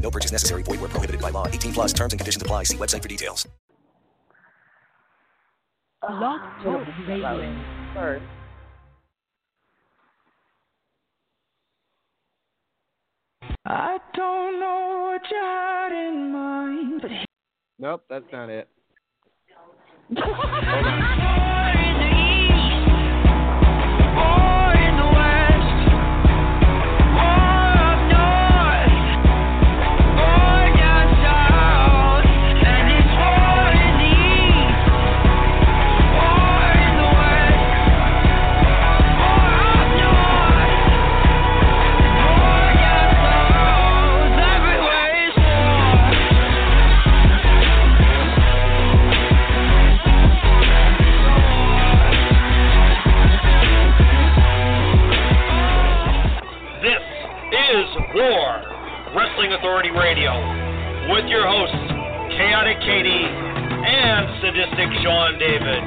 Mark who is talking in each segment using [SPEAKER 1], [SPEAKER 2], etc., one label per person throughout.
[SPEAKER 1] No purchase necessary. Void where prohibited by law. 18 plus terms and conditions apply. See website for details.
[SPEAKER 2] Blog Talk Radio.
[SPEAKER 3] First.
[SPEAKER 4] I don't know what you had in mind, but
[SPEAKER 5] Nope, that's not it.
[SPEAKER 6] Wrestling Authority Radio with your hosts, Chaotic Katie and Sadistic Sean David.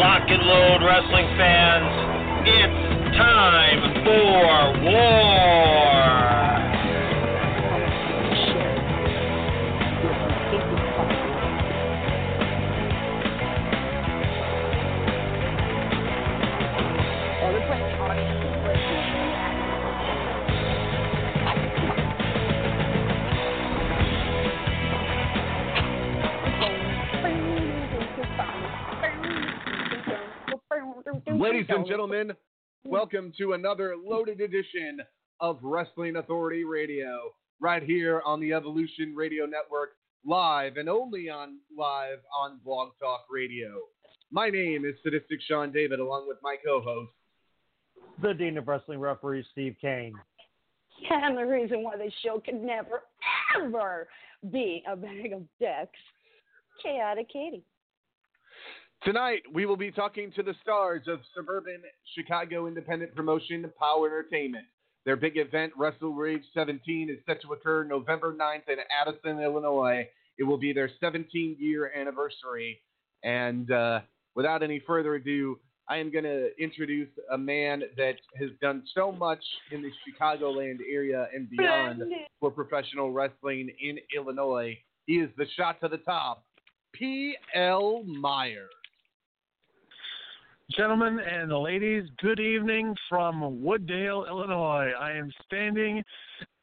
[SPEAKER 6] Lock and load, wrestling fans. It's time for war.
[SPEAKER 5] Ladies and gentlemen, welcome to another loaded edition of Wrestling Authority Radio, right here on the Evolution Radio Network, live and only on live on Blog Talk Radio. My name is Sadistic Sean David, along with my co-host.
[SPEAKER 7] the Dean of Wrestling Referee, Steve Kane.
[SPEAKER 3] Yeah, and the reason why this show could never, ever be a bag of dicks. Chaotic Katie.
[SPEAKER 5] Tonight, we will be talking to the stars of suburban Chicago independent promotion POWW Entertainment. Their big event, WrestleRage 17, is set to occur November 9th in Addison, Illinois. It will be their 17 year anniversary. And uh, without any further ado, I am going to introduce a man that has done so much in the Chicagoland area and beyond for professional wrestling in Illinois. He is the shot to the top, P.L. Meyer.
[SPEAKER 8] Gentlemen and ladies, good evening from Wood Dale, Illinois. I am standing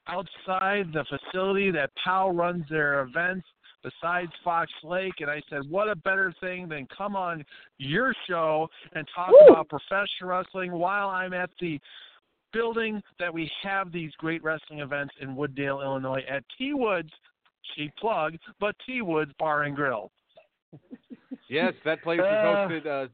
[SPEAKER 8] outside the facility that POWW runs their events besides Fox Lake, and I said, what a better thing than come on your show and talk about professional wrestling while I'm at the building that we have these great wrestling events in Wood Dale, Illinois at T Woods, cheap plug, but T Woods Bar and Grill.
[SPEAKER 5] Yes, that place has
[SPEAKER 8] Uh,
[SPEAKER 5] hosted uh,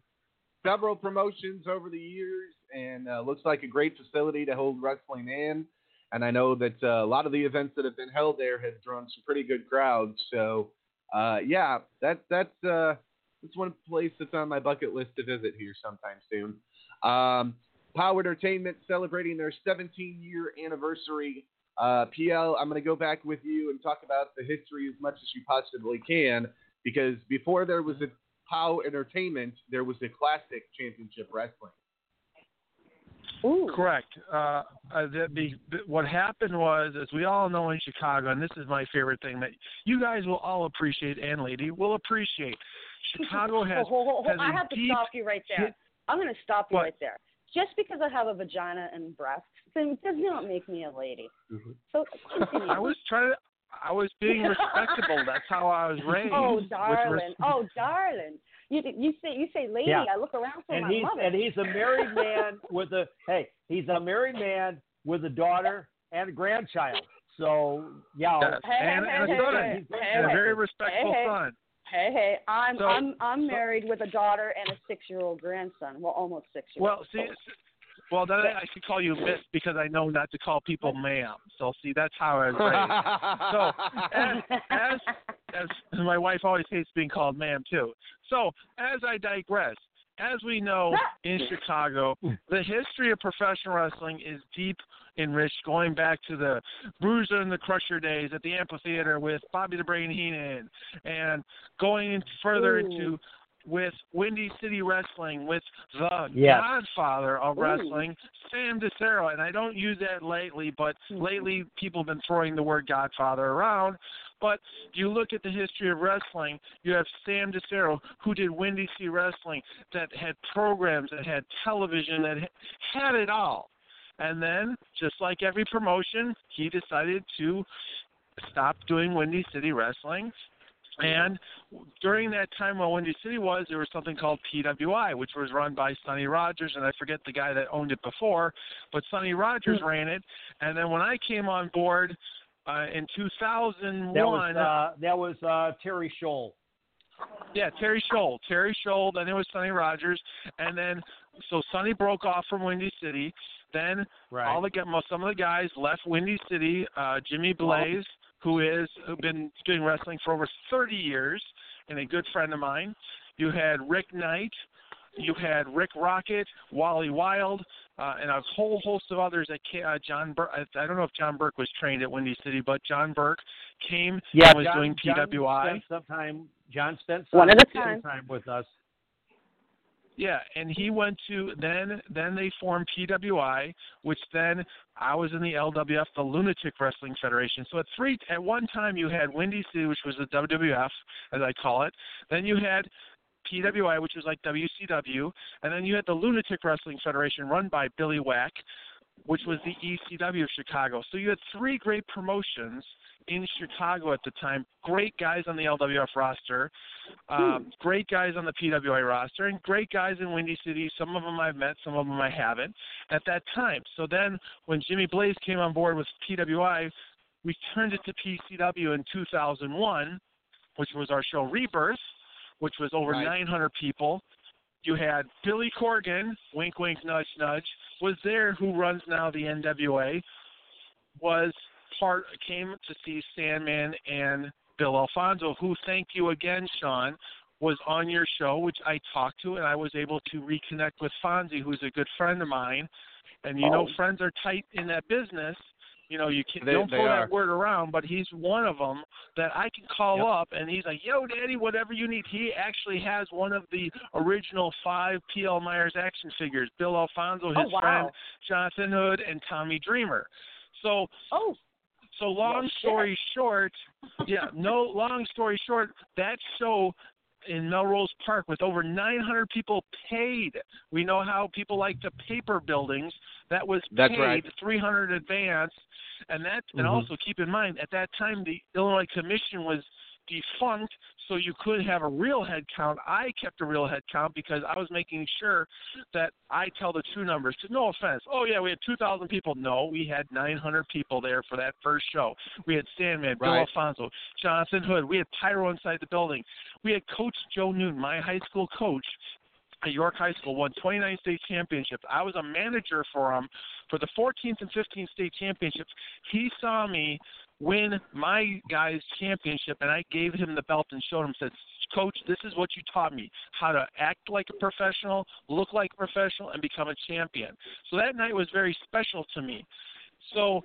[SPEAKER 5] several promotions over the years and uh, looks like a great facility to hold wrestling in. And I know that uh, a lot of the events that have been held there have drawn some pretty good crowds. So, uh, yeah, that that's uh, that's one place that's on my bucket list to visit here sometime soon. Um, POWW Entertainment celebrating their 17 year anniversary. Uh, PL, I'm going to go back with you and talk about the history as much as you possibly can because before there was a POWW Entertainment, there was a Classic Championship Wrestling.
[SPEAKER 3] Ooh.
[SPEAKER 8] Correct. Uh, uh, that be, what happened was, as we all know in Chicago, and this is my favorite thing that you guys will all appreciate, and lady will appreciate. Chicago has,
[SPEAKER 3] Oh, hold, hold,
[SPEAKER 8] has
[SPEAKER 3] hold. I
[SPEAKER 8] a
[SPEAKER 3] have to stop you right there.
[SPEAKER 8] hit-
[SPEAKER 3] I'm going to stop you
[SPEAKER 8] What?
[SPEAKER 3] right there. Just because I have a vagina and breasts then does not make me a lady. So continue.
[SPEAKER 8] I was trying to. I was being respectable. That's how I was raised.
[SPEAKER 3] Oh,
[SPEAKER 8] with res-
[SPEAKER 3] darling. Oh, darling. You you say you say lady.
[SPEAKER 7] Yeah.
[SPEAKER 3] I look around for
[SPEAKER 7] And
[SPEAKER 3] my
[SPEAKER 7] he's
[SPEAKER 3] mother.
[SPEAKER 7] and he's a married man with a hey, he's a married man with a daughter and a grandchild. So yeah,
[SPEAKER 8] Yes.
[SPEAKER 3] Hey,
[SPEAKER 8] and,
[SPEAKER 3] hey,
[SPEAKER 8] and
[SPEAKER 3] hey,
[SPEAKER 8] a son,
[SPEAKER 3] hey, hey,
[SPEAKER 8] and a very
[SPEAKER 3] hey,
[SPEAKER 8] respectful
[SPEAKER 3] hey.
[SPEAKER 8] son.
[SPEAKER 3] Hey, hey, I'm
[SPEAKER 8] So-
[SPEAKER 3] I'm I'm
[SPEAKER 8] so-
[SPEAKER 3] married with a daughter and a six year old grandson. Well, almost six years.
[SPEAKER 8] Well, see, well then I should call you Miss because I know not to call people ma'am. So see, that's how I was raised. So as as as my wife always hates being called ma'am too. So as I digress, as we know in Chicago, the history of professional wrestling is deep and rich, going back to the Bruiser and the Crusher days at the amphitheater with Bobby the Brain Heenan, and going further
[SPEAKER 7] Ooh.
[SPEAKER 8] into with Windy City Wrestling, with the
[SPEAKER 7] Yes.
[SPEAKER 8] godfather of
[SPEAKER 3] Ooh.
[SPEAKER 8] wrestling, Sam DeCero. And I don't use that lately, but hmm. lately people have been throwing the word godfather around. But you look at the history of wrestling, you have Sam DeCero, who did Windy City Wrestling, that had programs, that had television, that ha- had it all. And then, just like every promotion, he decided to stop doing Windy City Wrestling. And during that time while Windy City was, there was something called PWI, which was run by Sonny Rogers, and I forget the guy that owned it before, but Sonny Rogers ran it. And then when I came on board uh, in 2001,
[SPEAKER 7] That was uh, that was uh, Terry Scholl.
[SPEAKER 8] yeah, Terry Scholl. Terry Scholl, then it was Sonny Rogers, and then so Sonny broke off from Windy City. Then
[SPEAKER 7] Right.
[SPEAKER 8] all the some of the guys left Windy City. Uh, Jimmy Blaze, who is who been doing wrestling for over 30 years, and a good friend of mine. You had Rick Knight. You had Rick Rocket, Wally Wild, uh, and a whole host of others. That came, uh, John, Bur- I I don't know if John Burke was trained at Windy City, but John Burke came
[SPEAKER 7] Yeah,
[SPEAKER 8] and was
[SPEAKER 7] John,
[SPEAKER 8] doing
[SPEAKER 7] John
[SPEAKER 8] PWI.
[SPEAKER 7] spent some time. John spent
[SPEAKER 3] One
[SPEAKER 7] some
[SPEAKER 3] at a time.
[SPEAKER 7] time with us.
[SPEAKER 8] Yeah, and he went to then then they formed PWI, which then I was in the LWF, the Lunatic Wrestling Federation. So at three at one time you had Windy City, which was the WWF, as I call it. Then you had PWI, which was like WCW, and then you had the Lunatic Wrestling Federation run by Billy Wack, which was the ECW of Chicago. So you had three great promotions in Chicago at the time. Great guys on the LWF roster, um, great guys on the PWI roster, and great guys in Windy City. Some of them I've met, some of them I haven't at that time. So then when Jimmy Blaze came on board with PWI, we turned it to PCW in 2001, which was our show Rebirth, which was over
[SPEAKER 5] Right.
[SPEAKER 8] 900 people. You had Billy Corgan, wink, wink, nudge, nudge, was there, who runs now the NWA, was part came to see Sandman and Bill Alfonso, who thank you again, Sean, was on your show, which I talked to, and I was able to reconnect with Fonzie, who's a good friend of mine. And you know,
[SPEAKER 5] Oh.
[SPEAKER 8] friends are tight in that business. You know, you can
[SPEAKER 5] They-
[SPEAKER 8] don't throw that word around, but he's one of them that I can call
[SPEAKER 5] Yep.
[SPEAKER 8] up, and he's like, "Yo, Daddy, whatever you need." He actually has one of the original five PL Myers action figures. Bill Alfonso, oh, his
[SPEAKER 3] Oh, wow.
[SPEAKER 8] friend Jonathan Hood, and Tommy Dreamer. So
[SPEAKER 3] Oh,
[SPEAKER 8] so long story short, yeah, no long story short, that show in Melrose Park with over 900 people paid. We know how people like to paper buildings. That was
[SPEAKER 5] That's
[SPEAKER 8] paid
[SPEAKER 5] right.
[SPEAKER 8] 300 advance, and that and
[SPEAKER 7] Mhm.
[SPEAKER 8] also keep in mind at that time the Illinois Commission was defunct, so you could have a real head count. I kept a real head count because I was making sure that I tell the true numbers. 'Cause no offense, oh yeah, we had 2,000 people. No, we had 900 people there for that first show. We had Sandman, Bill
[SPEAKER 5] Right.
[SPEAKER 8] Alfonso, Jonathan Hood. We had Pyro inside the building. We had Coach Joe Newton, my high school coach at York High School, won 29 state championships. I was a manager for him for the 14th and 15th state championships. He saw me win my guys championship, and I gave him the belt and showed him. Said, Coach, this is what you taught me: how to act like a professional, look like a professional, and become a champion. So that night was very special to me. So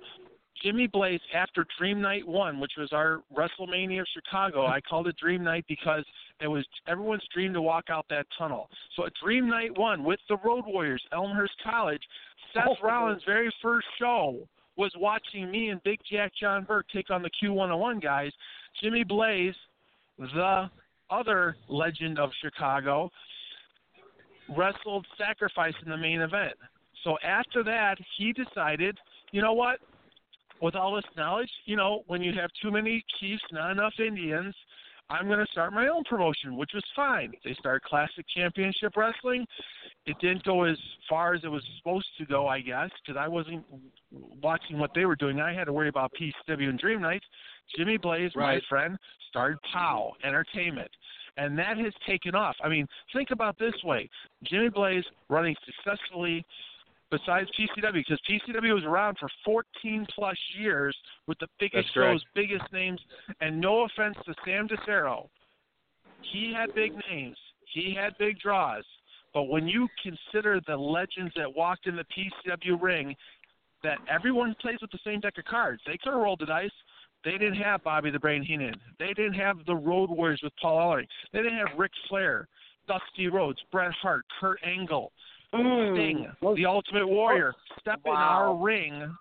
[SPEAKER 8] Jimmy Blaze after Dream Night One, which was our WrestleMania of Chicago. I called it Dream Night because it was everyone's dream to walk out that tunnel. So at Dream Night One with the Road Warriors, Elmhurst College, Seth
[SPEAKER 3] Oh.
[SPEAKER 8] Rollins' very first show was watching me and Big Jack John Burke take on the Q101 guys. Jimmy Blaze, the other legend of Chicago, wrestled Sacrifice in the main event. So after that, he decided, you know what? With all this knowledge, you know, when you have too many chiefs, not enough Indians, I'm going to start my own promotion, which was fine. They started Classic Championship Wrestling. It didn't go as far as it was supposed to go, I guess, because I wasn't watching what they were doing. I had to worry about PCW and Dream Nights. Jimmy Blaze, my friend, started POWW Entertainment. And that has taken off. I mean, think about this way Jimmy Blaze running successfully besides PCW because PCW was around for 14 plus years with the biggest shows, biggest names, and no offense to Sam DeCero, he had big names, he had big draws, but when you consider the legends that walked in the PCW ring, that everyone plays with the same deck of cards. They could have rolled the dice. They didn't have Bobby the Brain Heenan. They didn't have the Road Warriors with Paul Ellering. They didn't have Ric Flair, Dusty Rhodes, Bret Hart, Kurt Angle,
[SPEAKER 3] Mm.
[SPEAKER 8] Sting, the Ultimate Warrior. Step in our ring.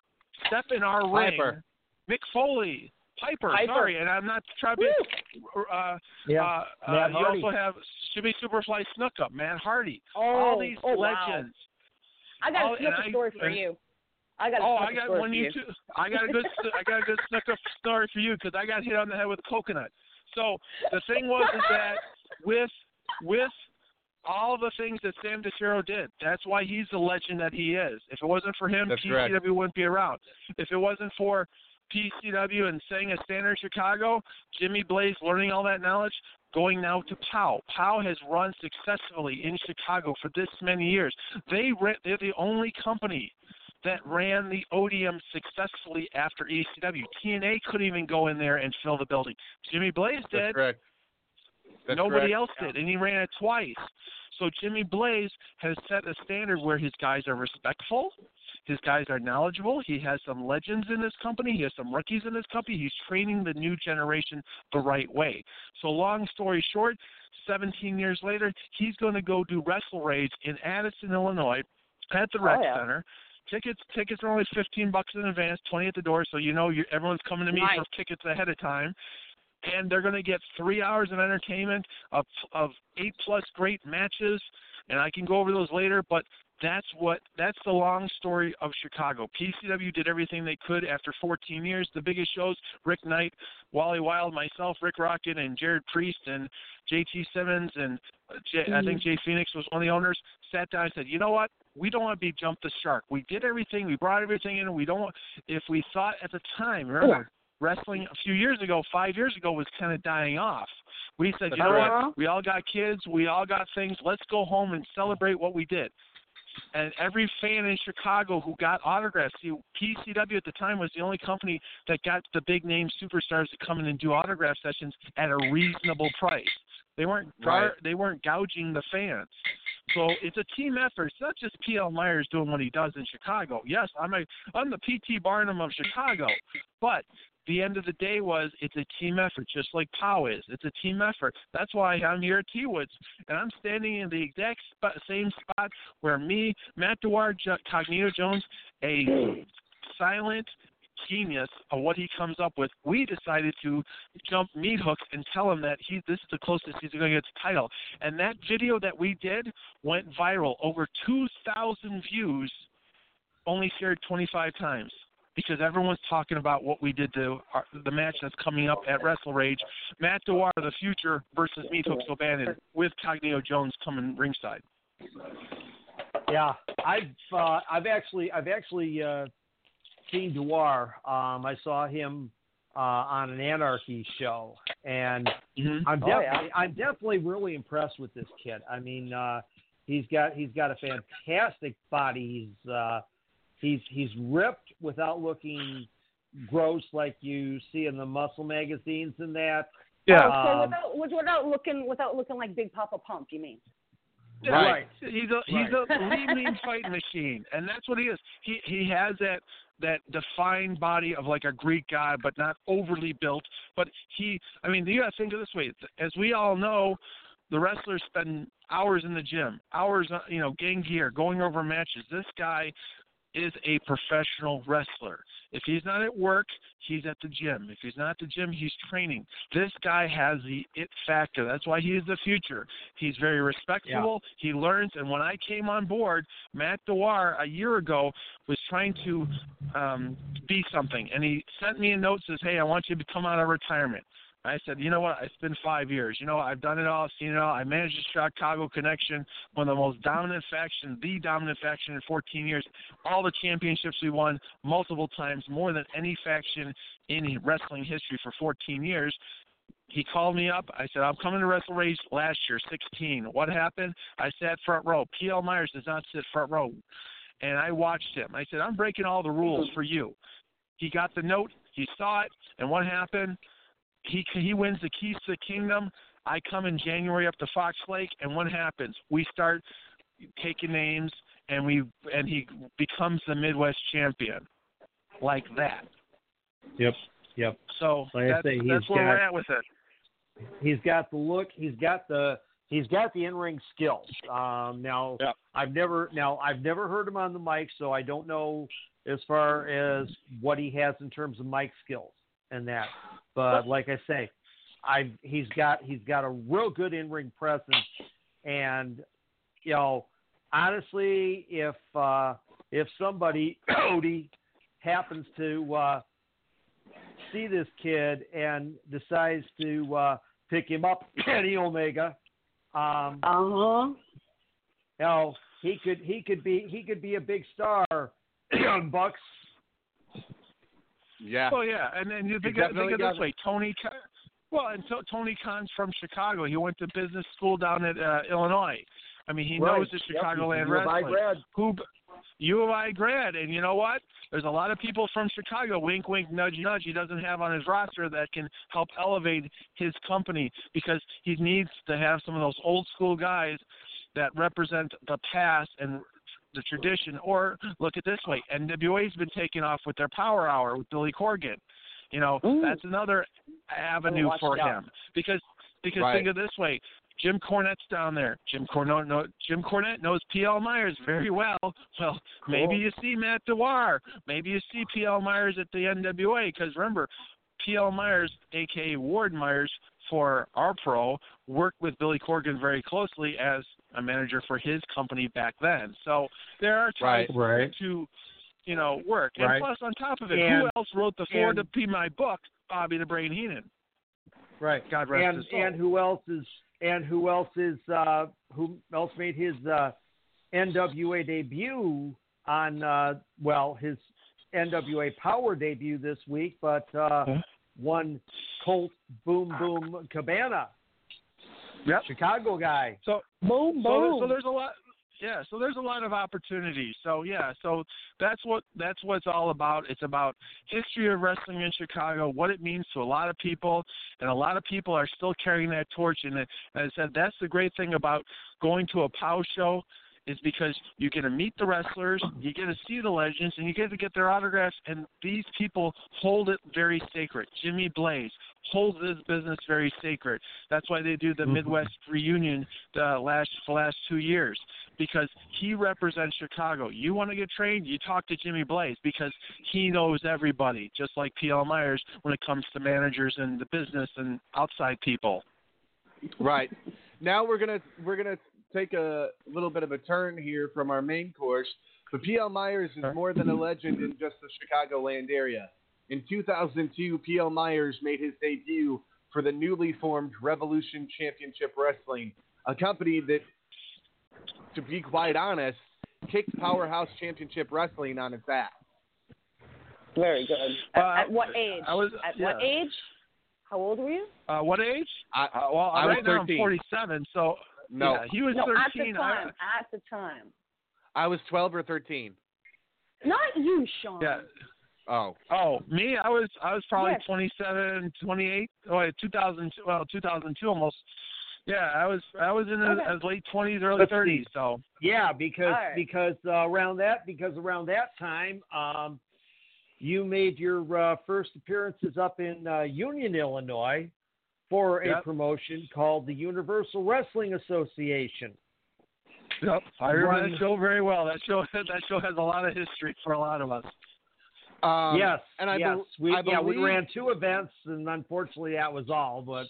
[SPEAKER 8] Step in our
[SPEAKER 5] Piper.
[SPEAKER 8] ring. Mick Foley. Piper,
[SPEAKER 3] Piper.
[SPEAKER 8] sorry, and I'm not trying to be. Uh,
[SPEAKER 7] Yeah.
[SPEAKER 8] uh, uh, you
[SPEAKER 7] Hardy.
[SPEAKER 8] also have Jimmy Superfly Snuka, Matt Hardy.
[SPEAKER 3] Oh,
[SPEAKER 8] all these
[SPEAKER 3] oh, wow.
[SPEAKER 8] legends.
[SPEAKER 3] I got a
[SPEAKER 8] I-
[SPEAKER 3] story for
[SPEAKER 8] and-
[SPEAKER 3] you. I got a
[SPEAKER 8] Oh, I got one you too. I got a good, I got a good Snuka story for you because I got hit on the head with coconut. So the thing was is that with with all the things that Sam DeCero did, that's why he's the legend that he is. If it wasn't for him,
[SPEAKER 5] That's
[SPEAKER 8] PCW
[SPEAKER 5] correct.
[SPEAKER 8] wouldn't be around. If it wasn't for PCW and setting a standard in Chicago, Jimmy Blaze learning all that knowledge, going now to POWW. POWW has run successfully in Chicago for this many years. They re- they're the only company that ran the Odeum successfully after ECW. TNA couldn't even go in there and fill the building. Jimmy Blaze
[SPEAKER 5] That's
[SPEAKER 8] did.
[SPEAKER 5] correct. That's
[SPEAKER 8] Nobody
[SPEAKER 5] correct.
[SPEAKER 8] else did, and he ran it twice. So Jimmy Blaze has set a standard where his guys are respectful, his guys are knowledgeable. He has some legends in his company. He has some rookies in his company. He's training the new generation the right way. So long story short, 17 years later, he's going to go do WrestleRage in Addison, Illinois, at the Rec
[SPEAKER 3] Oh, yeah.
[SPEAKER 8] Center. Tickets tickets are only 15 bucks in advance, 20 at the door, so you know you everyone's coming to me
[SPEAKER 3] Nice.
[SPEAKER 8] for tickets ahead of time and they're going to get three hours of entertainment of of eight plus great matches and i can go over those later but that's what that's the long story of chicago. Pcw did everything they could after 14 years. The biggest shows rick knight wally wild myself rick rocket and jared priest and jt simmons and uh, J- i think jay phoenix was one of the owners sat down and said you know what? We don't want to be jump the shark. We did everything. We brought everything in. We don't want if we thought at the time remember wrestling a few years ago, five years ago, was kind of dying off. We said, you know what? We all got kids. We all got things. Let's go home and celebrate what we did. And every fan in Chicago who got autographs, see, PCW at the time was the only company that got the big name superstars to come in and do autograph sessions at a reasonable price. They weren't
[SPEAKER 5] Right.
[SPEAKER 8] they weren't gouging the fans. So it's a team effort. It's not just PL Myers doing what he does in Chicago. Yes, I'm a I'm the PT Barnum of Chicago, but the end of the day was it's a team effort, just like POWW is. It's a team effort. That's why I'm here at T Woods, and I'm standing in the exact spot, same spot where me, Matt Dewar, Cognito Jones, a silent genius of what he comes up with. We decided to jump meat hooks and tell him that he this is the closest he's going to get to title. And that video that we did went viral, over 2,000 views, only shared 25 times because everyone's talking about what we did to our, the match that's coming up at WrestleRage. Matt Dewar, the future versus Meat Hooks O'Bannon with Cognito Jones coming ringside.
[SPEAKER 7] Yeah, I've uh, I've actually I've actually uh, seen Dewar. Um, I saw him uh, on an Anarchy show, and
[SPEAKER 8] Mm-hmm.
[SPEAKER 7] I'm
[SPEAKER 3] Oh,
[SPEAKER 7] definitely
[SPEAKER 3] yeah.
[SPEAKER 7] I'm definitely really impressed with this kid. I mean, uh, he's got he's got a fantastic body. He's uh, he's he's ripped without looking gross like you see in the muscle magazines and that.
[SPEAKER 8] Yeah.
[SPEAKER 3] Oh, so
[SPEAKER 7] Um,
[SPEAKER 3] without, without looking without looking like Big Papa Pump, you mean?
[SPEAKER 7] Right.
[SPEAKER 8] He's a he's a lean lean fighting machine, and that's what he is. He he has that that defined body of like a Greek god, but not overly built. But he, I mean, you got to think of it this way: as we all know, the wrestlers spend hours in the gym, hours, uh, you know, getting gear, going over matches. This guy is a professional wrestler. If he's not at work, he's at the gym. If he's not at the gym, he's training. This guy has the it factor. That's why he is the future. He's very respectable. He learns. And when I came on board, Matt Dewar a year ago was trying to um, be something, and he sent me a note says, "Hey, I want you to come out of retirement." I said, you know what? It's been five years. You know, I've done it all, seen it all. I managed the Chicago Connection, one of the most dominant faction, the dominant faction in 14 years. All the championships we won multiple times, more than any faction in wrestling history for 14 years. He called me up. I said, I'm coming to WrestleRage last year, 16. What happened? I sat front row. P.L. Myers does not sit front row. and I watched him. I said, I'm breaking all the rules for you. He got the note, he saw it, and what happened? He he wins the keys to the kingdom. I come in January up to Fox Lake, and what happens? We start taking names, and we and he becomes the Midwest champion, like that.
[SPEAKER 7] Yep. Yep.
[SPEAKER 8] So
[SPEAKER 7] Like I
[SPEAKER 8] that's,
[SPEAKER 7] say, he's
[SPEAKER 8] that's where we're at with it.
[SPEAKER 7] He's got the look. He's got the he's got the in ring skills. Um, now
[SPEAKER 8] Yep.
[SPEAKER 7] I've never now I've never heard him on the mic, so I don't know as far as what he has in terms of mic skills and that. But like I say, I he's got he's got a real good in ring presence, and you know honestly, if uh, if somebody Cody happens to uh, see this kid and decides to uh, pick him up, Kenny Omega, um,
[SPEAKER 3] Uh huh.
[SPEAKER 7] you know, he could he could be he could be a big star, Young Bucks.
[SPEAKER 5] Yeah.
[SPEAKER 8] Well, yeah, and then you think, of- think of this way, Tony. Well, and to, Tony Khan's from Chicago. He went to business school down at uh, Illinois. I mean, he
[SPEAKER 7] Right.
[SPEAKER 8] knows the
[SPEAKER 7] Yep,
[SPEAKER 8] Chicagoland
[SPEAKER 7] a U of I
[SPEAKER 8] wrestling.
[SPEAKER 7] grad.
[SPEAKER 8] Who, U of I grad, and you know what? There's a lot of people from Chicago. Wink, wink, nudge, nudge. He doesn't have on his roster that can help elevate his company because he needs to have some of those old school guys that represent the past and the tradition. Or look at this way: NWA's been taking off with their Power Hour with Billy Corgan. You know,
[SPEAKER 3] Ooh.
[SPEAKER 8] that's another avenue for
[SPEAKER 3] it
[SPEAKER 8] him because because
[SPEAKER 5] Right.
[SPEAKER 8] think of it this way: Jim Cornette's down there. Jim Cornette, know, Jim Cornette knows P.L. Myers very well. Well, maybe you see Matt Dewar. Maybe you see P.L. Myers at the NWA because remember, P.L. Myers, aka Ward Myers, for our pro, worked with Billy Corgan very closely as a manager for his company back then. So there are ties
[SPEAKER 5] Right.
[SPEAKER 7] Right.
[SPEAKER 8] to, you know, work. And
[SPEAKER 7] Right.
[SPEAKER 8] plus, on top of it,
[SPEAKER 7] And-
[SPEAKER 8] who else wrote the four to be my book? Bobby the Brain Heenan.
[SPEAKER 7] Right.
[SPEAKER 8] God rest
[SPEAKER 7] and
[SPEAKER 8] his soul.
[SPEAKER 7] and who else is and who else is uh, who else made his uh, NWA debut on uh, well his NWA Power debut this week, but uh,
[SPEAKER 8] Huh?
[SPEAKER 7] one Colt Boom Boom Cabana,
[SPEAKER 8] Yep.
[SPEAKER 7] Chicago guy.
[SPEAKER 8] So
[SPEAKER 3] Boom,
[SPEAKER 8] so,
[SPEAKER 3] boom.
[SPEAKER 8] so there's a lot yeah so there's a lot of opportunities so yeah so that's what that's what it's all about it's about history of wrestling in chicago what it means to a lot of people and a lot of people are still carrying that torch and as i said that's the great thing about going to a pow show is because you get to meet the wrestlers, you get to see the legends, and you get to get their autographs. And these people hold it very sacred. Jimmy Blaze holds this business very sacred. That's why they do the mm-hmm. Midwest reunion the last the last two years because he represents Chicago. You want to get trained, you talk to Jimmy Blaze because he knows everybody, just like P.L. Myers when it comes to managers and the business and outside people.
[SPEAKER 5] Right. Now we're gonna we're gonna take a little bit of a turn here from our main course. But P.L. Myers is more than a legend in just the Chicagoland area. In 2002, P.L. Myers made his debut for the newly formed Revolution Championship Wrestling, a company that, to be quite honest, kicked Powerhouse Championship Wrestling on its ass.
[SPEAKER 3] Very good.
[SPEAKER 8] Uh,
[SPEAKER 3] at, at what age?
[SPEAKER 8] I was-
[SPEAKER 3] at
[SPEAKER 8] yeah.
[SPEAKER 3] what age? How old were you?
[SPEAKER 8] Uh, what age?
[SPEAKER 5] I,
[SPEAKER 8] Uh, well,
[SPEAKER 5] I was
[SPEAKER 8] right now I'm 47, so
[SPEAKER 5] no,
[SPEAKER 8] yeah, he was
[SPEAKER 3] no,
[SPEAKER 8] 13.
[SPEAKER 3] at the time.
[SPEAKER 8] I,
[SPEAKER 3] at the time.
[SPEAKER 5] I was 12 or 13.
[SPEAKER 3] Not you, Sean.
[SPEAKER 8] yeah.
[SPEAKER 5] Oh,
[SPEAKER 8] Oh, me? I was I was probably
[SPEAKER 3] Yes.
[SPEAKER 8] 27, 28. Oh, wait, 2000. Well, 2002 almost. Yeah, I was I was in the
[SPEAKER 3] Okay.
[SPEAKER 8] as late 20s, early
[SPEAKER 7] Let's
[SPEAKER 8] 30s.
[SPEAKER 7] see.
[SPEAKER 8] So
[SPEAKER 7] Yeah, because
[SPEAKER 3] All right.
[SPEAKER 7] because uh, around that because around that time, um, you made your uh, first appearances up in uh, Union, Illinois, for a
[SPEAKER 8] Yep.
[SPEAKER 7] promotion called the Universal Wrestling Association.
[SPEAKER 8] yep, I remember
[SPEAKER 7] Run-
[SPEAKER 8] that show very well. That show that show has a lot of history for a lot of us.
[SPEAKER 5] Um,
[SPEAKER 7] yes,
[SPEAKER 5] and I
[SPEAKER 7] yes,
[SPEAKER 5] bel-
[SPEAKER 7] we
[SPEAKER 5] I
[SPEAKER 7] yeah we ran two events, and unfortunately that was all. But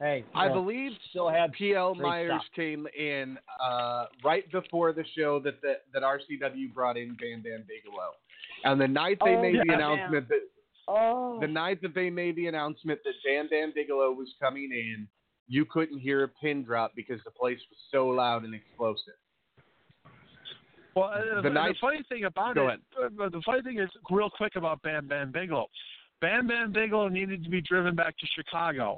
[SPEAKER 7] hey,
[SPEAKER 5] I
[SPEAKER 7] look,
[SPEAKER 5] believe
[SPEAKER 7] still had
[SPEAKER 5] PL Myers
[SPEAKER 7] stuff.
[SPEAKER 5] came in uh, right before the show that the, that RCW brought in Bam Bam Bigelow, and the night they
[SPEAKER 3] Oh,
[SPEAKER 5] made the
[SPEAKER 8] yeah.
[SPEAKER 5] announcement that
[SPEAKER 3] Oh.
[SPEAKER 5] the night that they made the announcement that Bam Bam Bigelow was coming in, you couldn't hear a pin drop because the place was so loud and explosive.
[SPEAKER 8] Well, uh,
[SPEAKER 5] The
[SPEAKER 8] the,
[SPEAKER 5] night-
[SPEAKER 8] funny thing about
[SPEAKER 5] Go
[SPEAKER 8] it, uh, the funny thing is, real quick about Bam Bam Bigelow. Bam Bam Bigelow needed to be driven back to Chicago.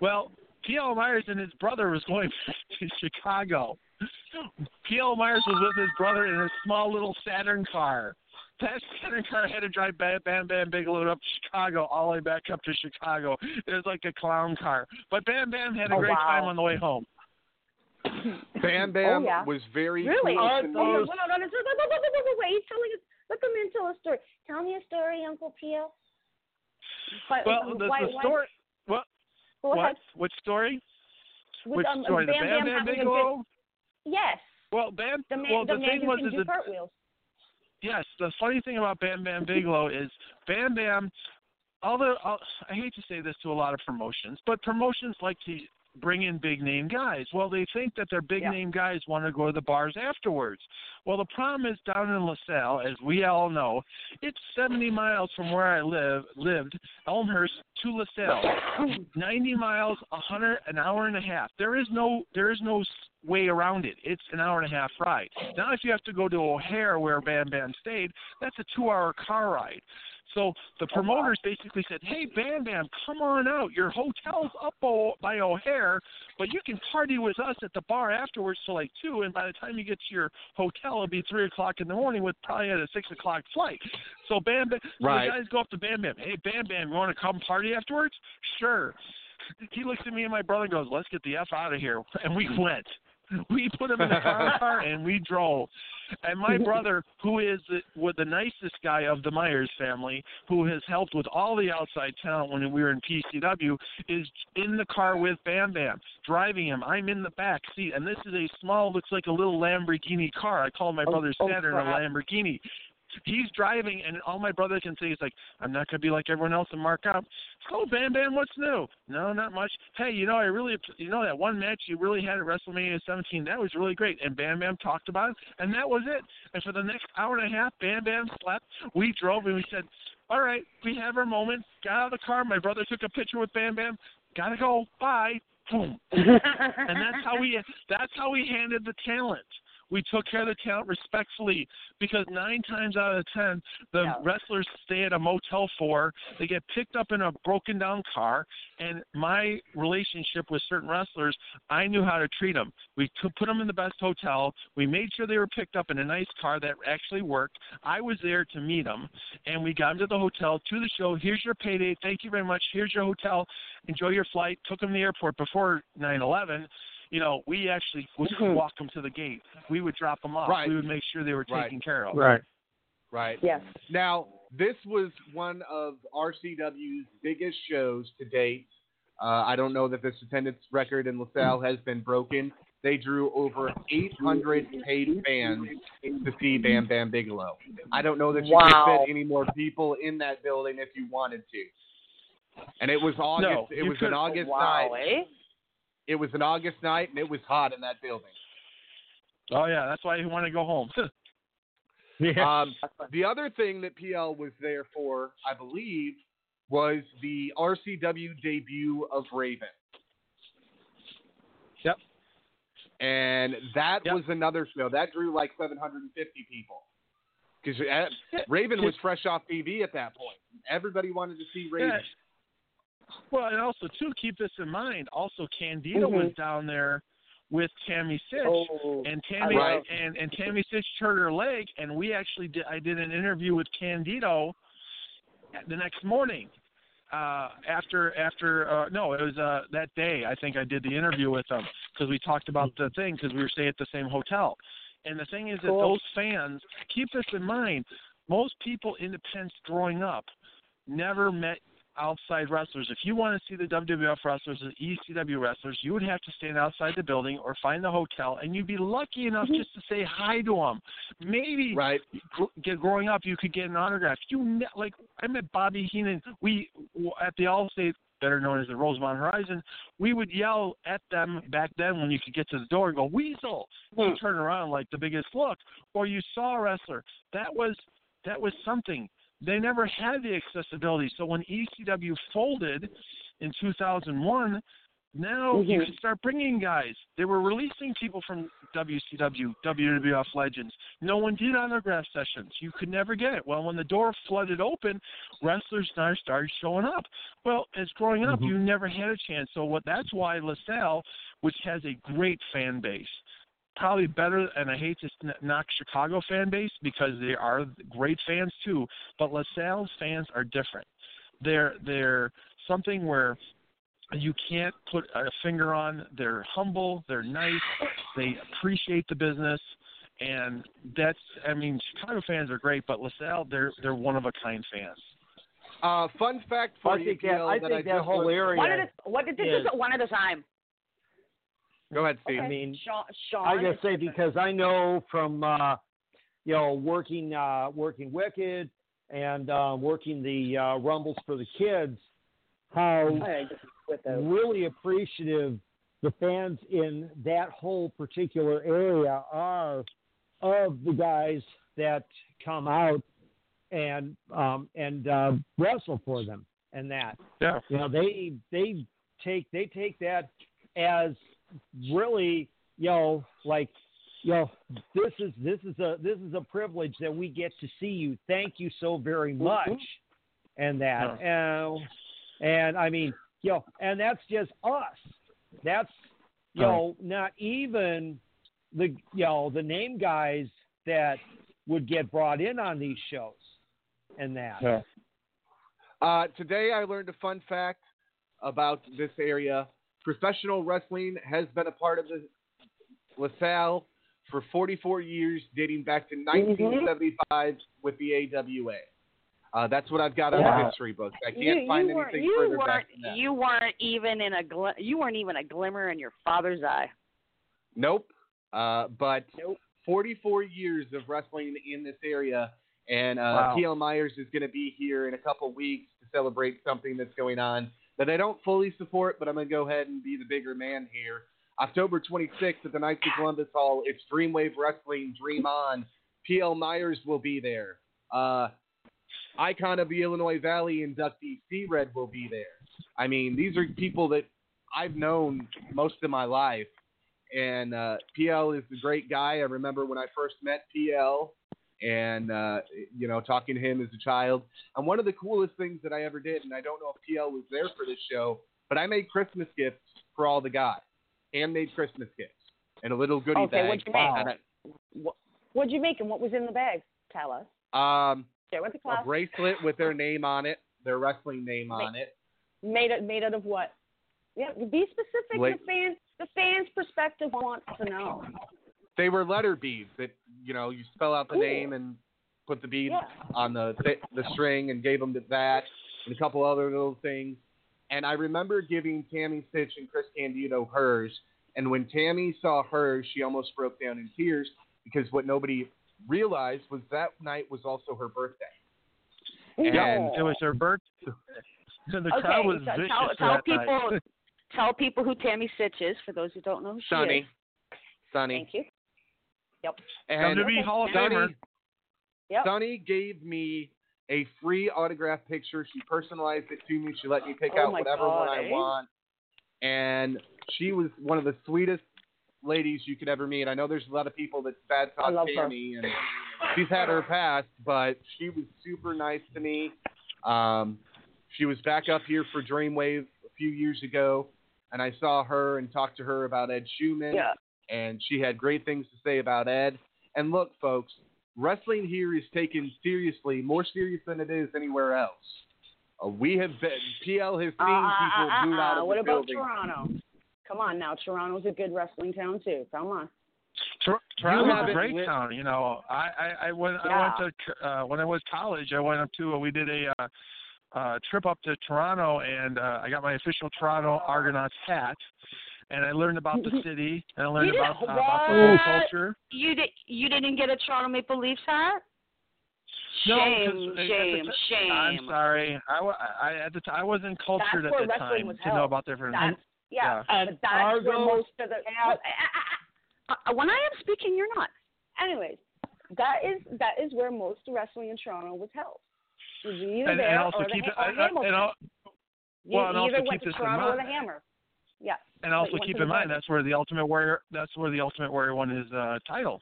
[SPEAKER 8] Well, P.L. Myers and his brother was going back to Chicago. P.L. Myers was with his brother in a small little Saturn car. That Saturn car had to drive Bam Bam, Bam Bigelow up to Chicago, all the way back up to Chicago. It was like a clown car. But Bam Bam had a
[SPEAKER 3] Oh,
[SPEAKER 8] great
[SPEAKER 3] wow.
[SPEAKER 8] time on the way home.
[SPEAKER 5] Bam Bam
[SPEAKER 3] Oh, yeah.
[SPEAKER 5] was very
[SPEAKER 3] Really?
[SPEAKER 5] close
[SPEAKER 3] Oh,
[SPEAKER 5] in
[SPEAKER 3] no, no, wait. He's telling us. Let the man tell a story. Tell me a story, Uncle Pio. Why,
[SPEAKER 8] Well, the,
[SPEAKER 3] why,
[SPEAKER 8] the
[SPEAKER 3] why-
[SPEAKER 8] story. What?
[SPEAKER 3] Go
[SPEAKER 8] What?
[SPEAKER 3] ahead.
[SPEAKER 8] What story?
[SPEAKER 3] With,
[SPEAKER 8] Which
[SPEAKER 3] um,
[SPEAKER 8] story? The
[SPEAKER 3] Bam
[SPEAKER 8] Bam
[SPEAKER 3] Bam
[SPEAKER 8] Bam
[SPEAKER 3] having
[SPEAKER 8] Bigelow?
[SPEAKER 3] Yes.
[SPEAKER 8] Well, Bam.
[SPEAKER 3] The man,
[SPEAKER 8] well,
[SPEAKER 3] the
[SPEAKER 8] the
[SPEAKER 3] man
[SPEAKER 8] thing
[SPEAKER 3] who
[SPEAKER 8] was
[SPEAKER 3] can
[SPEAKER 8] is
[SPEAKER 3] do
[SPEAKER 8] the
[SPEAKER 3] cartwheels.
[SPEAKER 8] yes, the funny thing about Bam Bam Bigelow is Bam Bam. Although I hate to say this to a lot of promotions, but promotions like to bring in big name guys. Well, they think that their big
[SPEAKER 3] Yeah.
[SPEAKER 8] name guys want to go to the bars afterwards. Well, the problem is down in LaSalle, as we all know, it's 70 miles from where I live lived, Elmhurst to LaSalle. 90 miles, 100, an hour and a half. There is no there is no way around it. It's an hour and a half ride. Now, if you have to go to O'Hare, where Bam Bam stayed, that's a two-hour car ride. So the oh, promoters basically said, "Hey, Bam Bam, come on out. Your hotel's up o- by O'Hare, but you can party with us at the bar afterwards till like two. And by the time you get to your hotel, it'll be three o'clock in the morning with probably at a six o'clock flight." So Bam Bam, so
[SPEAKER 5] Right.
[SPEAKER 8] the guys go up to Bam Bam. Hey, Bam Bam, you want to come party afterwards? Sure. He looks at me and my brother and goes, "Let's get the f out of here," and we went. We put him in the car and we drove. And my brother, who is the, was the nicest guy of the Myers family, who has helped with all the outside talent when we were in PCW, is in the car with Bam Bam, driving him. I'm in the back seat, and this is a small, looks like a little Lamborghini car. I call my
[SPEAKER 3] Oh,
[SPEAKER 8] brother
[SPEAKER 3] oh,
[SPEAKER 8] Saturn a. Lamborghini. He's driving, and all my brother can say is like, "I'm not gonna be like everyone else and mark out." Oh, Bam Bam, what's new? No, not much. Hey, you know, I really, you know, that one match you really had at WrestleMania 17, that was really great. And Bam Bam talked about it, and that was it. And for the next hour and a half, Bam Bam slept. We drove, and we said, "All right, we have our moment." Got out of the car. My brother took a picture with Bam Bam. Gotta go. Bye. Boom. and that's how we that's how we handed the talent. We took care of the talent respectfully because nine times out of ten, the
[SPEAKER 3] Yeah.
[SPEAKER 8] wrestlers stay at a Motel 4. They get picked up in a broken down car. And my relationship with certain wrestlers, I knew how to treat them. We put them in the best hotel. We made sure they were picked up in a nice car that actually worked. I was there to meet them, and we got them to the hotel, to the show. Here's your payday. Thank you very much. Here's your hotel. Enjoy your flight. Took them to the airport before 9/11 you know, we actually would
[SPEAKER 3] Mhm.
[SPEAKER 8] walk them to the gate. We would drop them off.
[SPEAKER 5] Right.
[SPEAKER 8] We would make sure they were
[SPEAKER 5] Right.
[SPEAKER 8] taken care of.
[SPEAKER 7] Right.
[SPEAKER 5] Right.
[SPEAKER 3] yes.
[SPEAKER 5] Now, this was one of RCW's biggest shows to date. Uh, I don't know that this attendance record in LaSalle has been broken. They drew over 800 paid fans to see Bam Bam Bigelow. I don't know that you
[SPEAKER 3] Wow.
[SPEAKER 5] could fit any more people in that building if you wanted to. And it was August.
[SPEAKER 8] No,
[SPEAKER 5] it was
[SPEAKER 8] could-
[SPEAKER 5] an August
[SPEAKER 3] wow,
[SPEAKER 5] night.
[SPEAKER 3] eh?
[SPEAKER 5] It was an August night, and it was hot in that building.
[SPEAKER 8] Oh yeah, that's why he wanted to go home.
[SPEAKER 7] Yeah.
[SPEAKER 5] Um, the other thing that PL was there for, I believe, was the RCW debut of Raven.
[SPEAKER 8] Yep.
[SPEAKER 5] And that
[SPEAKER 8] Yep.
[SPEAKER 5] was another show that drew like 750 people. Because Raven was fresh off TV at that point. Everybody wanted to see Raven.
[SPEAKER 8] Yeah. Well, and also too, keep this in mind. Also, Candido
[SPEAKER 3] Mhm.
[SPEAKER 8] was down there with Tammy Sytch,
[SPEAKER 3] Oh,
[SPEAKER 8] and Tammy
[SPEAKER 5] love-
[SPEAKER 8] and and Tammy Sytch hurt her leg, and we actually did. I did an interview with Candido the next morning. Uh, after after uh, no, it was uh, that day. I think I did the interview with them because we talked about the thing because we were staying at the same hotel. And the thing is that those fans keep this in mind. Most people independents growing up never met outside wrestlers. If you want to see the WWF wrestlers, the ECW wrestlers, you would have to stand outside the building or find the hotel, and you'd be lucky enough mm-hmm. just to say hi to them. Maybe
[SPEAKER 5] Right.
[SPEAKER 8] gr- get growing up, you could get an autograph. You ne- like I met Bobby Heenan. We at the Allstate, better known as the Rosemont Horizon. We would yell at them back then when you could get to the door and go Weasel. You hmm. turn around like the biggest look, or you saw a wrestler. That was that was something. They never had the accessibility. So when ECW folded in 2001, now you
[SPEAKER 3] Mhm.
[SPEAKER 8] can start bringing guys. They were releasing people from WCW, WWF Legends. No one did autograph sessions. You could never get it. Well, when the door flooded open, wrestlers now started showing up. Well, as growing up,
[SPEAKER 7] Mhm.
[SPEAKER 8] you never had a chance. So what? That's why LaSalle, which has a great fan base, probably better, and I hate to knock Chicago fan base because they are great fans too, but LaSalle's fans are different. They're they're something where you can't put a finger on. They're humble, they're nice, they appreciate the business, and that's I mean Chicago fans are great, but LaSalle they're they're one of a kind fans.
[SPEAKER 5] Uh, fun fact for
[SPEAKER 7] I
[SPEAKER 5] you,
[SPEAKER 7] think that
[SPEAKER 5] PL,
[SPEAKER 7] I
[SPEAKER 5] that
[SPEAKER 7] think
[SPEAKER 5] I
[SPEAKER 7] that
[SPEAKER 5] just
[SPEAKER 7] whole area.
[SPEAKER 3] One at a, what did this
[SPEAKER 7] is-
[SPEAKER 3] is one at a time.
[SPEAKER 5] Go ahead, Steve.
[SPEAKER 7] I mean,
[SPEAKER 3] Sean, Sean
[SPEAKER 7] I
[SPEAKER 3] is
[SPEAKER 7] just say because I know from uh, you know working uh, working Wicked and uh, working the uh, Rumbles for the kids, how
[SPEAKER 3] I just with those.
[SPEAKER 7] really appreciative the fans in that whole particular area are of the guys that come out and um, and uh, wrestle for them and that
[SPEAKER 8] Yeah.
[SPEAKER 7] you know they they take they take that as really you know like you know this is this is a this is a privilege that we get to see you. Thank you so very much. And that and and i mean you know and that's just us. That's you know not even the you know the name guys that would get brought in on these shows and that.
[SPEAKER 5] Uh, today I learned a fun fact about this area. Professional wrestling has been a part of the LaSalle for 44 years, dating back to 1975 with the AWA. Uh, that's what I've got on
[SPEAKER 3] Wow.
[SPEAKER 5] the history books. I can't
[SPEAKER 3] you,
[SPEAKER 5] find
[SPEAKER 3] you
[SPEAKER 5] anything
[SPEAKER 3] you
[SPEAKER 5] further back than that.
[SPEAKER 3] You weren't even in a gl- you weren't even a glimmer in your father's eye.
[SPEAKER 5] Nope. Uh, but
[SPEAKER 3] Nope.
[SPEAKER 5] 44 years of wrestling in this area, and uh,
[SPEAKER 7] Wow.
[SPEAKER 5] PL Myers is going to be here in a couple weeks to celebrate something that's going on that I don't fully support, but I'm going to go ahead and be the bigger man here. October 26th at the Knights of Columbus Hall, it's Dreamwave Wrestling Dream On. PL Myers will be there. Uh, icon of the Illinois Valley inductee C Red will be there. I mean, these are people that I've known most of my life. And uh, PL is a great guy. I remember when I first met PL and, uh, you know, talking to him as a child. And one of the coolest things that I ever did, and I don't know if PL was there for this show, but I made Christmas gifts for all the guys. Handmade Christmas gifts and a little goodie
[SPEAKER 3] Okay,
[SPEAKER 5] bag.
[SPEAKER 3] what'd you make?
[SPEAKER 5] And
[SPEAKER 3] What, what'd you make and what was in the bag? Tell us.
[SPEAKER 5] Um,
[SPEAKER 3] Share with the class.
[SPEAKER 5] a bracelet with their name on it, their wrestling name on it.
[SPEAKER 3] Made it made out of what? Yeah, be specific.
[SPEAKER 5] Like-
[SPEAKER 3] the fans the fans' perspective wants to know.
[SPEAKER 5] They were letter beads that you know you spell out the
[SPEAKER 3] Cool.
[SPEAKER 5] name and put the bead
[SPEAKER 3] Yeah.
[SPEAKER 5] on the the string and gave them to that and a couple other little things. And I remember giving Tammy Sytch and Chris Candido hers. And when Tammy saw hers, she almost broke down in tears because what nobody realized was that night was also her birthday. And
[SPEAKER 3] No.
[SPEAKER 8] It was her birthday. So the
[SPEAKER 3] okay,
[SPEAKER 8] crowd was
[SPEAKER 3] so
[SPEAKER 8] vicious
[SPEAKER 3] tell, tell
[SPEAKER 8] that night.
[SPEAKER 3] people tell people who Tammy Sytch is for those who don't know who she
[SPEAKER 5] Sunny,
[SPEAKER 3] is.
[SPEAKER 5] Sunny,
[SPEAKER 3] Thank you. Yep.
[SPEAKER 5] and
[SPEAKER 8] WWE Hall of
[SPEAKER 5] Sunny,
[SPEAKER 8] Famer.
[SPEAKER 3] Yep.
[SPEAKER 5] Sunny gave me a free autograph picture. She personalized it to me. She let me pick
[SPEAKER 3] Oh
[SPEAKER 5] out whatever
[SPEAKER 3] God,
[SPEAKER 5] one I
[SPEAKER 3] eh?
[SPEAKER 5] want. And she was one of the sweetest ladies you could ever meet. I know there's a lot of people that bad talk
[SPEAKER 3] love her.
[SPEAKER 5] And she's had her past, but she was super nice to me. Um, she was back up here for Dreamwave a few years ago, and I saw her and talked to her about Ed Schumann
[SPEAKER 3] Yeah.
[SPEAKER 5] And she had great things to say about Ed. And look, folks, wrestling here is taken seriously, more serious than it is anywhere else. Uh, we have been PL has seen
[SPEAKER 3] Uh,
[SPEAKER 5] people
[SPEAKER 3] uh, uh,
[SPEAKER 5] booed out of
[SPEAKER 3] what
[SPEAKER 5] the
[SPEAKER 3] about
[SPEAKER 5] building.
[SPEAKER 3] Toronto? Come on now, Toronto's a good wrestling town too. Come on.
[SPEAKER 8] Tor- Toronto's a great
[SPEAKER 5] lit-
[SPEAKER 8] town. You know, I I, I went
[SPEAKER 3] Yeah.
[SPEAKER 8] I went to uh, when I was college. I went up to uh, we did a uh, uh, trip up to Toronto, and uh, I got my official Toronto Argonauts hat, and I learned about the city, and I learned about uh, about the whole culture.
[SPEAKER 3] You did you didn't get a Toronto Maple Leafs hat?
[SPEAKER 8] No,
[SPEAKER 3] Shame,
[SPEAKER 8] 'cause
[SPEAKER 3] shame,
[SPEAKER 8] ti-
[SPEAKER 3] shame.
[SPEAKER 8] I'm sorry. I, I at the t- I wasn't cultured
[SPEAKER 3] That's
[SPEAKER 8] at the time
[SPEAKER 3] was
[SPEAKER 8] to know about different.
[SPEAKER 3] That's, yeah,
[SPEAKER 7] And
[SPEAKER 3] but that's where most of the. Well, uh, uh, when I am speaking, you're not. Anyways, that is that is where most wrestling in Toronto was held. It either
[SPEAKER 8] and,
[SPEAKER 3] there
[SPEAKER 8] and also
[SPEAKER 3] or the,
[SPEAKER 8] keep it,
[SPEAKER 3] Ha- or
[SPEAKER 8] and, and,
[SPEAKER 3] Hamilton.
[SPEAKER 8] al-
[SPEAKER 3] you
[SPEAKER 8] well, and also
[SPEAKER 3] either
[SPEAKER 8] keep
[SPEAKER 3] to
[SPEAKER 8] this
[SPEAKER 3] Toronto or the
[SPEAKER 8] mind.
[SPEAKER 3] Hammer. Yeah.
[SPEAKER 8] And also
[SPEAKER 3] went
[SPEAKER 8] keep in mind that's where the Ultimate Warrior that's where the Ultimate Warrior won his uh, title.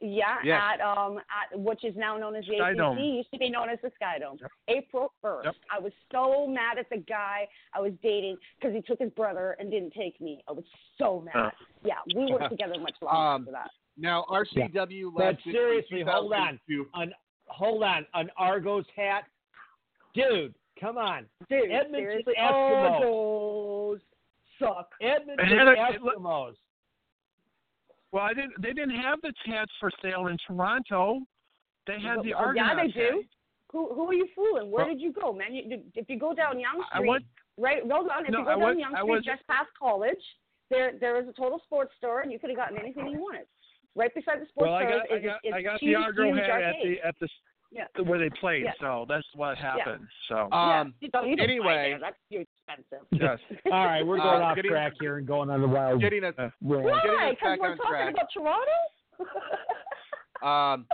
[SPEAKER 3] Yeah,
[SPEAKER 8] Yes.
[SPEAKER 3] at um at which is now known as the
[SPEAKER 8] Sky
[SPEAKER 3] ACC,
[SPEAKER 8] Dome.
[SPEAKER 3] used to be known as the Sky Dome.
[SPEAKER 8] Yep.
[SPEAKER 3] April first.
[SPEAKER 8] Yep.
[SPEAKER 3] I was so mad at the guy I was dating because he took his brother and didn't take me. I was so mad.
[SPEAKER 8] Uh.
[SPEAKER 3] Yeah, we worked together much longer
[SPEAKER 5] Um,
[SPEAKER 3] after that.
[SPEAKER 5] Now RCW
[SPEAKER 7] But
[SPEAKER 5] lasted from
[SPEAKER 7] seriously, hold on. An hold on, an Argos hat, dude. Come on,
[SPEAKER 3] Dude,
[SPEAKER 7] Edmonton
[SPEAKER 3] seriously,
[SPEAKER 7] Eskimos.
[SPEAKER 3] Those suck.
[SPEAKER 7] Edmonton
[SPEAKER 8] had a-
[SPEAKER 7] Eskimos.
[SPEAKER 8] Well, I didn't. They didn't have the hats for sale in Toronto. They had the
[SPEAKER 3] Oh, yeah, they do.
[SPEAKER 8] hat.
[SPEAKER 3] Who who are you fooling? Where
[SPEAKER 8] Well-
[SPEAKER 3] did you go, man? You, if you go down Yonge
[SPEAKER 8] I
[SPEAKER 3] Street,
[SPEAKER 8] went.
[SPEAKER 3] right? Hold on. If
[SPEAKER 8] No,
[SPEAKER 3] you go
[SPEAKER 8] I
[SPEAKER 3] down
[SPEAKER 8] was- Yonge
[SPEAKER 3] Street,
[SPEAKER 8] was-
[SPEAKER 3] just past college, there there is a total sports store, and you could have gotten anything you wanted. Right beside the sports
[SPEAKER 8] Well, I
[SPEAKER 3] store
[SPEAKER 8] got. I
[SPEAKER 3] is,
[SPEAKER 8] got.
[SPEAKER 3] is
[SPEAKER 8] I got
[SPEAKER 3] huge,
[SPEAKER 8] the Argo hat at the at the
[SPEAKER 3] Yeah.
[SPEAKER 8] where they played.
[SPEAKER 3] Yeah.
[SPEAKER 8] So that's what happened. So
[SPEAKER 5] Um,
[SPEAKER 3] yeah. You don't, you don't buy
[SPEAKER 5] anyway.
[SPEAKER 3] that's too expensive.
[SPEAKER 8] yes.
[SPEAKER 7] All right, we're going
[SPEAKER 5] Uh,
[SPEAKER 7] off
[SPEAKER 5] getting-
[SPEAKER 7] track here and going on the wild
[SPEAKER 5] getting us
[SPEAKER 7] rant.
[SPEAKER 5] Getting
[SPEAKER 3] Why?
[SPEAKER 5] us
[SPEAKER 3] Because
[SPEAKER 5] back
[SPEAKER 3] we're
[SPEAKER 5] on
[SPEAKER 3] talking
[SPEAKER 5] track.
[SPEAKER 3] about Toronto.
[SPEAKER 5] Um,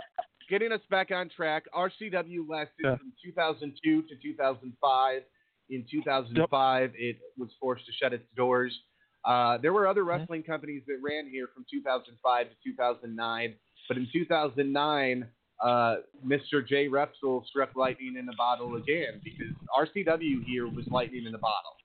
[SPEAKER 5] getting us back on track, RCW lasted
[SPEAKER 8] Yeah.
[SPEAKER 5] from 2002 to 2005. In 2005, it was forced to shut its doors. Uh, there were other wrestling companies that ran here from 2005 to 2009, but in 2009, uh, Mr. Jay Repsol struck lightning in a bottle again because RCW here was lightning in a bottle.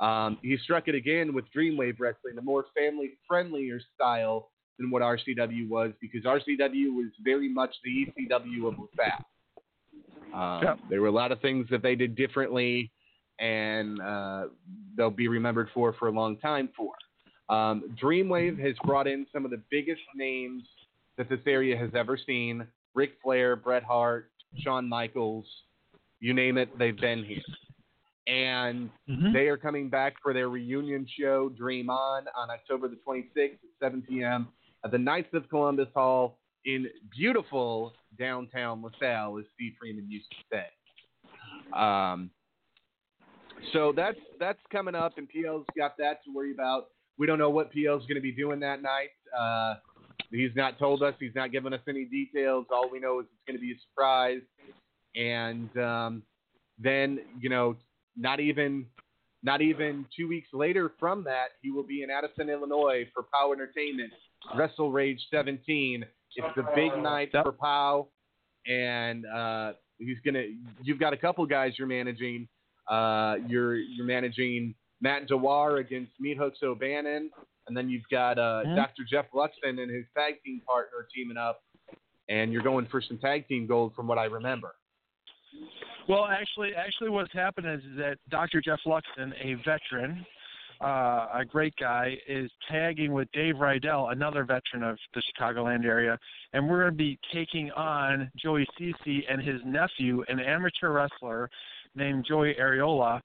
[SPEAKER 5] Um, he struck it again with Dreamwave Wrestling, a more family friendlier style than what RCW was because RCW was very much the ECW of LaSalle. Um. There were a lot of things that they did differently, and uh, they'll be remembered for for a long time for. Um, Dreamwave has brought in some of the biggest names that this area has ever seen: Ric Flair, Bret Hart, Shawn Michaels, you name it, they've been here. And
[SPEAKER 8] Mhm.
[SPEAKER 5] they are coming back for their reunion show, Dream On, on October the 26th at 7 p.m. at the Knights of Columbus Hall in beautiful downtown LaSalle, as Steve Freeman used to say. Um, so that's that's coming up, and PL's got that to worry about. We don't know what PL's going to be doing that night. Uh, he's not told us. He's not given us any details. All we know is it's going to be a surprise. And um, then, you know, not even not even two weeks later from that, he will be in Addison, Illinois for POWW Entertainment, WrestleRage 17. It's the big night for POWW, and uh, he's gonna. You've got a couple guys you're managing. Uh, you're you're managing Matt Dewar against Meat Hooks O'Bannon, and then you've got uh,
[SPEAKER 8] Mhm.
[SPEAKER 5] Dr. Jeff Luxon and his tag team partner teaming up, and you're going for some tag team gold from what I remember.
[SPEAKER 8] Well, actually, actually, what's happened is that Dr. Jeff Luxon, a veteran, uh, a great guy, is tagging with Dave Rydell, another veteran of the Chicagoland area, and we're going to be taking on Joey Cece and his nephew, an amateur wrestler named Joey Areola.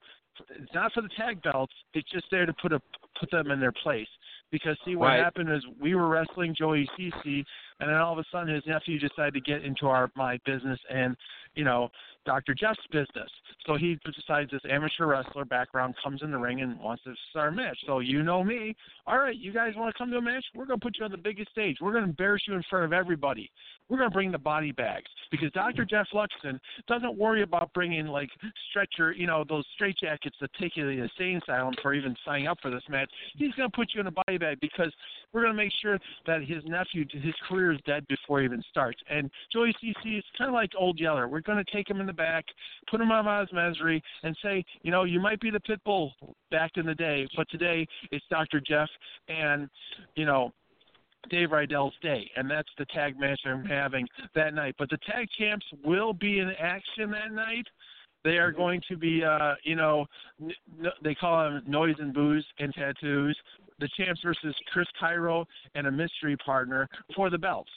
[SPEAKER 8] It's not for the tag belts; it's just there to put a put them in their place. Because see, what
[SPEAKER 5] Right.
[SPEAKER 8] happened is we were wrestling Joey Cece, and then all of a sudden his nephew decided to get into our my business and you know Dr. Jeff's business. So he decides this amateur wrestler background comes in the ring and wants to start a match. So you know me. All right, you guys want to come to a match? We're going to put you on the biggest stage. We're going to embarrass you in front of everybody. We're going to bring the body bags because Dr. Jeff Luxon doesn't worry about bringing like stretcher, you know, those straitjackets that take you to the insane asylum for even signing up for this match. He's going to put you in a body bag because we're going to make sure that his nephew, his career is dead before he even starts. And Joey CC is kind of like Old Yeller. We're going to take him in the back, put him on Oz Mesri, and say, you know, you might be the pit bull back in the day, but today it's Dr. Jeff and, you know, Dave Rydell's day, and that's the tag match I'm having that night. But the tag champs will be in action that night. They are going to be, uh, you know, n- they call them noise and booze and tattoos. The champs versus Chris Cairo and a mystery partner for the belts.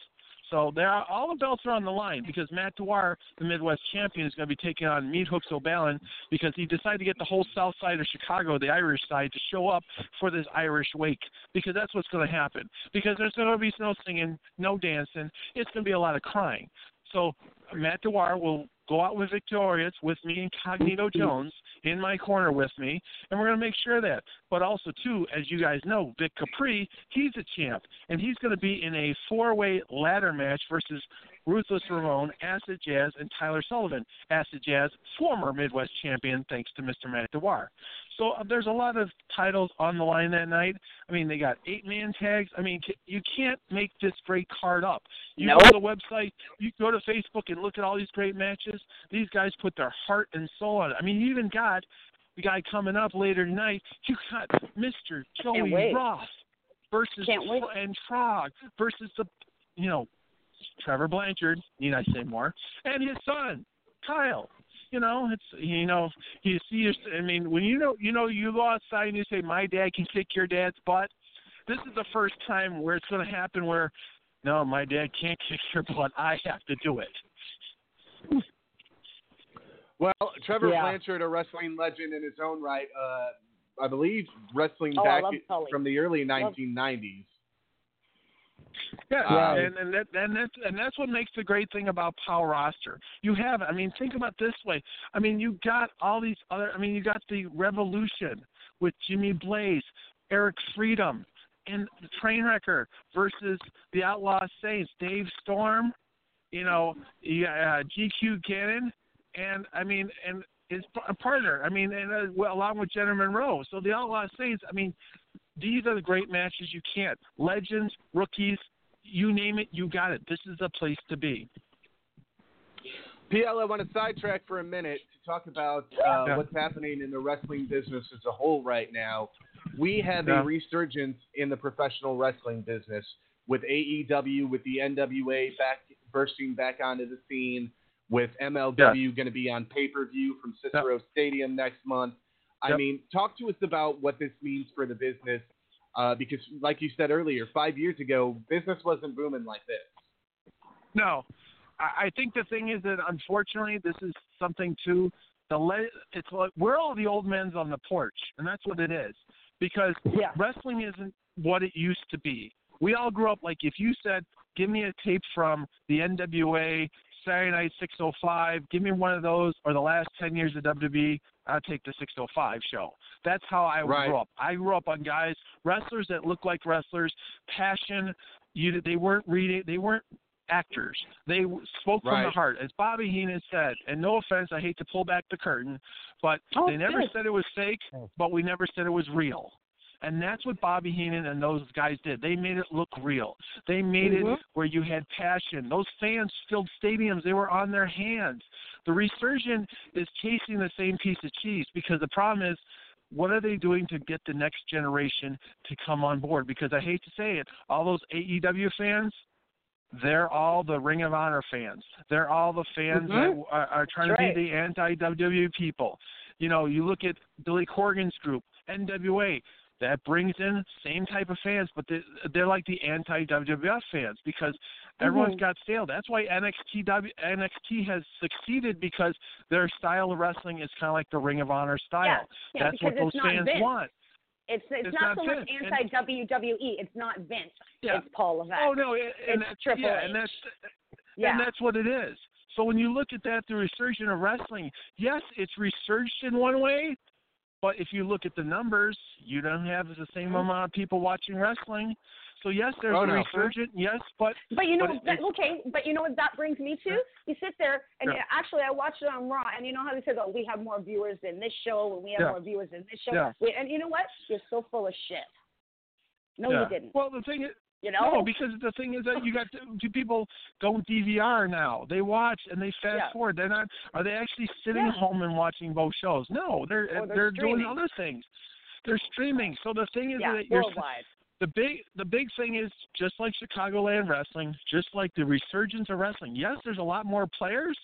[SPEAKER 8] So there are all the belts are on the line because Matt Dewar, the Midwest champion, is going to be taking on Meat Hooks O'Ballon because he decided to get the whole south side of Chicago, the Irish side, to show up for this Irish wake because that's what's going to happen. Because there's going to be no singing, no dancing. It's going to be a lot of crying. So Matt Dewar will go out with victorious with me and Cognito Jones in my corner with me, and we're going to make sure that. But also, too, as you guys know, Vic Capri, he's a champ, and he's going to be in a four-way ladder match versus Ruthless Ramon, Acid Jazz, and Tyler Sullivan. Acid Jazz, former Midwest champion, thanks to Mr. Matt Dewar. So uh, there's a lot of titles on the line that night. I mean, they got eight man tags. I mean, c- you can't make this great card up. You
[SPEAKER 3] Nope.
[SPEAKER 8] go to the website, you go to Facebook and look at all these great matches. These guys put their heart and soul on it. I mean, you even got the guy coming up later tonight. You got Mr. Joey. Roth versus and Trog versus the, you know, Trevor Blanchard. Need I say more? And his son, Kyle. You know, it's you know, you see. your- I mean, when you know, you know, you go outside and you say, "My dad can kick your dad's butt." This is the first time where it's going to happen. Where, no, my dad can't kick your butt. I have to do it.
[SPEAKER 5] Well, Trevor
[SPEAKER 7] Yeah.
[SPEAKER 5] Blanchard, a wrestling legend in his own right, uh, I believe wrestling
[SPEAKER 3] Oh,
[SPEAKER 5] back from the early 1990s.
[SPEAKER 8] Yeah,
[SPEAKER 5] Um,
[SPEAKER 8] and and that and that's and that's what makes the great thing about POWW Roster. You have, I mean, think about it this way. I mean, you got all these other. I mean, you got the Revolution with Jimmy Blaze, Eric Freedom, and the Trainwrecker versus the Outlaw Saints, Dave Storm, you know, you got, uh, GQ Cannon, and I mean, and his partner. I mean, and uh, well, along with Jenna Monroe. So the Outlaw Saints. I mean, these are the great matches you can't. Legends, rookies, you name it, you got it. This is the place to be.
[SPEAKER 5] PL, I want to sidetrack for a minute to talk about uh,
[SPEAKER 8] Yeah.
[SPEAKER 5] what's happening in the wrestling business as a whole right now. We have
[SPEAKER 8] Yeah.
[SPEAKER 5] a resurgence in the professional wrestling business with AEW, with the NWA back bursting back onto the scene, with MLW going to be on pay per view from Cicero Stadium next month. I
[SPEAKER 8] Yep.
[SPEAKER 5] mean, talk to us about what this means for the business, uh, because, like you said earlier, five years ago, business wasn't booming like this.
[SPEAKER 8] No, I, I think the thing is that unfortunately, this is something too. The le- it's like we're all the old men's on the porch, and that's what it is. Because
[SPEAKER 7] Yeah.
[SPEAKER 8] wrestling isn't what it used to be. We all grew up like if you said, "Give me a tape from the NWA Saturday Night 605," give me one of those, or the last 10 years of WWE, I'll take the 605 show. That's how I
[SPEAKER 5] Right.
[SPEAKER 8] grew up. I grew up on guys, wrestlers that look like wrestlers, passion. You, they weren't reading, they weren't actors. They w- spoke from the heart, as Bobby Heenan said. And no offense, I hate to pull back the curtain, but
[SPEAKER 3] Oh,
[SPEAKER 8] they never
[SPEAKER 3] good.
[SPEAKER 8] said it was fake, but we never said it was real. And that's what Bobby Heenan and those guys did. They made it look real. They made
[SPEAKER 3] Mhm.
[SPEAKER 8] it where you had passion. Those fans filled stadiums. They were on their hands. The resurgent is chasing the same piece of cheese because the problem is, what are they doing to get the next generation to come on board? Because I hate to say it, all those AEW fans, they're all the Ring of Honor fans. They're all the fans
[SPEAKER 3] Mhm.
[SPEAKER 8] that are, are trying
[SPEAKER 3] That's
[SPEAKER 8] to
[SPEAKER 3] right.
[SPEAKER 8] be the anti WWE people. You know, you look at Billy Corgan's group, NWA. That brings in same type of fans, but they, they're like the anti WWF fans because everyone's
[SPEAKER 3] Mhm.
[SPEAKER 8] got stale. That's why NXT W, NXT has succeeded because their style of wrestling is kind of like the Ring of Honor style.
[SPEAKER 3] Yeah, yeah,
[SPEAKER 8] That's what
[SPEAKER 3] because
[SPEAKER 8] those
[SPEAKER 3] it's not
[SPEAKER 8] fans
[SPEAKER 3] Vince.
[SPEAKER 8] want.
[SPEAKER 3] It's it's,
[SPEAKER 8] It's
[SPEAKER 3] not,
[SPEAKER 8] not
[SPEAKER 3] so much
[SPEAKER 8] Vince, and-
[SPEAKER 3] anti WWE. It's not Vince.
[SPEAKER 8] Yeah.
[SPEAKER 3] It's Paul Levesque.
[SPEAKER 8] Oh no, it, and
[SPEAKER 3] It's
[SPEAKER 8] that's
[SPEAKER 3] Triple
[SPEAKER 8] yeah,
[SPEAKER 3] H.
[SPEAKER 8] and that's
[SPEAKER 3] yeah.
[SPEAKER 8] and that's what it is. So when you look at that, the resurgence of wrestling, yes, it's resurged in one way, but if you look at the numbers, you don't have the same
[SPEAKER 3] Mm-hmm.
[SPEAKER 8] amount of people watching wrestling. So yes, there's
[SPEAKER 5] Oh,
[SPEAKER 8] a
[SPEAKER 5] no.
[SPEAKER 8] resurgent, yes, but
[SPEAKER 3] But you know,
[SPEAKER 8] But
[SPEAKER 3] that, okay. But you know what that brings me to? You sit there, and
[SPEAKER 8] Yeah.
[SPEAKER 3] actually, I watched it on Raw, and you know how they said, "Oh, we have more viewers than this show, and we have
[SPEAKER 8] Yeah.
[SPEAKER 3] more viewers than this show."
[SPEAKER 8] Yeah.
[SPEAKER 3] And you know what? You're so full of shit. No, you didn't.
[SPEAKER 8] Well, the thing is,
[SPEAKER 3] You know?
[SPEAKER 8] no, because the thing is that you got to do people go DVR now. They watch and they fast
[SPEAKER 3] Yeah.
[SPEAKER 8] forward. They're not. Are they actually sitting
[SPEAKER 3] Yeah.
[SPEAKER 8] home and watching both shows? No, they're oh,
[SPEAKER 3] Or they're
[SPEAKER 8] doing other things. They're streaming. So the thing is
[SPEAKER 3] yeah,
[SPEAKER 8] that you're
[SPEAKER 3] worldwide.
[SPEAKER 8] the big the big thing is just like Chicagoland wrestling, just like the resurgence of wrestling. Yes, there's a lot more players,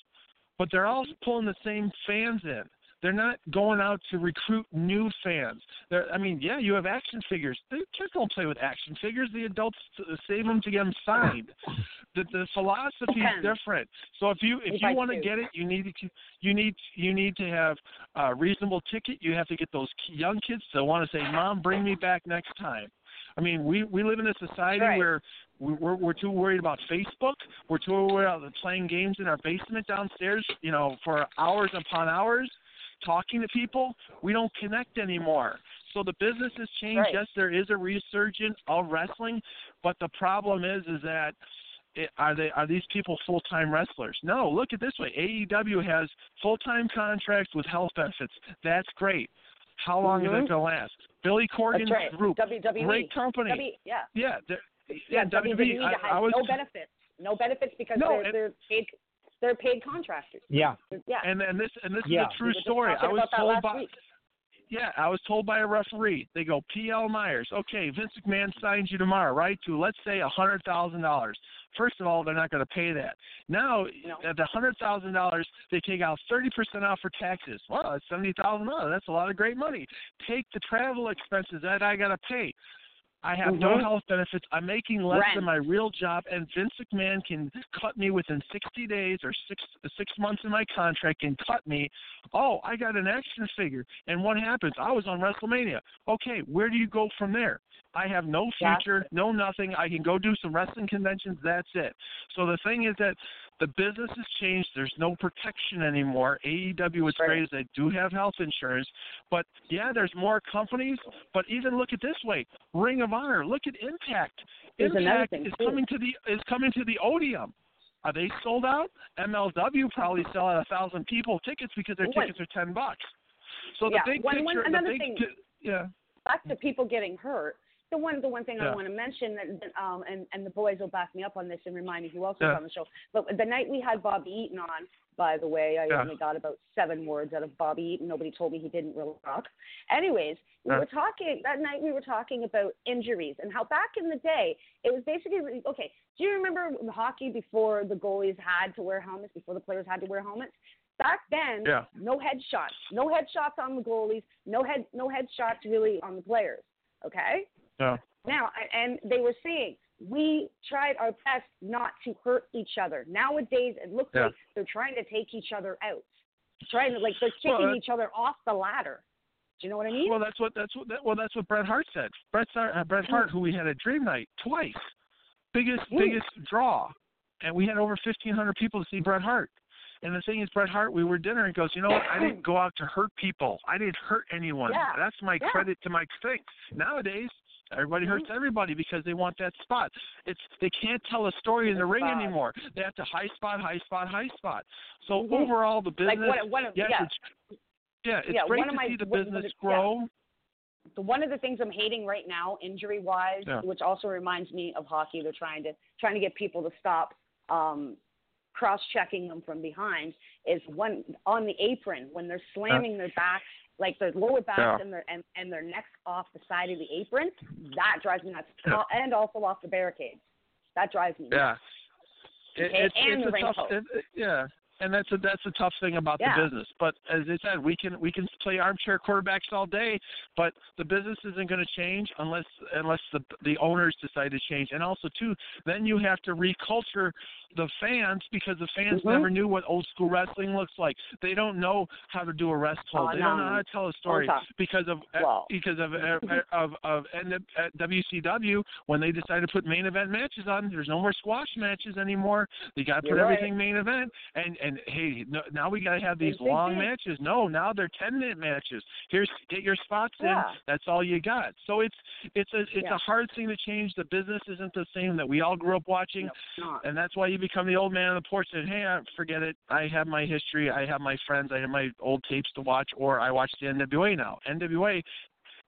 [SPEAKER 8] but they're all pulling the same fans in. They're not going out to recruit new fans. They're, I mean, yeah, you have action figures. The kids don't play with action figures. The adults uh, save them to get them signed. The the philosophy is different. So if you if
[SPEAKER 3] If
[SPEAKER 8] you want to get it, you need to you need you need to have a reasonable ticket. You have to get those young kids to want to say, "Mom, bring me back next time." I mean, we we live in a society
[SPEAKER 3] Right.
[SPEAKER 8] where we- we're we're too worried about Facebook. We're too worried about playing games in our basement downstairs. You know, for hours upon hours. Talking to people, we don't connect anymore. So the business has changed.
[SPEAKER 3] Right.
[SPEAKER 8] Yes, there is a resurgence of wrestling, but the problem is is that it, are they are these people full time wrestlers? No. Look at this way: AEW has full time contracts with health benefits. That's great. How long is
[SPEAKER 3] Mhm.
[SPEAKER 8] it going to last? Billy Corgan's
[SPEAKER 3] right.
[SPEAKER 8] group,
[SPEAKER 3] WWE.
[SPEAKER 8] great company.
[SPEAKER 3] W, yeah.
[SPEAKER 8] yeah,
[SPEAKER 3] Yeah,
[SPEAKER 8] yeah, WWE.
[SPEAKER 3] WWE
[SPEAKER 8] I,
[SPEAKER 3] has
[SPEAKER 8] I was
[SPEAKER 3] no benefits. No benefits because
[SPEAKER 8] No,
[SPEAKER 3] they're they're paid they're paid contractors.
[SPEAKER 7] Yeah.
[SPEAKER 3] Yeah.
[SPEAKER 8] and and this and this
[SPEAKER 7] Yeah.
[SPEAKER 8] is a true
[SPEAKER 3] We
[SPEAKER 8] story. I was told by
[SPEAKER 3] week.
[SPEAKER 8] yeah, I was told by a referee. They go, P.L. Myers. Okay, Vince McMahon signs you tomorrow, right? To let's say a hundred thousand dollars. First of all, they're not going to pay that. Now,
[SPEAKER 3] No.
[SPEAKER 8] at the hundred thousand dollars, they take out thirty percent off for taxes. Well, that's seventy thousand dollars. That's a lot of great money. Take the travel expenses that I got to pay. I have no
[SPEAKER 3] Mhm.
[SPEAKER 8] health benefits. I'm making less
[SPEAKER 3] Rent.
[SPEAKER 8] than my real job, and Vince McMahon can cut me within 60 days or six six months in my contract. and cut me. Oh, I got an action figure, and what happens? I was on WrestleMania. Okay, where do you go from there? I have no future, no nothing. I can go do some wrestling conventions. That's it. So the thing is that the business has changed. There's no protection anymore. AEW is
[SPEAKER 3] Right.
[SPEAKER 8] great as they do have health insurance, but yeah, there's more companies. But even look at this way: Ring of Honor. Look at Impact.
[SPEAKER 3] There's
[SPEAKER 8] Impact is
[SPEAKER 3] too.
[SPEAKER 8] coming to the is coming to the Odeum. Are they sold out? MLW probably sell out a thousand people tickets because their tickets are ten bucks. So the
[SPEAKER 3] Yeah,
[SPEAKER 8] big
[SPEAKER 3] one-
[SPEAKER 8] picture,
[SPEAKER 3] one-
[SPEAKER 8] the
[SPEAKER 3] another
[SPEAKER 8] big
[SPEAKER 3] thing-
[SPEAKER 8] yeah.
[SPEAKER 3] back to people getting hurt. The one, the one thing I want to mention that, um, and and the boys will back me up on this and remind me who else was on the show. But the night we had Bobby Eaton on, by the way, I
[SPEAKER 8] Yeah.
[SPEAKER 3] only got about seven words out of Bobby Eaton. Nobody told me he didn't really talk. Anyways, we
[SPEAKER 8] Yeah.
[SPEAKER 3] were talking that night. We were talking about injuries and how back in the day it was basically okay. Do you remember hockey before the goalies had to wear helmets? Before the players had to wear helmets? Back then,
[SPEAKER 8] Yeah.
[SPEAKER 3] no headshots, no headshots on the goalies, no head, no headshots really on the players. Okay.
[SPEAKER 8] Yeah.
[SPEAKER 3] Now, and they were saying we tried our best not to hurt each other. Nowadays, it looks
[SPEAKER 8] Yeah.
[SPEAKER 3] like they're trying to take each other out, trying to like they're kicking
[SPEAKER 8] Well,
[SPEAKER 3] each other off the ladder. Do you know what I mean?
[SPEAKER 8] Well, that's what that's what that, well that's what Bret Hart said. Bret uh, Bret Hart, who we had at Dream Night twice, biggest biggest draw, and we had over fifteen hundred people to see Bret Hart. And the thing is, Bret Hart, we were at dinner and he goes, you know what? I didn't go out to hurt people. I didn't hurt anyone.
[SPEAKER 3] Yeah.
[SPEAKER 8] That's my
[SPEAKER 3] Yeah.
[SPEAKER 8] credit to my thing. Nowadays, everybody
[SPEAKER 3] Mm-hmm.
[SPEAKER 8] hurts everybody because they want that spot. It's they can't tell a story in the ring
[SPEAKER 3] spot.
[SPEAKER 8] anymore. They have to high spot, high spot, high spot. So
[SPEAKER 3] Mhm.
[SPEAKER 8] overall, the business,
[SPEAKER 3] like one, one of
[SPEAKER 8] yes,
[SPEAKER 3] yeah,
[SPEAKER 8] it's yeah, it's
[SPEAKER 3] Yeah,
[SPEAKER 8] great to
[SPEAKER 3] my-
[SPEAKER 8] see the
[SPEAKER 3] one
[SPEAKER 8] business
[SPEAKER 3] the-
[SPEAKER 8] grow.
[SPEAKER 3] the one of the things I'm hating right now, injury wise,
[SPEAKER 8] Yeah.
[SPEAKER 3] which also reminds me of hockey. They're trying to trying to get people to stop um, cross checking them from behind. Is one on the apron when they're slamming their backs, like their lower backs
[SPEAKER 8] Yeah.
[SPEAKER 3] and their and, and their necks off the side of the apron. That drives me nuts.
[SPEAKER 8] Yeah.
[SPEAKER 3] Uh, and also off the barricades. That drives me
[SPEAKER 8] Yeah.
[SPEAKER 3] nuts.
[SPEAKER 8] It,
[SPEAKER 3] Okay,
[SPEAKER 8] it's
[SPEAKER 3] and
[SPEAKER 8] it's
[SPEAKER 3] the
[SPEAKER 8] tough, it, it- yeah, and that's a that's a tough thing about
[SPEAKER 3] Yeah.
[SPEAKER 8] the business. But as I said, we can we can play armchair quarterbacks all day, but the business isn't going to change unless unless the the owners decide to change. And also too, then you have to reculture the fans because the fans
[SPEAKER 3] Mhm.
[SPEAKER 8] never knew what old school wrestling looks like. They don't know how to do a rest hold.
[SPEAKER 3] Oh,
[SPEAKER 8] they don't know how to tell a story because of uh,
[SPEAKER 3] Well.
[SPEAKER 8] because of uh, of of and at WCW when they decided to put main event matches on. There's no more squash matches anymore. They got to put
[SPEAKER 3] You're right.
[SPEAKER 8] everything main event. And and hey, no, now we got to have these long
[SPEAKER 3] did.
[SPEAKER 8] matches. No, now they're 10 minute matches. Here's get your spots
[SPEAKER 3] Yeah.
[SPEAKER 8] in. That's all you got. So it's it's a it's
[SPEAKER 3] Yeah.
[SPEAKER 8] a hard thing to change. The business isn't the same that we all grew up watching.
[SPEAKER 3] No.
[SPEAKER 8] And that's why you become the old man on the porch and hey, forget it. I have my history. I have my friends. I have my old tapes to watch, or I watch the NWA now. NWA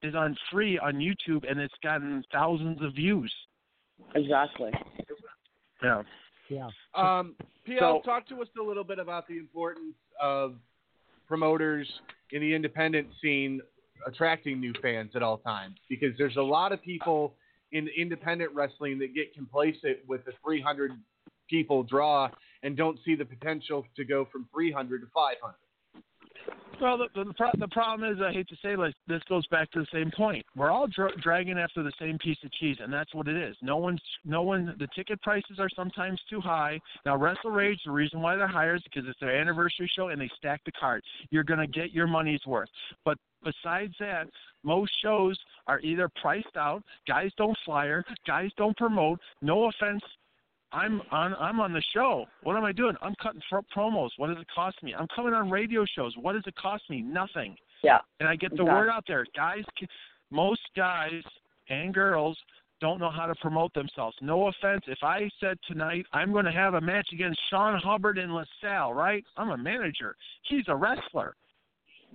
[SPEAKER 8] is on free on YouTube, and it's gotten thousands of views.
[SPEAKER 3] Exactly.
[SPEAKER 8] Yeah.
[SPEAKER 7] Yeah.
[SPEAKER 5] Um, PL,
[SPEAKER 8] So-
[SPEAKER 5] talk to us a little bit about the importance of promoters in the independent scene attracting new fans at all times because there's a lot of people in independent wrestling that get complacent with the 300 people draw and don't see the potential to go from 300 to 500.
[SPEAKER 8] Well, the the, the, pro- the problem is, I hate to say, like this goes back to the same point. We're all dra- dragging after the same piece of cheese, and that's what it is. No one's, no one. The ticket prices are sometimes too high. Now, WrestleRage, the reason why they're higher is because it's their anniversary show, and they stack the cards. You're gonna get your money's worth. But besides that, most shows are either priced out. Guys don't flyer. Guys don't promote. No offense I'm on I'm on the show. What am I doing? I'm cutting for promos. What does it cost me? I'm coming on radio shows. What does it cost me? Nothing.
[SPEAKER 3] Yeah.
[SPEAKER 8] And I get the
[SPEAKER 3] Exactly.
[SPEAKER 8] word out there. Guys, most guys and girls don't know how to promote themselves. No offense. If I said tonight I'm going to have a match against Sean Hubbard in LaSalle, right? I'm a manager. He's a wrestler.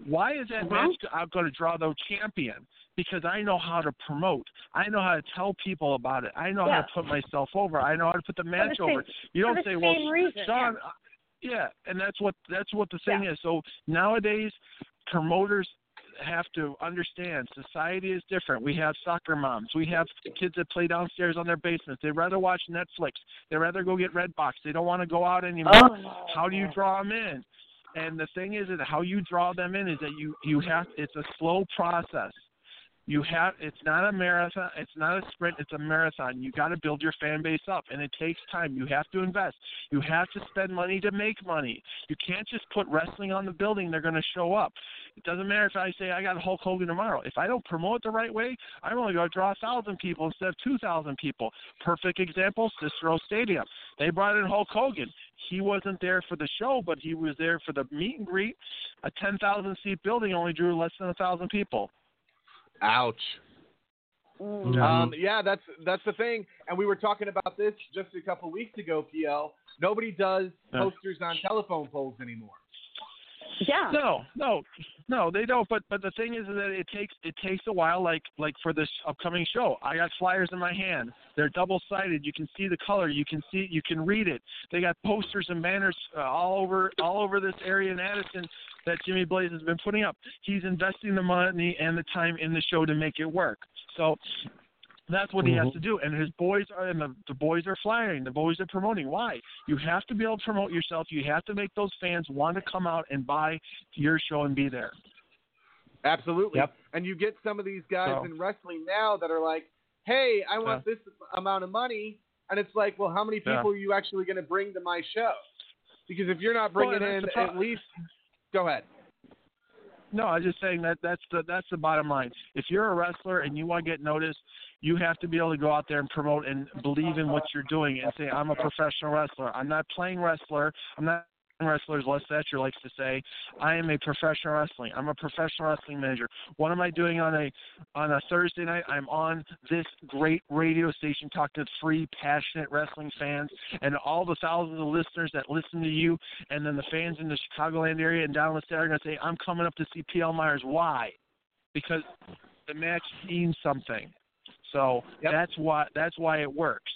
[SPEAKER 8] Why is that
[SPEAKER 3] Mhm.
[SPEAKER 8] match I'm going to draw the champion? Because I know how to promote. I know how to tell people about it. I know how to put myself over. I know how to put the match
[SPEAKER 3] the
[SPEAKER 8] over.
[SPEAKER 3] same-
[SPEAKER 8] You don't say, "Well,
[SPEAKER 3] reason,
[SPEAKER 8] Sean."
[SPEAKER 3] yeah.
[SPEAKER 8] uh, Yeah, and that's what that's what the thing
[SPEAKER 3] Yeah.
[SPEAKER 8] is. So nowadays, promoters have to understand society is different. We have soccer moms. We have kids that play downstairs on their basements. They'd rather watch Netflix. They'd rather go get Redbox. They don't want to go out anymore.
[SPEAKER 3] Oh,
[SPEAKER 8] How do you draw them in? And the thing is that how you draw them in is that you you have it's a slow process. You have it's not a marathon, it's not a sprint, it's a marathon. You got to build your fan base up and it takes time. You have to invest. You have to spend money to make money. You can't just put wrestling on the building, they're going to show up. It doesn't matter if I say I got Hulk Hogan tomorrow. If I don't promote the right way, I'm only going to draw a 1,000 people instead of 2,000 people. Perfect example, Cicero Stadium. They brought in Hulk Hogan. He wasn't there for the show, but he was there for the meet and greet. A 10,000 seat building only drew less than a 1,000 people.
[SPEAKER 5] Ouch.
[SPEAKER 3] Mm.
[SPEAKER 5] Um, yeah, that's that's the thing, and we were talking about this just a couple weeks ago. PL, nobody does posters on telephone poles anymore.
[SPEAKER 3] Yeah.
[SPEAKER 8] No, no, no, they don't. But but the thing is that it takes it takes a while. Like like for this upcoming show, I got flyers in my hand. They're double sided. You can see the color. You can see you can read it. They got posters and banners uh, all over all over this area in Addison that Jimmy Blaze has been putting up. He's investing the money and the time in the show to make it work. So that's what he has mm-hmm. to do. And his boys are and the, the boys are flying. The boys are promoting. Why? You have to be able to promote yourself. You have to make those fans want to come out and buy your show and be there.
[SPEAKER 5] Absolutely.
[SPEAKER 7] Yep.
[SPEAKER 5] And you get some of these guys
[SPEAKER 8] So-
[SPEAKER 5] in wrestling now that are like, "Hey, I want this amount of money," and it's like, "Well, how many
[SPEAKER 8] Yeah.
[SPEAKER 5] people are you actually going to bring to my show?" Because if you're not bringing
[SPEAKER 8] and
[SPEAKER 5] in
[SPEAKER 8] pro-
[SPEAKER 5] at least, go ahead.
[SPEAKER 8] No, I'm just saying that that's the that's the bottom line. If you're a wrestler and you want to get noticed, you have to be able to go out there and promote and believe in what you're doing and say, I'm a professional wrestler. I'm not playing wrestler. I'm not wrestlers, Les Thatcher likes to say, I am a professional wrestling. I'm a professional wrestling manager. What am I doing on a on a Thursday night? I'm on this great radio station talking to free, passionate wrestling fans and all the thousands of listeners that listen to you and then the fans in the Chicagoland area and down the state are gonna say, I'm coming up to see PL Myers. Why? Because the match means something. So
[SPEAKER 5] Yep.
[SPEAKER 8] that's why that's why it works.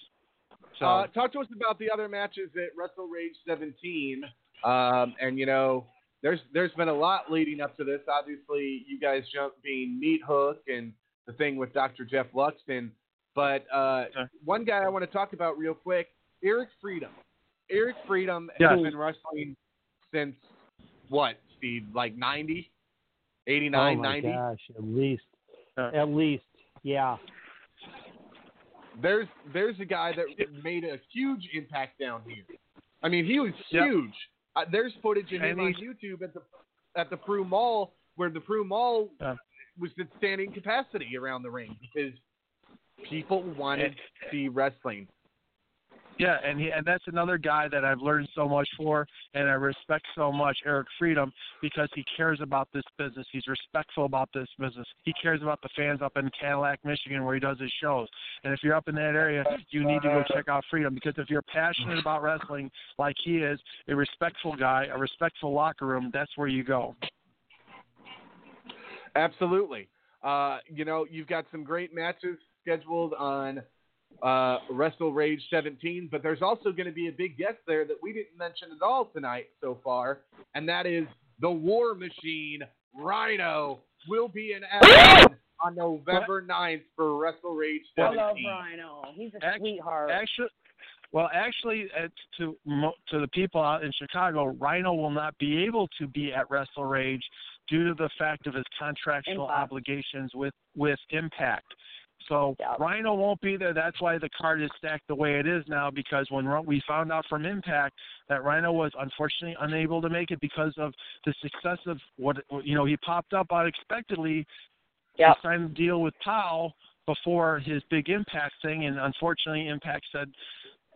[SPEAKER 8] So
[SPEAKER 5] Uh, talk to us about the other matches at WrestleRage 17. Um, and you know, there's there's been a lot leading up to this. Obviously, you guys jump being Meat Hook and the thing with Dr. Jeff Luxon. But uh,
[SPEAKER 8] Okay.
[SPEAKER 5] one guy I want to talk about real quick, Eric Freedom. Eric Freedom
[SPEAKER 8] Yes.
[SPEAKER 5] has been wrestling since what, Steve? Like 90, 89,
[SPEAKER 7] oh my
[SPEAKER 5] 90?
[SPEAKER 7] gosh, at least,
[SPEAKER 8] Uh,
[SPEAKER 7] at least, yeah.
[SPEAKER 5] There's there's a guy that made a huge impact down here. I mean, he was
[SPEAKER 8] Yep.
[SPEAKER 5] Uh, there's footage
[SPEAKER 8] And
[SPEAKER 5] him on YouTube at the at the Peru Mall where the Peru Mall was at standing capacity around the ring because people wanted
[SPEAKER 8] And-
[SPEAKER 5] to see wrestling.
[SPEAKER 8] Yeah, and he and that's another guy that I've learned so much for, and I respect so much, Eric Freedom, because he cares about this business. He's respectful about this business. He cares about the fans up in Cadillac, Michigan, where he does his shows. And if you're up in that area, you need to go check out Freedom because if you're passionate about wrestling like he is, a respectful guy, a respectful locker room, that's where you go.
[SPEAKER 5] Absolutely. Uh, you know, you've got some great matches scheduled on uh, WrestleRage 17, but there's also going to be a big guest there that we didn't mention at all tonight so far, and that is the War Machine Rhino will be in action on November 9th for WrestleRage 17.
[SPEAKER 3] I love Rhino. He's a
[SPEAKER 8] Act-
[SPEAKER 3] sweetheart.
[SPEAKER 8] Actually, well, actually, uh, to mo- to the people out in Chicago, Rhino will not be able to be at WrestleRage due to the fact of his contractual
[SPEAKER 3] Impact.
[SPEAKER 8] obligations with with Impact. So
[SPEAKER 3] Yeah.
[SPEAKER 8] Rhino won't be there. That's why the card is stacked the way it is now. Because when Ro- we found out from Impact that Rhino was unfortunately unable to make it because of the success of what you know, he popped up unexpectedly
[SPEAKER 3] Yep.
[SPEAKER 8] he signed a deal with POWW before his big Impact thing, and unfortunately, Impact said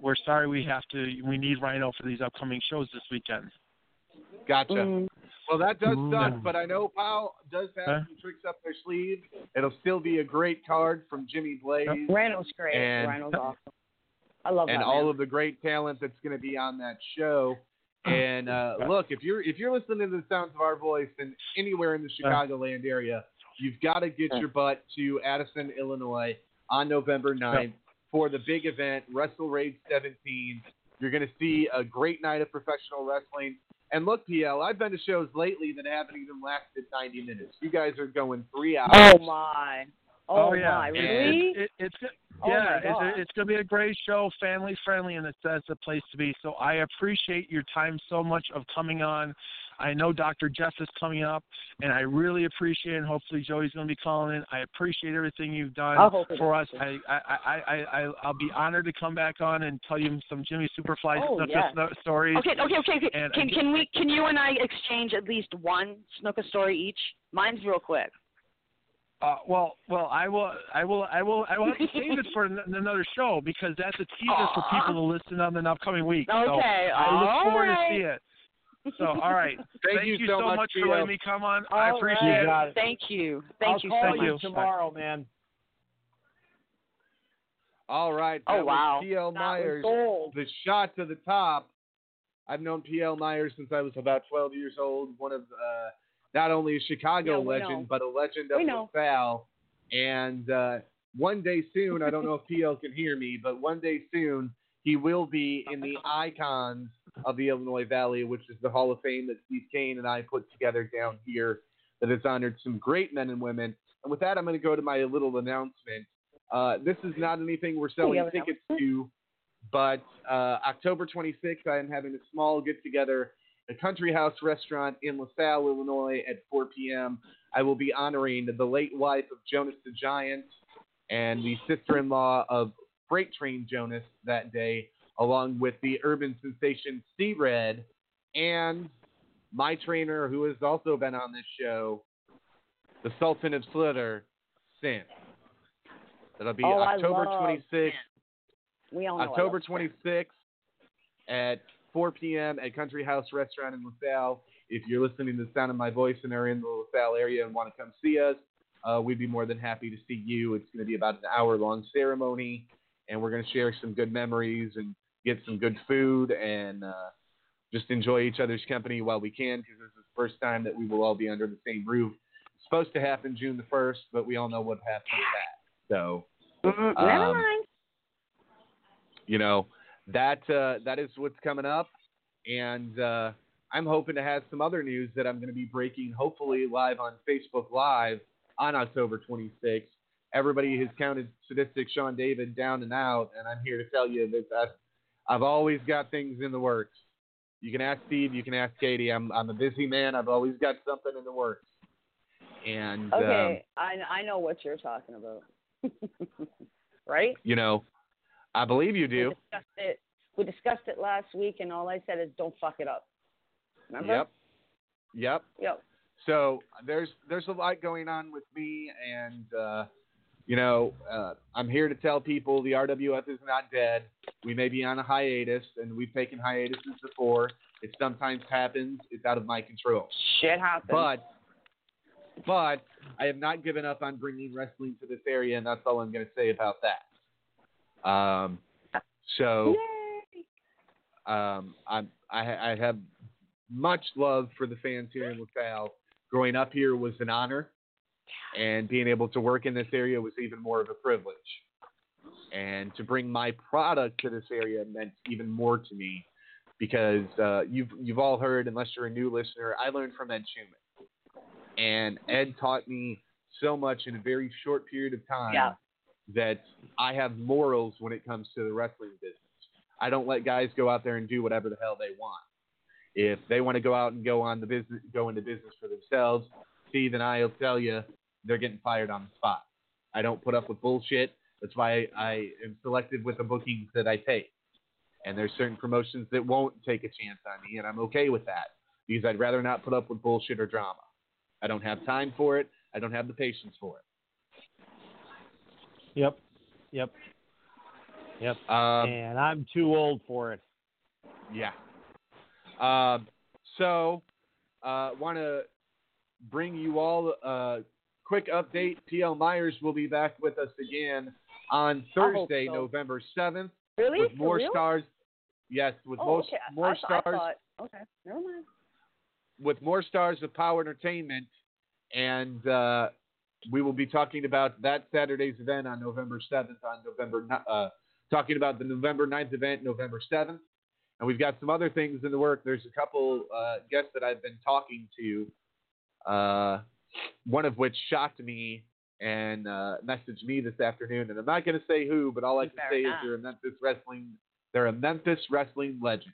[SPEAKER 8] we're sorry we have to. We need Rhino for these upcoming shows this weekend.
[SPEAKER 5] Gotcha.
[SPEAKER 3] Mm.
[SPEAKER 5] Well, that does suck, but I know POWW does have
[SPEAKER 8] Huh?
[SPEAKER 5] some tricks up their sleeve. It'll still be a great card from Jimmy Blaze
[SPEAKER 3] Rhino's great.
[SPEAKER 5] And-
[SPEAKER 3] Rhino's awesome. I love that.
[SPEAKER 5] and
[SPEAKER 3] that
[SPEAKER 5] all of the great talent that's going to be on that show. And uh, look, if you're if you're listening to the sounds of our voice and anywhere in the Chicagoland area, you've got to get your butt to Addison, Illinois on November 9th for the big event, WrestleRage 17. You're going to see a great night of professional wrestling. And look, PL, I've been to shows lately that haven't even lasted 90 minutes. You guys are going three hours.
[SPEAKER 3] Oh my. Oh, oh
[SPEAKER 8] yeah,
[SPEAKER 3] my. Really?
[SPEAKER 8] It, it, it's
[SPEAKER 3] Oh,
[SPEAKER 8] yeah,
[SPEAKER 3] my
[SPEAKER 8] it's, it's going to be a great show, family friendly, and it's that's the place to be. So I appreciate your time so much of coming on. I know Dr. Jeff is coming up, and I really appreciate it. And hopefully Joey's going to be calling in. I appreciate everything you've done
[SPEAKER 3] I hope it
[SPEAKER 8] for us. I, I, I, I, I'll be honored to come back on and tell you some Jimmy Superfly
[SPEAKER 3] Oh, yes.
[SPEAKER 8] stories.
[SPEAKER 9] Okay, okay, okay. okay.
[SPEAKER 8] And
[SPEAKER 9] Can can we can you and I exchange at least one snooker story each? Mine's real quick.
[SPEAKER 8] Uh, well, well, I will, I will, I will, I will have to save it for an- another show because that's a teaser for people to listen on the upcoming week. So
[SPEAKER 9] Okay,
[SPEAKER 8] I look
[SPEAKER 9] all
[SPEAKER 8] forward
[SPEAKER 9] right.
[SPEAKER 8] to see it. So, all right.
[SPEAKER 5] Thank you so much,
[SPEAKER 8] for
[SPEAKER 5] Theo.
[SPEAKER 8] letting me come on. I appreciate
[SPEAKER 3] right.
[SPEAKER 8] it.
[SPEAKER 7] got it.
[SPEAKER 9] Thank you. Thank
[SPEAKER 7] I'll
[SPEAKER 9] you
[SPEAKER 7] call
[SPEAKER 9] so
[SPEAKER 8] Thank
[SPEAKER 9] much.
[SPEAKER 8] you.
[SPEAKER 7] tomorrow, man.
[SPEAKER 5] All right.
[SPEAKER 9] Oh,
[SPEAKER 5] that was
[SPEAKER 9] wow.
[SPEAKER 5] PL Myers. the shot to the top. I've known PL Myers since I was about 12 years old. One of uh, not only a Chicago
[SPEAKER 3] Yeah,
[SPEAKER 5] legend,
[SPEAKER 3] know.
[SPEAKER 5] but a legend of
[SPEAKER 3] We know.
[SPEAKER 5] LaSalle. And uh, one day soon, I don't know if PL can hear me, but one day soon he will be in the icons of the Illinois Valley, which is the Hall of Fame that Steve Kane and I put together down here. That has honored some great men and women. And with that, I'm going to go to my little announcement. Uh, this is not anything we're selling
[SPEAKER 3] an
[SPEAKER 5] tickets to, but uh, October 26th, I am having a small get together at Country House Restaurant in LaSalle, Illinois at 4 p.m. I will be honoring the late wife of Jonas the Giant and the sister in law of Freight Train Jonas that day, along with the urban sensation Steve Red and my trainer, who has also been on this show, the Sultan of Slitter, Sin. That'll be
[SPEAKER 3] Oh,
[SPEAKER 5] October
[SPEAKER 3] love
[SPEAKER 5] 26th.
[SPEAKER 3] We all know
[SPEAKER 5] October
[SPEAKER 3] love
[SPEAKER 5] 26th at 4 p.m. at Country House Restaurant in LaSalle. If you're listening to the sound of my voice and are in the LaSalle area and want to come see us, uh, we'd be more than happy to see you. It's going to be about an hour long ceremony, and we're going to share some good memories and get some good food and uh, just enjoy each other's company while we can because this is the first time that we will all be under the same roof. It's supposed to happen June the 1st, but we all know what happened with that. So
[SPEAKER 3] Mhm.
[SPEAKER 5] Um,
[SPEAKER 3] Never mind.
[SPEAKER 5] you know that uh, that is what's coming up, and uh, I'm hoping to have some other news that I'm going to be breaking, hopefully live on Facebook Live on October 26th. Everybody has counted sadistic Sean David down and out, and I'm here to tell you that I've, I've always got things in the works. You can ask Steve, you can ask Katie. I'm I'm a busy man. I've always got something in the works. And um,
[SPEAKER 3] Okay, I I know what you're talking about. right?
[SPEAKER 5] you know, I believe you do.
[SPEAKER 3] We discussed it. We discussed it last week, and all I said is, "Don't fuck it up." Remember?
[SPEAKER 5] Yep. Yep.
[SPEAKER 3] Yep.
[SPEAKER 5] So there's there's a lot going on with me, and uh, you know uh, I'm here to tell people the RWF is not dead. We may be on a hiatus, and we've taken hiatuses before. It sometimes happens. It's out of my control.
[SPEAKER 3] Shit happens.
[SPEAKER 5] But but I have not given up on bringing wrestling to this area, and that's all I'm going to say about that. Um, so um, I'm, I, I have much love for the fans here in LaSalle. Growing up here was an honor, and being able to work in this area was even more of a privilege. And to bring my product to this area meant even more to me because uh, you've you've all heard, unless you're a new listener, I learned from Ed Schumann, and Ed taught me so much in a very short period of time
[SPEAKER 3] Yeah.
[SPEAKER 5] that I have morals when it comes to the wrestling business. I don't let guys go out there and do whatever the hell they want. If they want to go out and go on the business, go into business for themselves, And I'll tell you, they're getting fired on the spot. I don't put up with bullshit. That's why I am selective with the bookings that I take. And there's certain promotions that won't take a chance on me, and I'm okay with that because I'd rather not put up with bullshit or drama. I don't have time for it. I don't have the patience for it.
[SPEAKER 7] Yep. Yep. Yep.
[SPEAKER 5] Um,
[SPEAKER 7] and I'm too old for it.
[SPEAKER 5] Yeah. Um, so, uh, want to bring you all a quick update. PL Myers will be back with us again on Thursday,
[SPEAKER 3] so.
[SPEAKER 5] November 7th,
[SPEAKER 3] Really?
[SPEAKER 5] with more stars. Yes, with
[SPEAKER 3] Oh,
[SPEAKER 5] more,
[SPEAKER 3] okay.
[SPEAKER 5] more
[SPEAKER 3] I,
[SPEAKER 5] stars.
[SPEAKER 3] Thought, okay, never mind.
[SPEAKER 5] with more stars of POWW Entertainment, and uh, we will be talking about that Saturday's event on November 7th. On November, uh, talking about the November 9th event, November 7th, and we've got some other things in the work. There's a couple uh, guests that I've been talking to, uh, one of which shocked me and uh, messaged me this afternoon, and I'm not going to say who, but all I can
[SPEAKER 3] Fair
[SPEAKER 5] say
[SPEAKER 3] enough.
[SPEAKER 5] is they're a Memphis wrestling. They're a Memphis wrestling legend.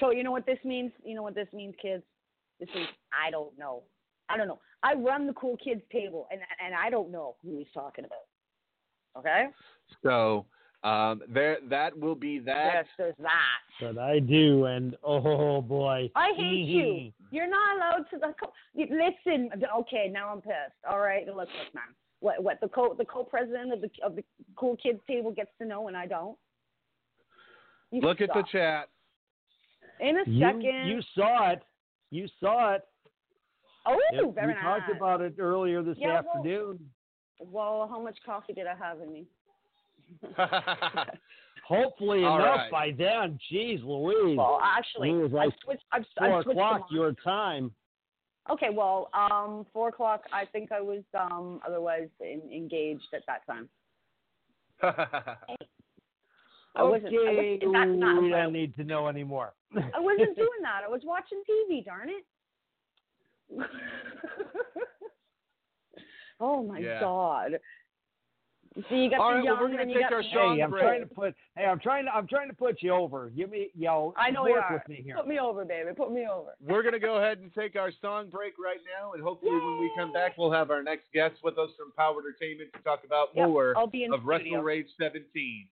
[SPEAKER 3] So you know what this means? You know what this means, kids? This is I don't know. I don't know. I run the cool kids table, and and I don't know who he's talking about. Okay.
[SPEAKER 5] So um, there, that will be that.
[SPEAKER 3] Yes, there's that.
[SPEAKER 7] But I do, and oh boy.
[SPEAKER 3] I hate
[SPEAKER 7] Mm-hmm.
[SPEAKER 3] you. You're not allowed to. The listen. Okay, now I'm pissed. All right, look, look, man. What? What? The co the co-president of the of the cool kids table gets to know, and I don't. You
[SPEAKER 5] Look at the
[SPEAKER 3] suck.
[SPEAKER 5] chat.
[SPEAKER 3] In a
[SPEAKER 7] You,
[SPEAKER 3] second.
[SPEAKER 7] you saw it. You saw it.
[SPEAKER 3] oh,
[SPEAKER 7] Yep,
[SPEAKER 3] very
[SPEAKER 7] we
[SPEAKER 3] nice.
[SPEAKER 7] talked about it earlier this
[SPEAKER 3] Yeah, well-
[SPEAKER 7] afternoon.
[SPEAKER 3] Well, how much coffee did I have in me?
[SPEAKER 7] Hopefully
[SPEAKER 5] All
[SPEAKER 7] enough
[SPEAKER 5] right.
[SPEAKER 7] by then. Jeez Louise.
[SPEAKER 3] Well, actually,
[SPEAKER 7] It was
[SPEAKER 3] I
[SPEAKER 7] like
[SPEAKER 3] switched. I've,
[SPEAKER 7] Four
[SPEAKER 3] I've switched
[SPEAKER 7] o'clock
[SPEAKER 3] them
[SPEAKER 7] your time.
[SPEAKER 3] Okay, well, um, four o'clock. I think I was um otherwise in, engaged at that time. I wasn't. I
[SPEAKER 7] okay,
[SPEAKER 3] was, that's not.
[SPEAKER 7] we don't need to know anymore.
[SPEAKER 3] I wasn't doing that. I was watching TV. Darn it. oh my
[SPEAKER 5] Yeah.
[SPEAKER 3] God. So you got
[SPEAKER 5] All
[SPEAKER 3] the
[SPEAKER 5] right, well, we're gonna take our
[SPEAKER 3] the
[SPEAKER 5] song
[SPEAKER 7] hey, I'm
[SPEAKER 5] break.
[SPEAKER 7] trying to put. Hey, I'm trying to. I'm trying to put you over. Give me, yo.
[SPEAKER 3] I know
[SPEAKER 7] work
[SPEAKER 3] you are.
[SPEAKER 7] with me here.
[SPEAKER 3] Put me over, baby. Put me over.
[SPEAKER 5] We're going to go ahead and take our song break right now, and hopefully when we come back, we'll have our next guest with us from POWW Entertainment to talk about
[SPEAKER 3] Yep,
[SPEAKER 5] more
[SPEAKER 3] I'll be in
[SPEAKER 5] of
[SPEAKER 3] studio.
[SPEAKER 5] WrestleRage 17.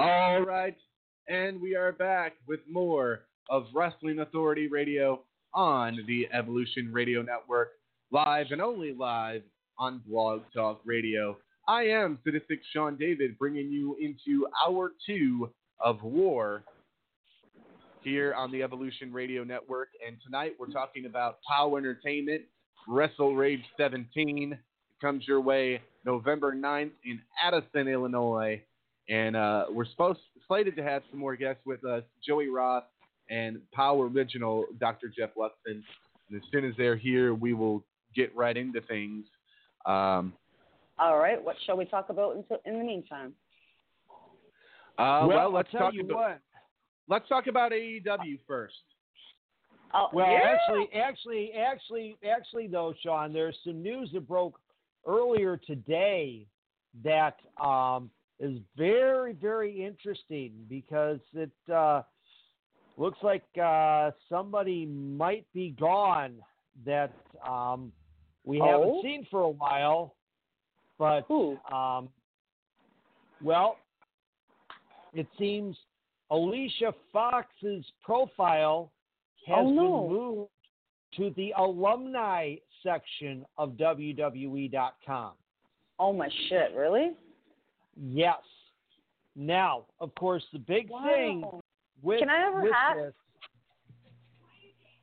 [SPEAKER 5] All right, and we are back with more of Wrestling Authority Radio on the Evolution Radio Network, live and only live on Blog Talk Radio. I am Sadistic Sean David, bringing you into hour two of War here on the Evolution Radio Network. And tonight we're talking about POWW Entertainment, WrestleRage 17. It comes your way November 9th in Addison, Illinois. And uh, we're supposed slated to have some more guests with us, Joey Roth and POWW original Dr. Jeff Luxon. And as soon as they're here, we will get right into things. Um,
[SPEAKER 3] All right, what shall we talk about in, in the meantime?
[SPEAKER 5] uh,
[SPEAKER 7] well,
[SPEAKER 5] well, let's
[SPEAKER 7] tell
[SPEAKER 5] talk
[SPEAKER 7] you
[SPEAKER 5] about
[SPEAKER 7] what.
[SPEAKER 5] let's talk about AEW first.
[SPEAKER 3] Oh,
[SPEAKER 7] Well,
[SPEAKER 3] yeah.
[SPEAKER 7] actually, actually, actually, actually, though, Sean, there's some news that broke earlier today that um, is very, very interesting because it uh, looks like uh, somebody might be gone that um, we haven't
[SPEAKER 3] Oh?
[SPEAKER 7] seen for a while. But
[SPEAKER 3] Who?
[SPEAKER 7] um, well, it seems Alicia Fox's profile has
[SPEAKER 3] Oh, no.
[SPEAKER 7] been moved to the alumni section of WWE.com.
[SPEAKER 3] Oh my shit! Really?
[SPEAKER 7] Yes. Now, of course, the big thing
[SPEAKER 3] Wow.
[SPEAKER 7] with,
[SPEAKER 3] Can I have
[SPEAKER 7] with
[SPEAKER 3] hat?
[SPEAKER 7] this,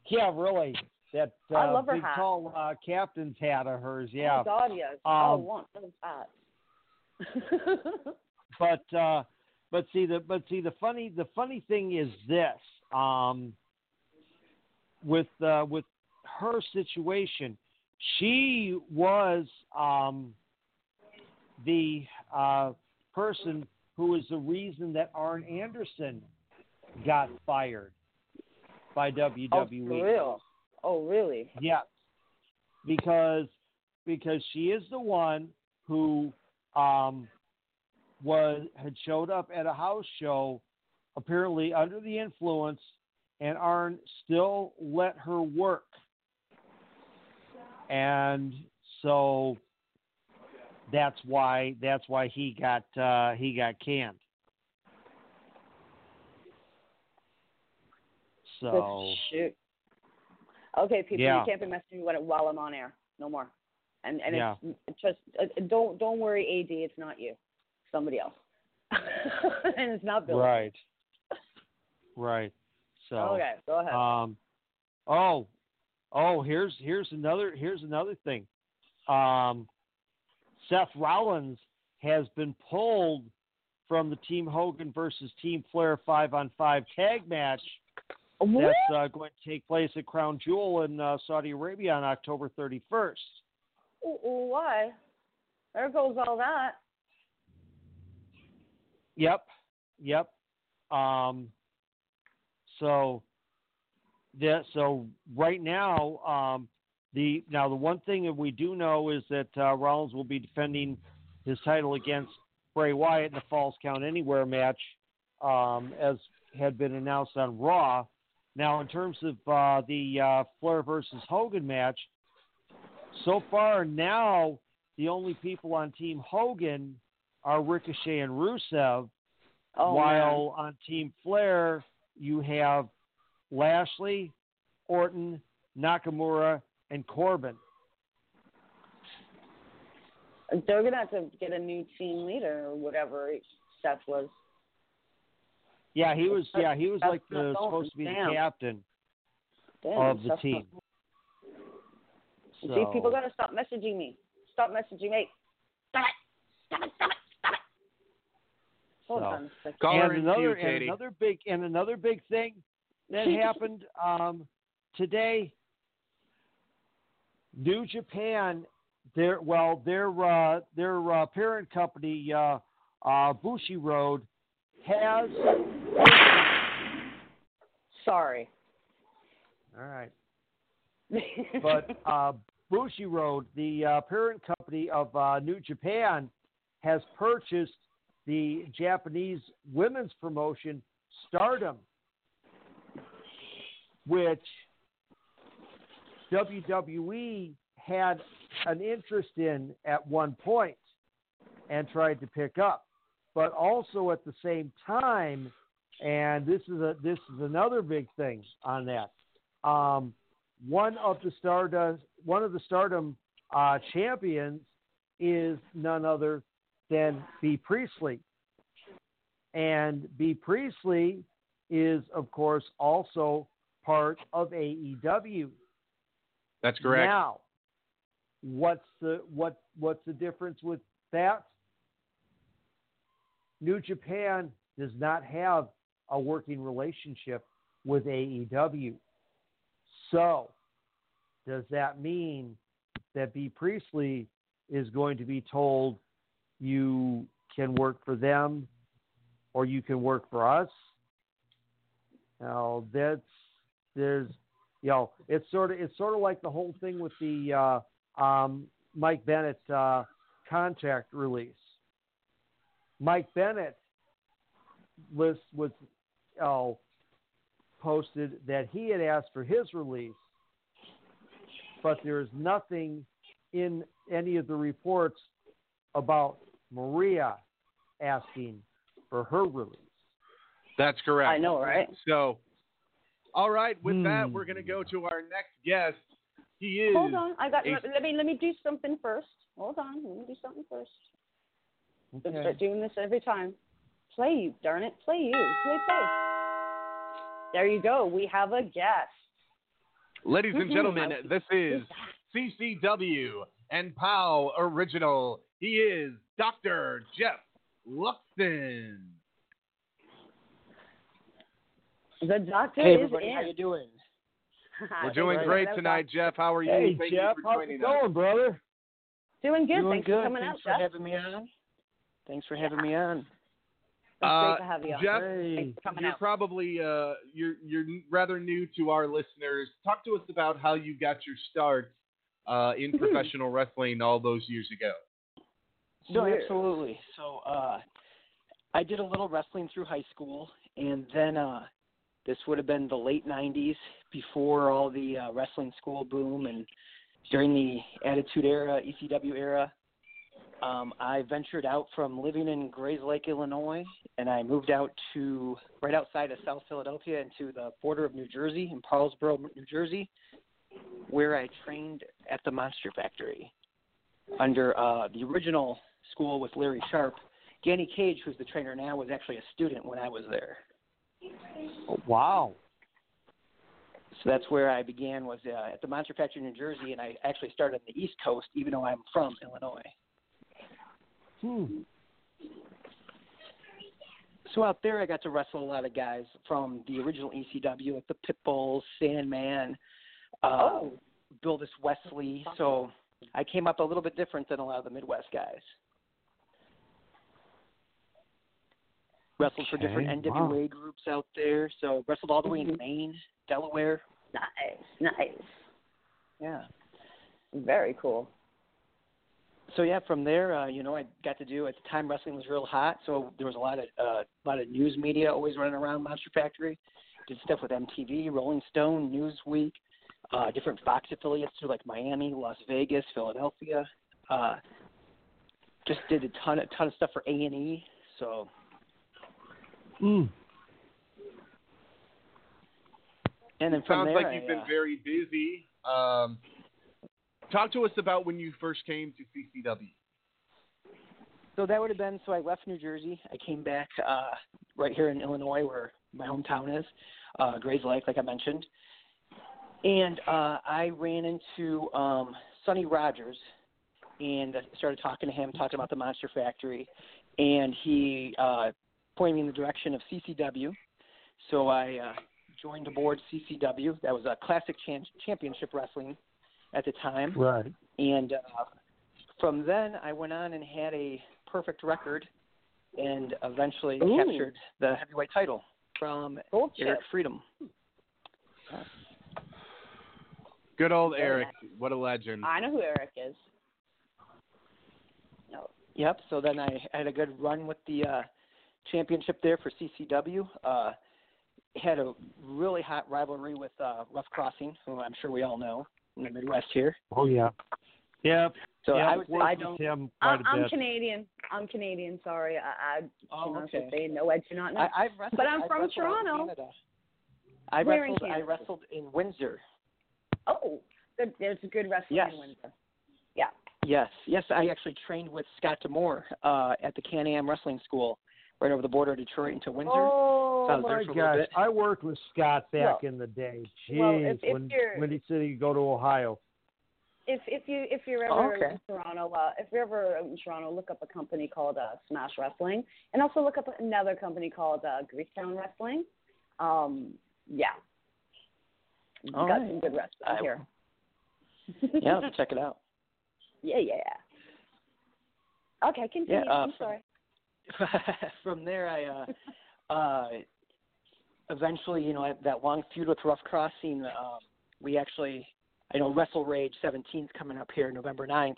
[SPEAKER 7] yeah, really, that uh,
[SPEAKER 3] I
[SPEAKER 7] big
[SPEAKER 3] hat.
[SPEAKER 7] tall uh, captain's hat of hers,
[SPEAKER 3] Oh
[SPEAKER 7] yeah.
[SPEAKER 3] my God, yes. oh, I
[SPEAKER 7] Um,
[SPEAKER 3] want those hats.
[SPEAKER 7] but uh but see the but see the funny the funny thing is this um with uh with her situation she was um the uh person who is the reason that Arn Anderson got fired by
[SPEAKER 3] oh,
[SPEAKER 7] WWE.
[SPEAKER 3] for real? Oh, really?
[SPEAKER 7] Yes, because because she is the one who um, was had showed up at a house show, apparently under the influence, and Arn still let her work, and so that's why that's why he got uh, he got canned. So
[SPEAKER 3] Shoot. Okay, people,
[SPEAKER 7] Yeah.
[SPEAKER 3] you can't be messaging me while I'm on air. No more. And and
[SPEAKER 7] Yeah.
[SPEAKER 3] it's, it's just uh, don't don't worry, Ad. It's not you. Somebody else. and it's not Bill.
[SPEAKER 7] right, right. So
[SPEAKER 3] Okay, go ahead.
[SPEAKER 7] Um, oh, oh, here's here's another here's another thing. Um, Seth Rollins has been pulled from the Team Hogan versus Team Flair five on five tag match
[SPEAKER 3] what?
[SPEAKER 7] that's uh, going to take place at Crown Jewel in uh, Saudi Arabia on October 31st.
[SPEAKER 3] Ooh, ooh, why? There goes all that.
[SPEAKER 7] Yep, yep. Um, so, yeah. So right now, um, the now the one thing that we do know is that uh, Rollins will be defending his title against Bray Wyatt in the Falls Count Anywhere match, um, as had been announced on Raw. Now, in terms of uh, the uh, Flair versus Hogan match, so far now the only people on Team Hogan are Ricochet and Rusev,
[SPEAKER 3] Oh,
[SPEAKER 7] while on Team Flair you have Lashley, Orton, Nakamura, and Corbin.
[SPEAKER 3] They're gonna have to get a new team leader or whatever Seth was.
[SPEAKER 7] Yeah, he was. Yeah, he was
[SPEAKER 3] That's
[SPEAKER 7] like the supposed to be
[SPEAKER 3] Damn.
[SPEAKER 7] the captain
[SPEAKER 3] Damn,
[SPEAKER 7] of the
[SPEAKER 3] Seth's
[SPEAKER 7] team. So,
[SPEAKER 3] See, people gotta stop messaging me. Stop messaging me. Stop it! Stop it! Stop it! Stop it! Hold
[SPEAKER 7] So-
[SPEAKER 3] on a second.
[SPEAKER 7] And another
[SPEAKER 5] queue,
[SPEAKER 7] and another big and another big thing that happened um, today. New Japan, their well, their uh, their uh, parent company, uh, uh, Bushiroad, has.
[SPEAKER 3] Sorry.
[SPEAKER 7] All right. but uh, Bushiroad, the uh, parent company of uh, New Japan, has purchased the Japanese women's promotion Stardom, which WWE had an interest in at one point and tried to pick up. but also at the same time, and this is a this is another big thing on that. Um, one of the Stardust, one of the Stardom uh, champions is none other than Bea Priestley, and Bea Priestley is of course also part of AEW.
[SPEAKER 5] That's correct.
[SPEAKER 7] Now, what's the what what's the difference with that? New Japan does not have a working relationship with AEW. So, does that mean that Bea Priestley is going to be told you can work for them or you can work for us? Now, that's there's you know, it's sort of it's sort of like the whole thing with the uh, um, Mike Bennett uh, contract release. Mike Bennett was was oh, posted that he had asked for his release, but there is nothing in any of the reports about Maria asking for her release.
[SPEAKER 5] That's correct.
[SPEAKER 3] I know, right?
[SPEAKER 5] So, all right. With that,
[SPEAKER 7] Hmm.
[SPEAKER 5] we're going to go to our next guest. He is.
[SPEAKER 3] Hold on, I got.
[SPEAKER 5] a-
[SPEAKER 3] Let me let me do something first. Hold on, let me do something first. Let's start doing this every time. Play you, darn it, play you, play play. There you go. We have a guest.
[SPEAKER 5] Ladies and
[SPEAKER 3] Mhm.
[SPEAKER 5] gentlemen, this is CCW and POWW original. He is Dr. Jeff Luxon.
[SPEAKER 3] The doctor
[SPEAKER 10] Hey
[SPEAKER 3] is in.
[SPEAKER 10] how you doing?
[SPEAKER 5] We're doing great tonight, Jeff. How are you?
[SPEAKER 7] Hey
[SPEAKER 5] Thank
[SPEAKER 7] Jeff,
[SPEAKER 5] you for
[SPEAKER 7] how's
[SPEAKER 5] joining
[SPEAKER 7] it
[SPEAKER 5] us.
[SPEAKER 7] going, brother?
[SPEAKER 3] Doing good.
[SPEAKER 10] Doing
[SPEAKER 3] Thanks
[SPEAKER 10] good.
[SPEAKER 3] for coming
[SPEAKER 10] Thanks
[SPEAKER 3] out,
[SPEAKER 10] for
[SPEAKER 3] Jeff.
[SPEAKER 10] having me on. Thanks for having me on.
[SPEAKER 3] It's
[SPEAKER 5] Uh,
[SPEAKER 3] great to have you on.
[SPEAKER 5] Jeff,
[SPEAKER 7] Hey.
[SPEAKER 3] Thanks for coming
[SPEAKER 5] you're
[SPEAKER 3] out.
[SPEAKER 5] probably uh, you're you're rather new to our listeners. Talk to us about how you got your start uh, in professional wrestling all those years ago.
[SPEAKER 10] No,
[SPEAKER 3] Yeah.
[SPEAKER 10] absolutely. So uh, I did a little wrestling through high school, and then uh, this would have been the late '90s, before all the uh, wrestling school boom, and during the Attitude Era, ECW era. Um, I ventured out from living in Grayslake, Illinois, and I moved out to right outside of South Philadelphia into the border of New Jersey, in Paulsboro, New Jersey, where I trained at the Monster Factory under uh, the original school with Larry Sharpe. Danny Cage, who's the trainer now, was actually a student when I was there.
[SPEAKER 7] Wow.
[SPEAKER 10] So that's where I began was uh, at the Monster Factory, in New Jersey, and I actually started on the East Coast, even though I'm from Illinois.
[SPEAKER 7] Hmm.
[SPEAKER 10] So out there, I got to wrestle a lot of guys from the original ECW, like the Pitbulls, Sandman, uh,
[SPEAKER 3] Oh.
[SPEAKER 10] Bildis Wesley. So I came up a little bit different than a lot of the Midwest guys. Wrestled for different
[SPEAKER 7] Okay,
[SPEAKER 10] NWA
[SPEAKER 7] wow.
[SPEAKER 10] groups out there. So wrestled all the way in Maine, Delaware.
[SPEAKER 3] Nice, nice.
[SPEAKER 10] Yeah.
[SPEAKER 3] Very cool.
[SPEAKER 10] so yeah, from there, uh, you know, I got to do at the time wrestling was real hot, so there was a lot of uh, a lot of news media always running around Monster Factory. Did stuff with MTV, Rolling Stone, Newsweek, uh, different Fox affiliates through like Miami, Las Vegas, Philadelphia. Uh, just did a ton, a ton of stuff for A and E. So
[SPEAKER 7] Mm.
[SPEAKER 10] and then from
[SPEAKER 5] Sounds
[SPEAKER 10] there,
[SPEAKER 5] like you've
[SPEAKER 10] I,
[SPEAKER 5] been very busy. Um, talk to us about when you first came to CCW.
[SPEAKER 10] So that would have been so I left New Jersey. I came back uh right here in Illinois where my hometown is, uh Grayslake, like I mentioned. And uh I ran into um Sonny Rogers and I started talking to him, talking about the Monster Factory and he uh pointed me in the direction of CCW. So I uh joined aboard CCW. That was a classic chan- championship wrestling at the time.
[SPEAKER 7] Right.
[SPEAKER 10] And uh, from then, I went on and had a perfect record, and eventually
[SPEAKER 3] Ooh.
[SPEAKER 10] captured the heavyweight title from
[SPEAKER 3] Gold
[SPEAKER 10] Eric
[SPEAKER 3] chip.
[SPEAKER 10] Freedom.
[SPEAKER 5] Good old
[SPEAKER 3] Very
[SPEAKER 5] Eric.
[SPEAKER 3] nice.
[SPEAKER 5] What a legend.
[SPEAKER 3] I know who Eric is. No.
[SPEAKER 10] Yep. So then I had a good run with the uh, championship there for CCW. Uh, had a really hot rivalry with uh, Ruff Crossing, who I'm sure we all know in the Midwest here.
[SPEAKER 7] Oh yeah. yeah.
[SPEAKER 10] So
[SPEAKER 7] yeah,
[SPEAKER 10] I
[SPEAKER 7] I've
[SPEAKER 10] would say
[SPEAKER 7] worked
[SPEAKER 10] I
[SPEAKER 7] with
[SPEAKER 10] don't.
[SPEAKER 7] him quite
[SPEAKER 3] I'm,
[SPEAKER 7] a
[SPEAKER 3] I'm. Canadian. I'm Canadian. Sorry, I, I
[SPEAKER 10] Oh,
[SPEAKER 3] you know,
[SPEAKER 10] okay.
[SPEAKER 3] say no, I do not know.
[SPEAKER 10] I, I've wrestled,
[SPEAKER 3] but I'm
[SPEAKER 10] I've
[SPEAKER 3] from
[SPEAKER 10] in
[SPEAKER 3] Toronto.
[SPEAKER 10] Canada. I
[SPEAKER 3] Where in
[SPEAKER 10] wrestled. I wrestled in Windsor.
[SPEAKER 3] Oh, good. There's a good wrestling
[SPEAKER 10] Yes.
[SPEAKER 3] in Windsor. Yeah.
[SPEAKER 10] Yes, yes. I actually trained with Scott D'Amore uh, at the Can-Am Wrestling School, right over the border of Detroit into Windsor.
[SPEAKER 7] Oh
[SPEAKER 10] So I
[SPEAKER 7] my
[SPEAKER 10] for
[SPEAKER 7] gosh! I worked with Scott back
[SPEAKER 3] Well-
[SPEAKER 7] in the day. Jeez,
[SPEAKER 3] well, if- if
[SPEAKER 7] when
[SPEAKER 3] you're-
[SPEAKER 7] Windy City go to Ohio.
[SPEAKER 3] If if you if you're
[SPEAKER 10] Oh,
[SPEAKER 3] ever
[SPEAKER 10] okay.
[SPEAKER 3] in Toronto, uh, if you're ever in Toronto, look up a company called uh, Smash Wrestling, and also look up another company called uh, Greektown Wrestling. Um, yeah, we got
[SPEAKER 10] right.
[SPEAKER 3] some good wrestling
[SPEAKER 10] I-
[SPEAKER 3] here.
[SPEAKER 10] Yeah, I'll have to check it out.
[SPEAKER 3] yeah, yeah. Yeah. Okay, continue.
[SPEAKER 10] Yeah, uh,
[SPEAKER 3] I'm sorry.
[SPEAKER 10] From there, I uh, uh, eventually, you know, that long feud with Ruff Crossing, um, we actually, I know WrestleRage 17th coming up here November 9th.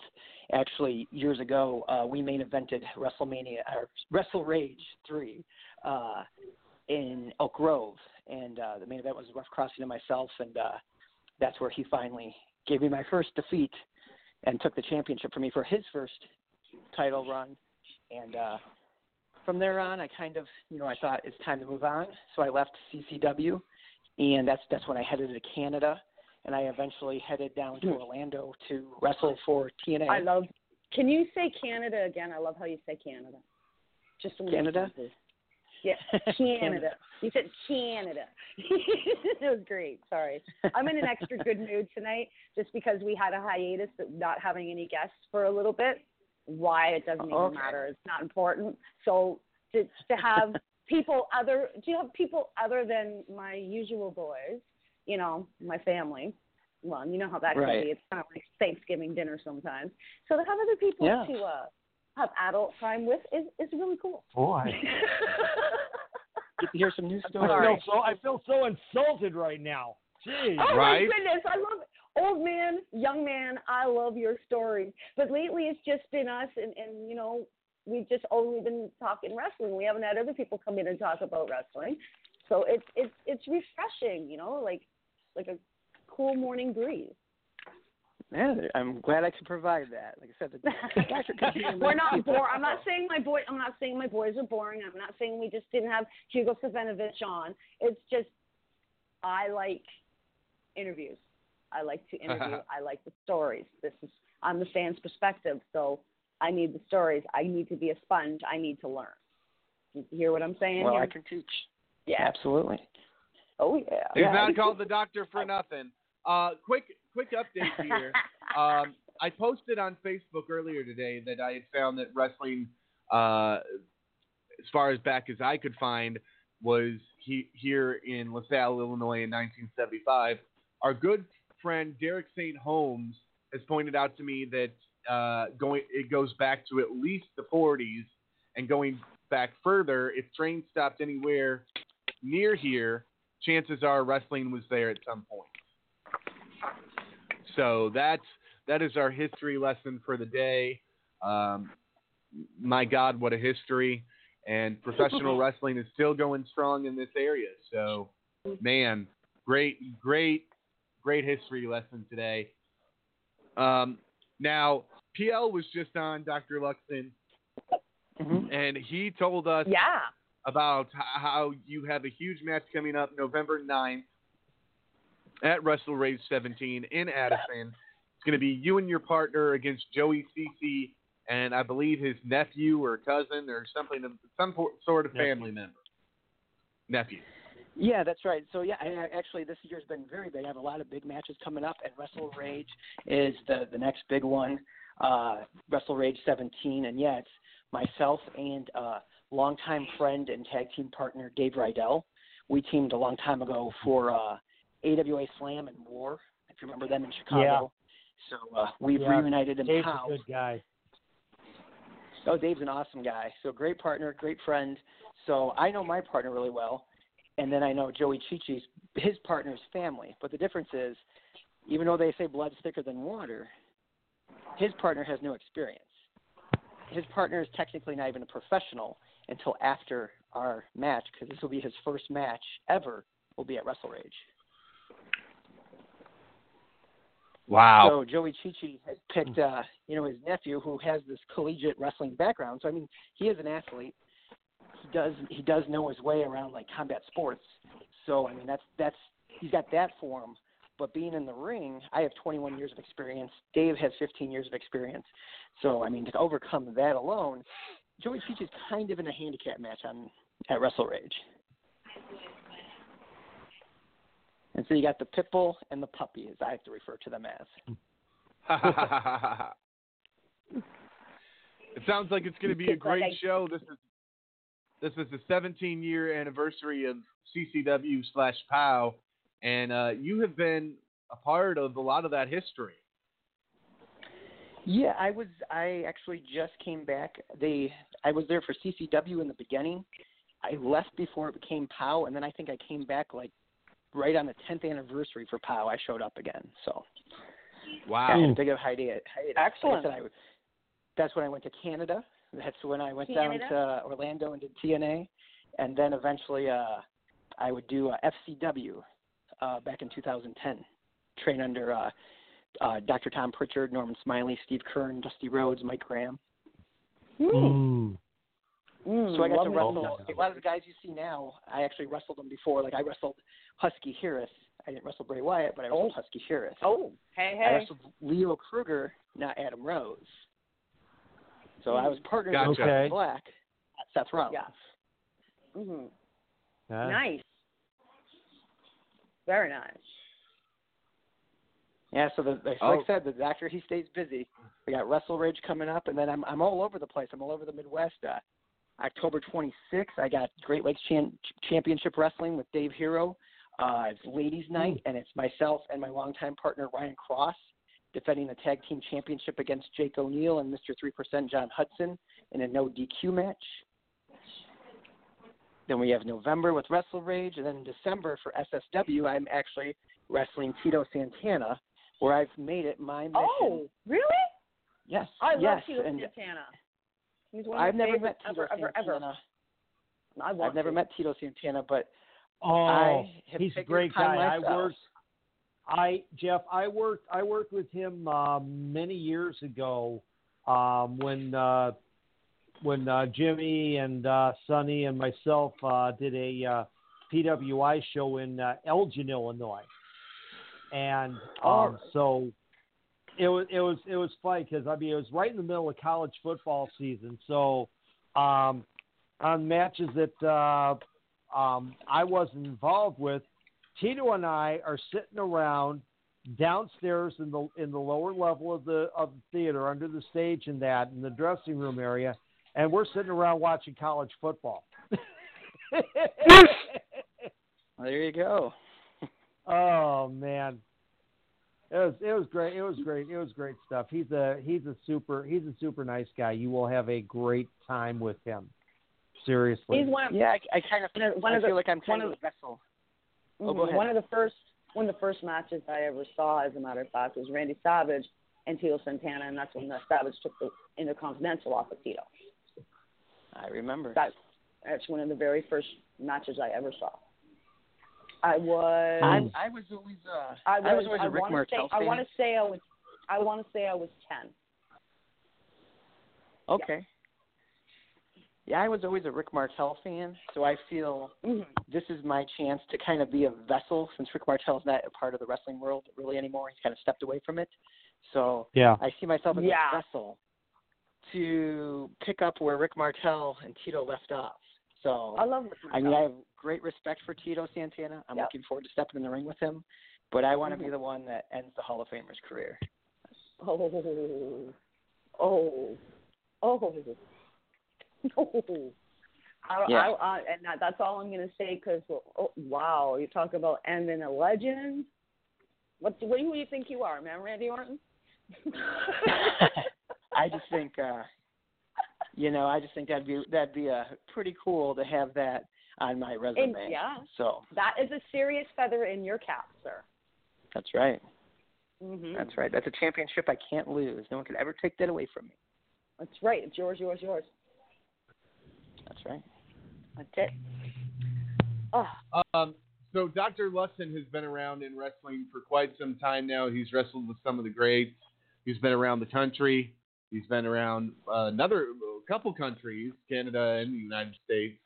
[SPEAKER 10] Actually, years ago, uh, we main evented WrestleMania or WrestleRage 3 uh, in Elk Grove, and uh, the main event was Ruff Crossing and myself, and uh, that's where he finally gave me my first defeat and took the championship for me for his first title run. And uh, from there on, I kind of, you know, I thought it's time to move on. So I left CCW, and that's that's when I headed to Canada, and I eventually headed down to hmm. Orlando to wrestle for TNA.
[SPEAKER 3] I love. Can you say Canada again? I love how you say Canada. Just a little
[SPEAKER 10] Canada?
[SPEAKER 3] something. Yeah, Canada. You said Canada. it was great. Sorry. I'm in an extra good mood tonight just because we had a hiatus of not having any guests for a little bit. Why it doesn't even
[SPEAKER 10] Okay.
[SPEAKER 3] matter. It's not important. So to to have people other do you have people other than my usual boys, you know, my family. Well, you know how that can be. It's kind of like Thanksgiving dinner sometimes. So to have other people
[SPEAKER 10] Yeah.
[SPEAKER 3] to uh have adult time with is is really cool.
[SPEAKER 7] Boy,
[SPEAKER 10] Get to hear some new
[SPEAKER 7] I
[SPEAKER 10] stories.
[SPEAKER 7] feel so I feel so insulted right now. Jeez.
[SPEAKER 3] Oh
[SPEAKER 5] Right?
[SPEAKER 3] my goodness, I love old man, young man. I love your stories. But lately, it's just been us, and and you know, we've just only been talking wrestling. We haven't had other people come in and talk about wrestling. So it's it's it's refreshing, you know, like like a cool morning breeze.
[SPEAKER 10] Yeah, I'm glad I could provide that. Like I said, the doctor could be
[SPEAKER 3] We're not bored. I'm not saying my boy. I'm not saying my boys are boring. I'm not saying we just didn't have Hugo Savinovich on. It's just I like interviews. I like to interview. I like the stories. This is I'm the fan's perspective, so I need the stories. I need to be a sponge. I need to learn. You hear what I'm saying?
[SPEAKER 10] Well,
[SPEAKER 3] here?
[SPEAKER 10] I can teach.
[SPEAKER 3] yeah.
[SPEAKER 10] Absolutely.
[SPEAKER 3] Oh yeah.
[SPEAKER 5] He's
[SPEAKER 10] Yeah.
[SPEAKER 5] not called the doctor for nothing. Uh, quick, quick update here. um, I posted on Facebook earlier today that I had found that wrestling, uh, as far as back as I could find, was he, here in LaSalle, Illinois, in 1975. Our good friend Derek St. Holmes has pointed out to me that uh, going it goes back to at least the 40s, and going back further, if trains stopped anywhere near here, chances are wrestling was there at some point. So that's that is our history lesson for the day. Um, my God, what a history! And professional wrestling is still going strong in this area. So, man, great, great, great history lesson today. Um, now, PL was just on Dr. Luxon,
[SPEAKER 10] Mhm.
[SPEAKER 5] and he told us
[SPEAKER 3] Yeah.
[SPEAKER 5] about how you have a huge match coming up November 9th at WrestleRage 17 in Addison. It's going to be you and your partner against Joey CC and I believe his nephew or cousin or something, some sort of
[SPEAKER 7] Nephew.
[SPEAKER 5] family member. Nephew.
[SPEAKER 10] Yeah, that's right. So yeah, I, actually this year's been very big. I have a lot of big matches coming up, and WrestleRage is the the next big one. Uh, WrestleRage 17, and yeah, it's myself and uh, longtime friend and tag team partner Dave Rydell. We teamed a long time ago for uh, AWA Slam and War. If you remember them in Chicago. Yeah. So uh, we've
[SPEAKER 7] Yeah,
[SPEAKER 10] reunited in
[SPEAKER 7] Dave's
[SPEAKER 10] POWW.
[SPEAKER 7] a good guy.
[SPEAKER 10] Oh, Dave's an awesome guy. So great partner, great friend. So I know my partner really well, and then I know Joey Chichi's his partner's family. But the difference is, even though they say blood's thicker than water, his partner has no experience. His partner is technically not even a professional until after our match, because this will be his first match ever. Will be at WrestleRage.
[SPEAKER 5] Wow.
[SPEAKER 10] So Joey Chichi had picked, uh, you know, his nephew who has this collegiate wrestling background. So I mean, he is an athlete. He does he does know his way around like combat sports. So I mean, that's that's he's got that for him. But being in the ring, I have 21 years of experience. Dave has 15 years of experience. So I mean, to overcome that alone, Joey Chichi is kind of in a handicap match on at WrestleRage. And so you got the pit bull and the puppy, as I have to refer to them as.
[SPEAKER 5] it sounds like it's going to be a great show. This is this is the 17 year anniversary of CCW slash POWW, and uh, you have been a part of a lot of that history.
[SPEAKER 10] Yeah, I was. I actually just came back. They, I was there for CCW in the beginning. I left before it became POWW, and then I think I came back like right on the 10th anniversary for POWW. I showed up again. So
[SPEAKER 5] wow,
[SPEAKER 10] I had a big of hiatus.
[SPEAKER 3] Excellent.
[SPEAKER 10] I said, I, that's when I went to Canada. That's when I went
[SPEAKER 3] Canada?
[SPEAKER 10] down to Orlando and did TNA, and then eventually uh, I would do uh, FCW uh, back in 2010. Train under uh, uh, Dr. Tom Pritchard, Norman Smiley, Steve Keirn, Dusty Rhodes, Mike Graham.
[SPEAKER 7] Ooh.
[SPEAKER 3] Mm,
[SPEAKER 10] so I got to wrestle a lot of the guys you see now. I actually wrestled them before. Like I wrestled Husky Harris. I didn't wrestle Bray Wyatt, but I wrestled Husky Harris.
[SPEAKER 3] Oh, hey, hey.
[SPEAKER 10] I
[SPEAKER 3] hey.
[SPEAKER 10] wrestled Leo Kruger, not Adam Rose. So I was partnered with
[SPEAKER 7] Gotcha.
[SPEAKER 10] Seth
[SPEAKER 7] Okay.
[SPEAKER 10] Black, not Seth Rollins.
[SPEAKER 3] Yeah. hmm
[SPEAKER 7] Yeah.
[SPEAKER 3] Nice. Very nice.
[SPEAKER 10] Yeah, so the, the,
[SPEAKER 5] Oh.
[SPEAKER 10] like I said, the doctor he stays busy. We got WrestleRage coming up, and then I'm I'm all over the place. I'm all over the Midwest. Uh, October 26th, I got Great Lakes Chan- Championship Wrestling with Dave Hero. Uh, it's ladies' night, and it's myself and my longtime partner Ryan Cross defending the tag team championship against Jake O'Neill and Mr. Three Percent John Hudson in a no DQ match. Then we have November with WrestleRage, and then in December for SSW, I'm actually wrestling Tito Santana, where I've made it my mission.
[SPEAKER 3] Oh, really?
[SPEAKER 10] yes,
[SPEAKER 3] I love
[SPEAKER 10] yes,
[SPEAKER 3] Tito
[SPEAKER 10] and
[SPEAKER 3] Santana. He's one of
[SPEAKER 10] I've
[SPEAKER 3] my
[SPEAKER 10] never met Tito
[SPEAKER 3] ever, ever, ever. I want
[SPEAKER 10] I've never
[SPEAKER 3] to.
[SPEAKER 10] met Tito Santana, but
[SPEAKER 7] Oh,
[SPEAKER 10] I have
[SPEAKER 7] he's a great guy. I
[SPEAKER 10] myself-
[SPEAKER 7] worked. I Jeff, I worked. I worked with him uh, many years ago um, when uh, when uh, Jimmy and uh, Sonny and myself uh, did a uh, PWI show in uh, Elgin, Illinois, and um, so it was it was it was funny because I mean it was right in the middle of college football season, so um, on matches that uh, um, I wasn't involved with, Tito and I are sitting around downstairs in the in the lower level of the of the theater under the stage and that in the dressing room area, and we're sitting around watching college football.
[SPEAKER 10] there you go.
[SPEAKER 7] oh man, it was it was great. It was great. It was great stuff. He's a he's a super he's a super nice guy. You will have a great time with him. Seriously.
[SPEAKER 3] He's one of
[SPEAKER 10] Yeah, I, I kind of
[SPEAKER 3] one of,
[SPEAKER 10] I
[SPEAKER 3] of
[SPEAKER 10] feel
[SPEAKER 3] the
[SPEAKER 10] like I'm kind
[SPEAKER 3] one
[SPEAKER 10] of
[SPEAKER 3] of
[SPEAKER 10] a vessel. Oh,
[SPEAKER 3] Mhm.
[SPEAKER 10] go ahead.
[SPEAKER 3] One of the first one of the first matches I ever saw, as a matter of fact, was Randy Savage and Tito Santana, and that's when the Savage took the Intercontinental off of Tito.
[SPEAKER 10] I remember.
[SPEAKER 3] That that's one of the very first matches I ever saw. I was
[SPEAKER 10] I, I was always uh,
[SPEAKER 3] I was,
[SPEAKER 10] was always a Rick
[SPEAKER 3] wanna
[SPEAKER 10] Martel
[SPEAKER 3] say, I want to say I was I want to say I was ten.
[SPEAKER 10] Okay. Yeah, I was always a Rick Martel fan, so I feel
[SPEAKER 3] Mm-hmm.
[SPEAKER 10] this is my chance to kind of be a vessel since Rick Martel's not a part of the wrestling world really anymore. He's kind of stepped away from it. So
[SPEAKER 7] Yeah.
[SPEAKER 10] I see myself as
[SPEAKER 3] Yeah.
[SPEAKER 10] a vessel to pick up where Rick Martel and Tito left off. So
[SPEAKER 3] I love Rick
[SPEAKER 10] I mean, I have great respect for Tito Santana. I'm
[SPEAKER 3] Yep.
[SPEAKER 10] looking forward to stepping in the ring with him, but I want to
[SPEAKER 3] Mhm.
[SPEAKER 10] be the one that ends the Hall of Famer's career.
[SPEAKER 3] Oh, oh, oh, oh. I,
[SPEAKER 10] Yeah.
[SPEAKER 3] I, I, and that, that's all I'm going to say because, oh, wow, you talk about ending a legend. What, what do you think you are, man, Randy Orton?
[SPEAKER 10] I just think, uh, you know, I just think that'd be that'd be uh, pretty cool to have that on my
[SPEAKER 3] And,
[SPEAKER 10] resume.
[SPEAKER 3] yeah,
[SPEAKER 10] So
[SPEAKER 3] that is a serious feather in your cap, sir.
[SPEAKER 10] that's right.
[SPEAKER 3] Mm-hmm.
[SPEAKER 10] That's right. That's a championship I can't lose. No one can ever take that away from me.
[SPEAKER 3] That's right. It's yours, yours, yours.
[SPEAKER 10] That's right.
[SPEAKER 3] That's it. Oh,
[SPEAKER 5] Um, so Dr. Luxon has been around in wrestling for quite some time now. He's wrestled with some of the greats. He's been around the country. He's been around uh, another a couple countries, Canada and the United States.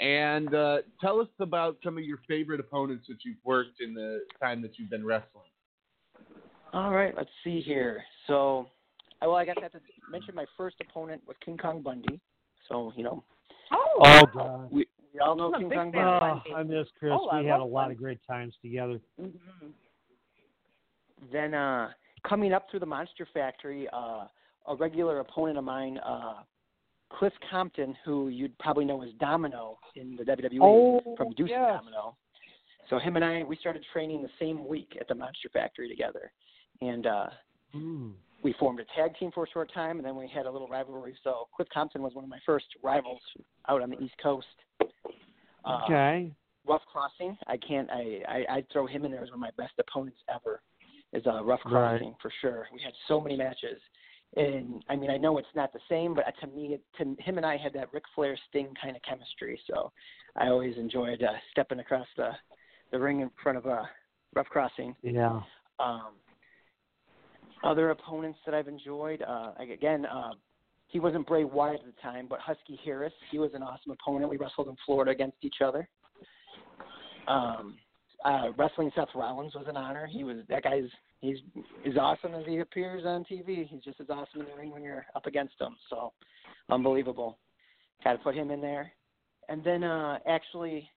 [SPEAKER 5] And uh, tell us about some of your favorite opponents that you've worked in the time that you've been wrestling.
[SPEAKER 10] All right, let's see here. So, well, I guess I have to mention my first opponent was King Kong Bundy. So, you know,
[SPEAKER 9] Oh,
[SPEAKER 7] Oh God.
[SPEAKER 10] we we all know
[SPEAKER 9] I'm
[SPEAKER 10] King
[SPEAKER 9] big
[SPEAKER 10] Kong Bundy.
[SPEAKER 7] Oh, I miss Chris.
[SPEAKER 9] Oh, I
[SPEAKER 7] we had a lot
[SPEAKER 9] Bundy.
[SPEAKER 7] of great times together.
[SPEAKER 9] Mhm.
[SPEAKER 10] Then uh coming up through the Monster Factory, uh a regular opponent of mine, uh Cliff Compton, who you'd probably know as Domino in the WWE
[SPEAKER 7] Oh,
[SPEAKER 10] from Deuce
[SPEAKER 7] yes.
[SPEAKER 10] Domino. So him and I we started training the same week at the Monster Factory together. And uh
[SPEAKER 7] Mm.
[SPEAKER 10] We formed a tag team for a short time and then we had a little rivalry. So Cliff Compton was one of my first rivals out on the East Coast. Uh,
[SPEAKER 7] Okay.
[SPEAKER 10] Ruff Crossing. I can't. I, I I'd throw him in there as one of my best opponents ever. Is uh, Rough
[SPEAKER 7] Right.
[SPEAKER 10] Crossing for sure. We had so many matches, and I mean I know it's not the same, but to me, to him and I had that Ric Flair Sting kind of chemistry. So I always enjoyed uh, stepping across the the ring in front of uh, Ruff Crossing.
[SPEAKER 7] Yeah.
[SPEAKER 10] Um, other opponents that I've enjoyed, uh, again, uh, he wasn't Bray Wyatt at the time, but Husky Harris, he was an awesome opponent. We wrestled in Florida against each other. Um, uh, wrestling Seth Rollins was an honor. He was that guy's he's as awesome as he appears on TV. He's just as awesome in the ring when you're up against him. So unbelievable. Got to put him in there. And then uh, actually,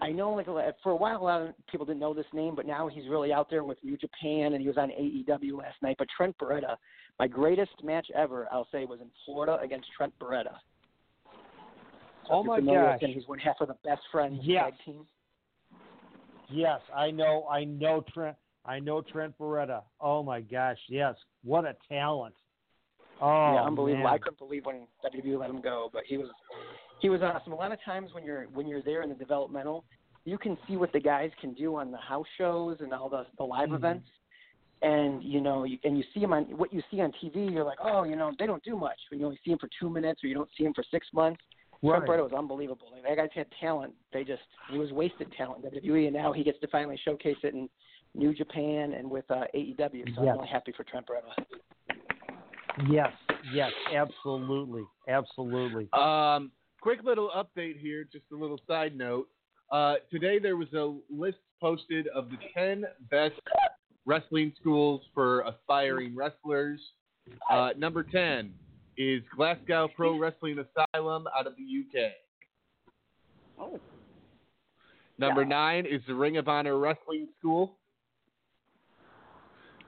[SPEAKER 10] I know like for a while a lot of people didn't know this name, but now he's really out there with New Japan, and he was on AEW last night. But Trent Beretta, my greatest match ever, I'll say, was in Florida against Trent Beretta. So
[SPEAKER 7] Oh my gosh.
[SPEAKER 10] him, he's one half of the best friends
[SPEAKER 7] Yes.
[SPEAKER 10] tag team.
[SPEAKER 7] Yes, I know. I know Trent. I know Trent Beretta. Oh my gosh, yes, what a talent! Oh,
[SPEAKER 10] yeah, unbelievable.
[SPEAKER 7] man.
[SPEAKER 10] I couldn't believe when WWE let him go, but he was he was awesome. A lot of times when you're when you're there in the developmental, you can see what the guys can do on the house shows and all the the live
[SPEAKER 7] Mhm.
[SPEAKER 10] events. And you know, you, and you see them on what you see on TV. You're like, oh, you know, they don't do much. When you only see them for two minutes, or you don't see them for six months. Trent
[SPEAKER 7] Right.
[SPEAKER 10] Beretta was unbelievable. Like, that guy's had talent. They just he was wasted talent in WWE, and now he gets to finally showcase it in New Japan and with uh, AEW. So
[SPEAKER 7] Yes.
[SPEAKER 10] I'm really happy for Trent Beretta.
[SPEAKER 7] Yes, yes, absolutely, absolutely.
[SPEAKER 5] Um, quick little update here, just a little side note. Uh, today there was a list posted of the 10 best wrestling schools for aspiring wrestlers. Uh, number 10 is Glasgow Pro Wrestling Asylum out of the UK.
[SPEAKER 9] Oh.
[SPEAKER 5] Number 9 is the Ring of Honor Wrestling School.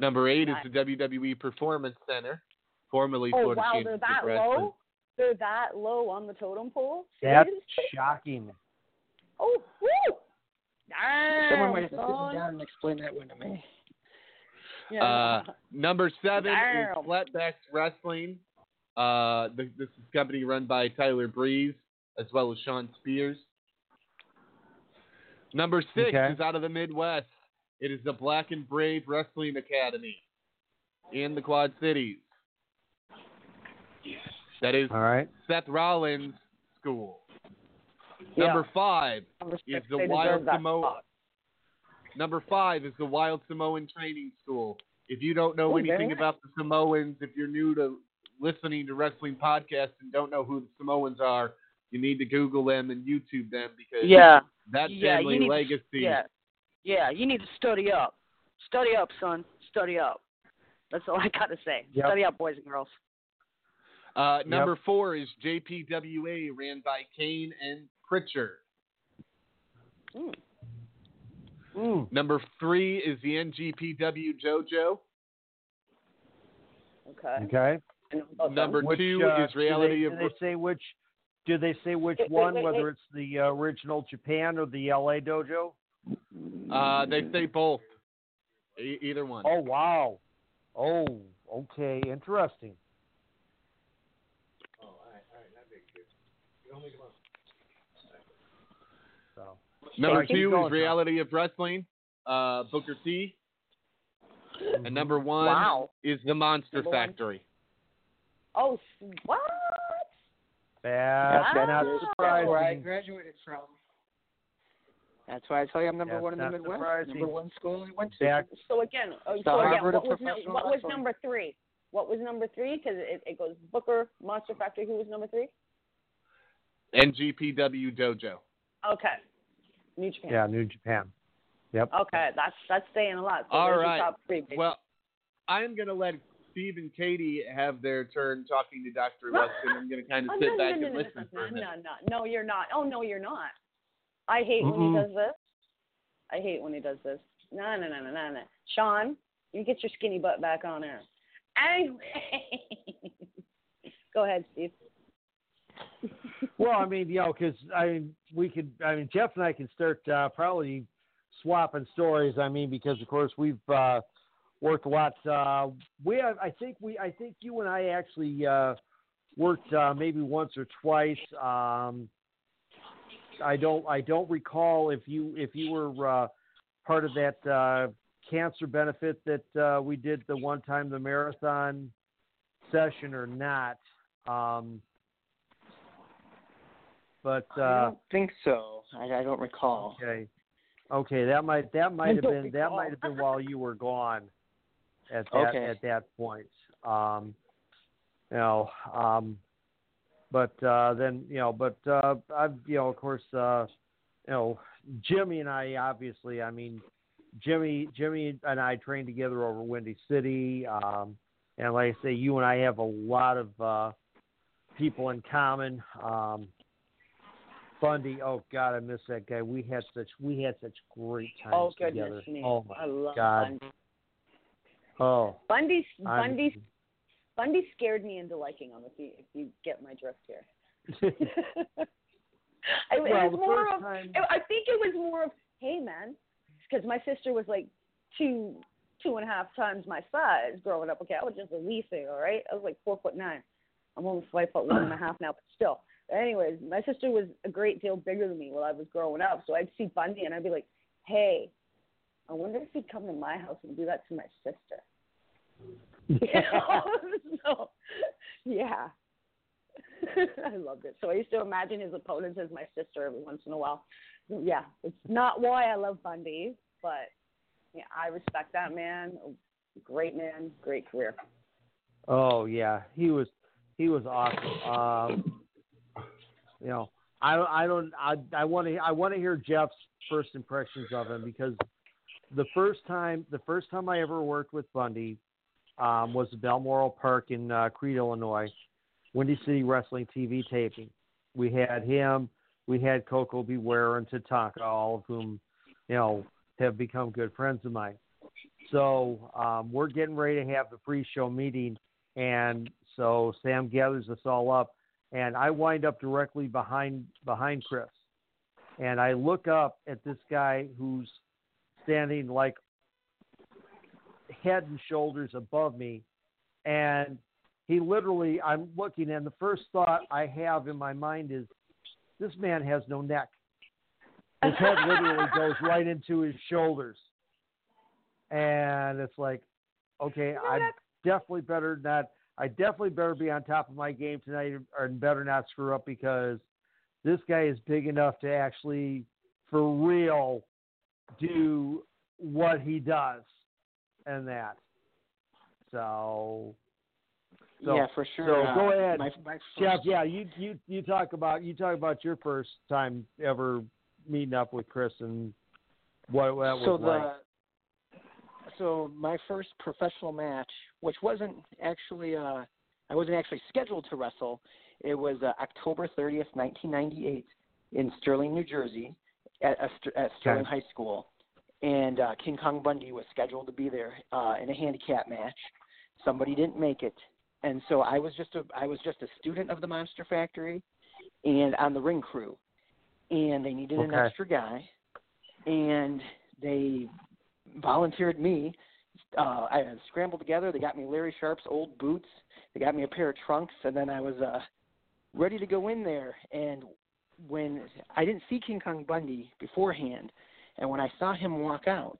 [SPEAKER 5] Number 8 is the WWE Performance Center, formerly
[SPEAKER 9] Oh
[SPEAKER 5] Florida
[SPEAKER 9] wow,
[SPEAKER 5] Championship Wrestling.
[SPEAKER 9] low. They're that low on the totem pole.
[SPEAKER 7] That's shocking.
[SPEAKER 9] Oh, woo! Damn,
[SPEAKER 10] Someone might have to sit
[SPEAKER 9] son.
[SPEAKER 10] down and explain that one to me.
[SPEAKER 9] Yeah.
[SPEAKER 5] Uh, number seven
[SPEAKER 9] Damn.
[SPEAKER 5] is Flatbacks Wrestling. Uh, the, this is a company run by Tyler Breeze as well as Shawn Spears. Number six
[SPEAKER 7] Okay.
[SPEAKER 5] is out of the Midwest. It is the Black and Brave Wrestling Academy in the Quad Cities. That is
[SPEAKER 7] All right.
[SPEAKER 5] Seth Rollins School.
[SPEAKER 9] Yeah.
[SPEAKER 5] Number five is the Wild
[SPEAKER 9] that
[SPEAKER 5] Samoa.
[SPEAKER 9] spot.
[SPEAKER 5] Number five is the Wild Samoan Training School. If you don't know
[SPEAKER 9] Oh,
[SPEAKER 5] anything
[SPEAKER 9] nice.
[SPEAKER 5] about the Samoans, if you're new to listening to wrestling podcasts and don't know who the Samoans are, you need to Google them and YouTube them because
[SPEAKER 9] Yeah.
[SPEAKER 5] that
[SPEAKER 9] yeah,
[SPEAKER 5] family
[SPEAKER 9] you
[SPEAKER 5] legacy.
[SPEAKER 9] To, yeah. Yeah, you need to study up. Study up, son. Study up. That's all I gotta say.
[SPEAKER 7] Yep.
[SPEAKER 9] Study up, boys and girls.
[SPEAKER 5] Uh, number four is JPWA, ran by Kane and Pritchard.
[SPEAKER 9] Mm.
[SPEAKER 7] Mm.
[SPEAKER 5] Number three is the NJPW Dojo.
[SPEAKER 9] Okay.
[SPEAKER 7] Okay.
[SPEAKER 5] Number
[SPEAKER 7] Which,
[SPEAKER 5] two
[SPEAKER 7] uh,
[SPEAKER 5] is Reality
[SPEAKER 7] do
[SPEAKER 5] of
[SPEAKER 7] they, do they say which? Do they say which
[SPEAKER 9] Wait, wait,
[SPEAKER 7] one?
[SPEAKER 9] wait,
[SPEAKER 7] whether
[SPEAKER 9] wait.
[SPEAKER 7] it's the uh, original Japan or the LA dojo?
[SPEAKER 5] Uh, they say both. E- either one.
[SPEAKER 7] Oh wow. Oh, okay, interesting. So,
[SPEAKER 5] Number
[SPEAKER 7] Sorry,
[SPEAKER 5] two is
[SPEAKER 7] Tom.
[SPEAKER 5] Reality of Wrestling, uh, Booker T. And number one
[SPEAKER 9] Wow.
[SPEAKER 5] is The Monster
[SPEAKER 9] Number one.
[SPEAKER 5] Factory.
[SPEAKER 9] Oh, s- what?
[SPEAKER 7] That's
[SPEAKER 9] Wow.
[SPEAKER 7] not
[SPEAKER 10] That's where I graduated from. That's why I tell you I'm number
[SPEAKER 7] That's
[SPEAKER 10] one in the
[SPEAKER 7] not
[SPEAKER 10] Midwest.
[SPEAKER 7] surprising.
[SPEAKER 10] Number one school we went to.
[SPEAKER 7] Back,
[SPEAKER 3] So again, oh, so again, what was, num- what was number three? What was number three? Because it, it goes Booker, Monster Factory. Who was number three?
[SPEAKER 5] NJPW Dojo.
[SPEAKER 3] Okay, New Japan.
[SPEAKER 7] yeah, New Japan. Yep.
[SPEAKER 3] Okay, that's that's staying a lot. So
[SPEAKER 5] All
[SPEAKER 3] there's your
[SPEAKER 5] right.
[SPEAKER 3] top three. baby.
[SPEAKER 5] Well, I'm going to let Steve and Katie have their turn talking to Dr. Luxon. I'm going to kind of
[SPEAKER 3] Oh,
[SPEAKER 5] sit
[SPEAKER 3] no,
[SPEAKER 5] back
[SPEAKER 3] no, no,
[SPEAKER 5] and listen
[SPEAKER 3] no,
[SPEAKER 5] for a
[SPEAKER 3] no,
[SPEAKER 5] minute.
[SPEAKER 3] no, no, no, you're not. Oh no, you're not. I hate when
[SPEAKER 7] Mm-mm.
[SPEAKER 3] he does this. I hate when he does this. No, no, no, no, no, no. Sean, you get your skinny butt back on there. Anyway, go ahead, Steve.
[SPEAKER 7] Well, I mean, you know, because I mean, we could. I mean, Jeff and I can start uh, probably swapping stories. I mean, because of course we've uh, worked a lot. Uh, we have. I think we. I think you and I actually uh, worked uh, maybe once or twice. Um, I don't. I don't recall if you if you were uh, part of that uh, cancer benefit that uh, we did the one time the marathon session or not. Um, but
[SPEAKER 10] I
[SPEAKER 7] uh,
[SPEAKER 10] don't think so. I, I don't recall.
[SPEAKER 7] okay, okay, that might that might have
[SPEAKER 3] don't
[SPEAKER 7] been that might have been while you were gone at that
[SPEAKER 10] Okay.
[SPEAKER 7] at that point. Um, you know, um, but uh, then you know, but uh, I've you know, of course, uh, you know, Jimmy and I obviously, I mean, Jimmy Jimmy and I trained together over Windy City, um, and like I say, you and I have a lot of uh, people in common. Um, Bundy, oh God, I miss that guy. We had such we had such great times
[SPEAKER 3] Oh goodness
[SPEAKER 7] together.
[SPEAKER 3] me!
[SPEAKER 7] Oh my
[SPEAKER 3] I love
[SPEAKER 7] God.
[SPEAKER 3] Bundy.
[SPEAKER 7] Oh,
[SPEAKER 3] Bundy,
[SPEAKER 7] I'm-
[SPEAKER 3] Bundy, Bundy scared me into liking him. If you if you get my drift here. it, it was more of.
[SPEAKER 7] time,
[SPEAKER 3] I think it was more of, hey man, because my sister was like two two and a half times my size growing up. Okay, I was just a wee thing, all right. I was like four foot nine. I'm only five foot one and a half now, but still. Anyways, my sister was a great deal bigger than me while I was growing up, so I'd see Bundy and I'd be like, hey, I wonder if he'd come to my house and do that to my sister. You know? so, yeah. I loved it. So I used to imagine his opponents as my sister every once in a while. Yeah, it's not why I love Bundy, but yeah, I respect that man. Great man, great career.
[SPEAKER 7] Oh yeah, he was he was awesome. Um, you know, I I don't I I want to I want to hear Jeff's first impressions of him because the first time the first time I ever worked with Bundy um, was at Balmoral Park in uh, Crete, Illinois, Windy City Wrestling TV taping. We had him, we had Koko B. Ware and Tatanka, all of whom you know have become good friends of mine. So um, we're getting ready to have the pre-show meeting, and so Sam gathers us all up, and I wind up directly behind behind Chris, and I look up at this guy who's standing like head and shoulders above me, and he literally I'm looking, and the first thought I have in my mind is, this man has no neck. His head literally goes right into his shoulders and it's like, okay, I definitely better not. I definitely better be on top of my game tonight, or better not screw up because this guy is big enough to actually, for real, do what he does, and that. So, so
[SPEAKER 10] yeah, for sure.
[SPEAKER 7] So
[SPEAKER 10] uh,
[SPEAKER 7] go ahead,
[SPEAKER 10] My, my
[SPEAKER 7] Jeff. Yeah, you you you talk about you talk about your first time ever meeting up with Chris and what what that
[SPEAKER 10] so
[SPEAKER 7] was
[SPEAKER 10] the
[SPEAKER 7] like.
[SPEAKER 10] So my first professional match, which wasn't actually uh I wasn't actually scheduled to wrestle. It was uh, October 30th, 1998, in Sterling, New Jersey, at, a, at Sterling High School, and uh, King Kong Bundy was scheduled to be there uh, in a handicap match. Somebody didn't make it, and so I was just a I was just a student of the Monster Factory, and on the ring crew, and they needed an extra guy, and they volunteered me. Uh, I scrambled together. They got me Larry Sharpe's old boots. They got me a pair of trunks, and then I was uh, ready to go in there. And when I didn't see King Kong Bundy beforehand, and when I saw him walk out,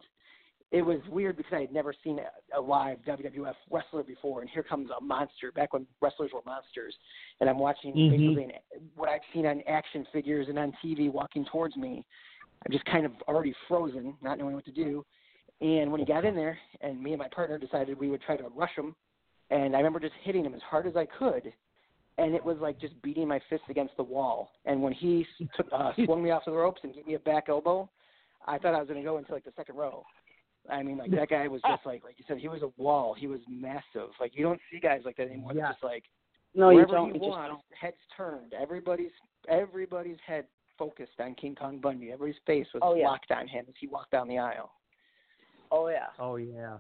[SPEAKER 10] it was weird because I had never seen a, live WWF wrestler before, and here comes a monster. Back when wrestlers were monsters, and I'm watching
[SPEAKER 7] Mhm.
[SPEAKER 10] basically an, what I've seen on action figures and on TV walking towards me, I'm just kind of already frozen, not knowing what to do. And when he got in there, and me and my partner decided we would try to rush him, and I remember just hitting him as hard as I could, and it was like just beating my fist against the wall. And when he took, uh, swung me off of the ropes and gave me a back elbow, I thought I was going to go into like the second row. I mean, like that guy was just like, like you said, he was a wall. He was massive. Like you don't see guys like that anymore. They're
[SPEAKER 7] Yeah.
[SPEAKER 10] just like
[SPEAKER 3] No, you don't.
[SPEAKER 10] you want,
[SPEAKER 3] don't.
[SPEAKER 10] heads turned. Everybody's everybody's head focused on King Kong Bundy. Everybody's face was
[SPEAKER 3] Oh, yeah.
[SPEAKER 10] locked on him as he walked down the aisle.
[SPEAKER 3] Oh yeah.
[SPEAKER 7] Oh yeah.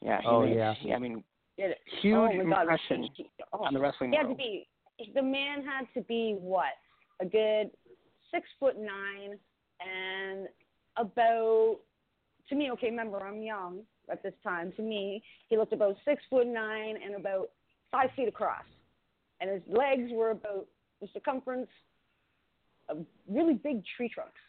[SPEAKER 10] Yeah. He
[SPEAKER 7] Oh,
[SPEAKER 10] made,
[SPEAKER 7] yeah.
[SPEAKER 10] he- I mean,
[SPEAKER 3] Did it.
[SPEAKER 10] huge
[SPEAKER 3] oh
[SPEAKER 10] impression
[SPEAKER 3] He- he- oh.
[SPEAKER 10] on the wrestling
[SPEAKER 3] He had to be. The man had to be what? A good six foot nine and about. To me, okay. Remember, I'm young at this time. To me, he looked about six foot nine and about five feet across, and his legs were about the circumference of really big tree trunks.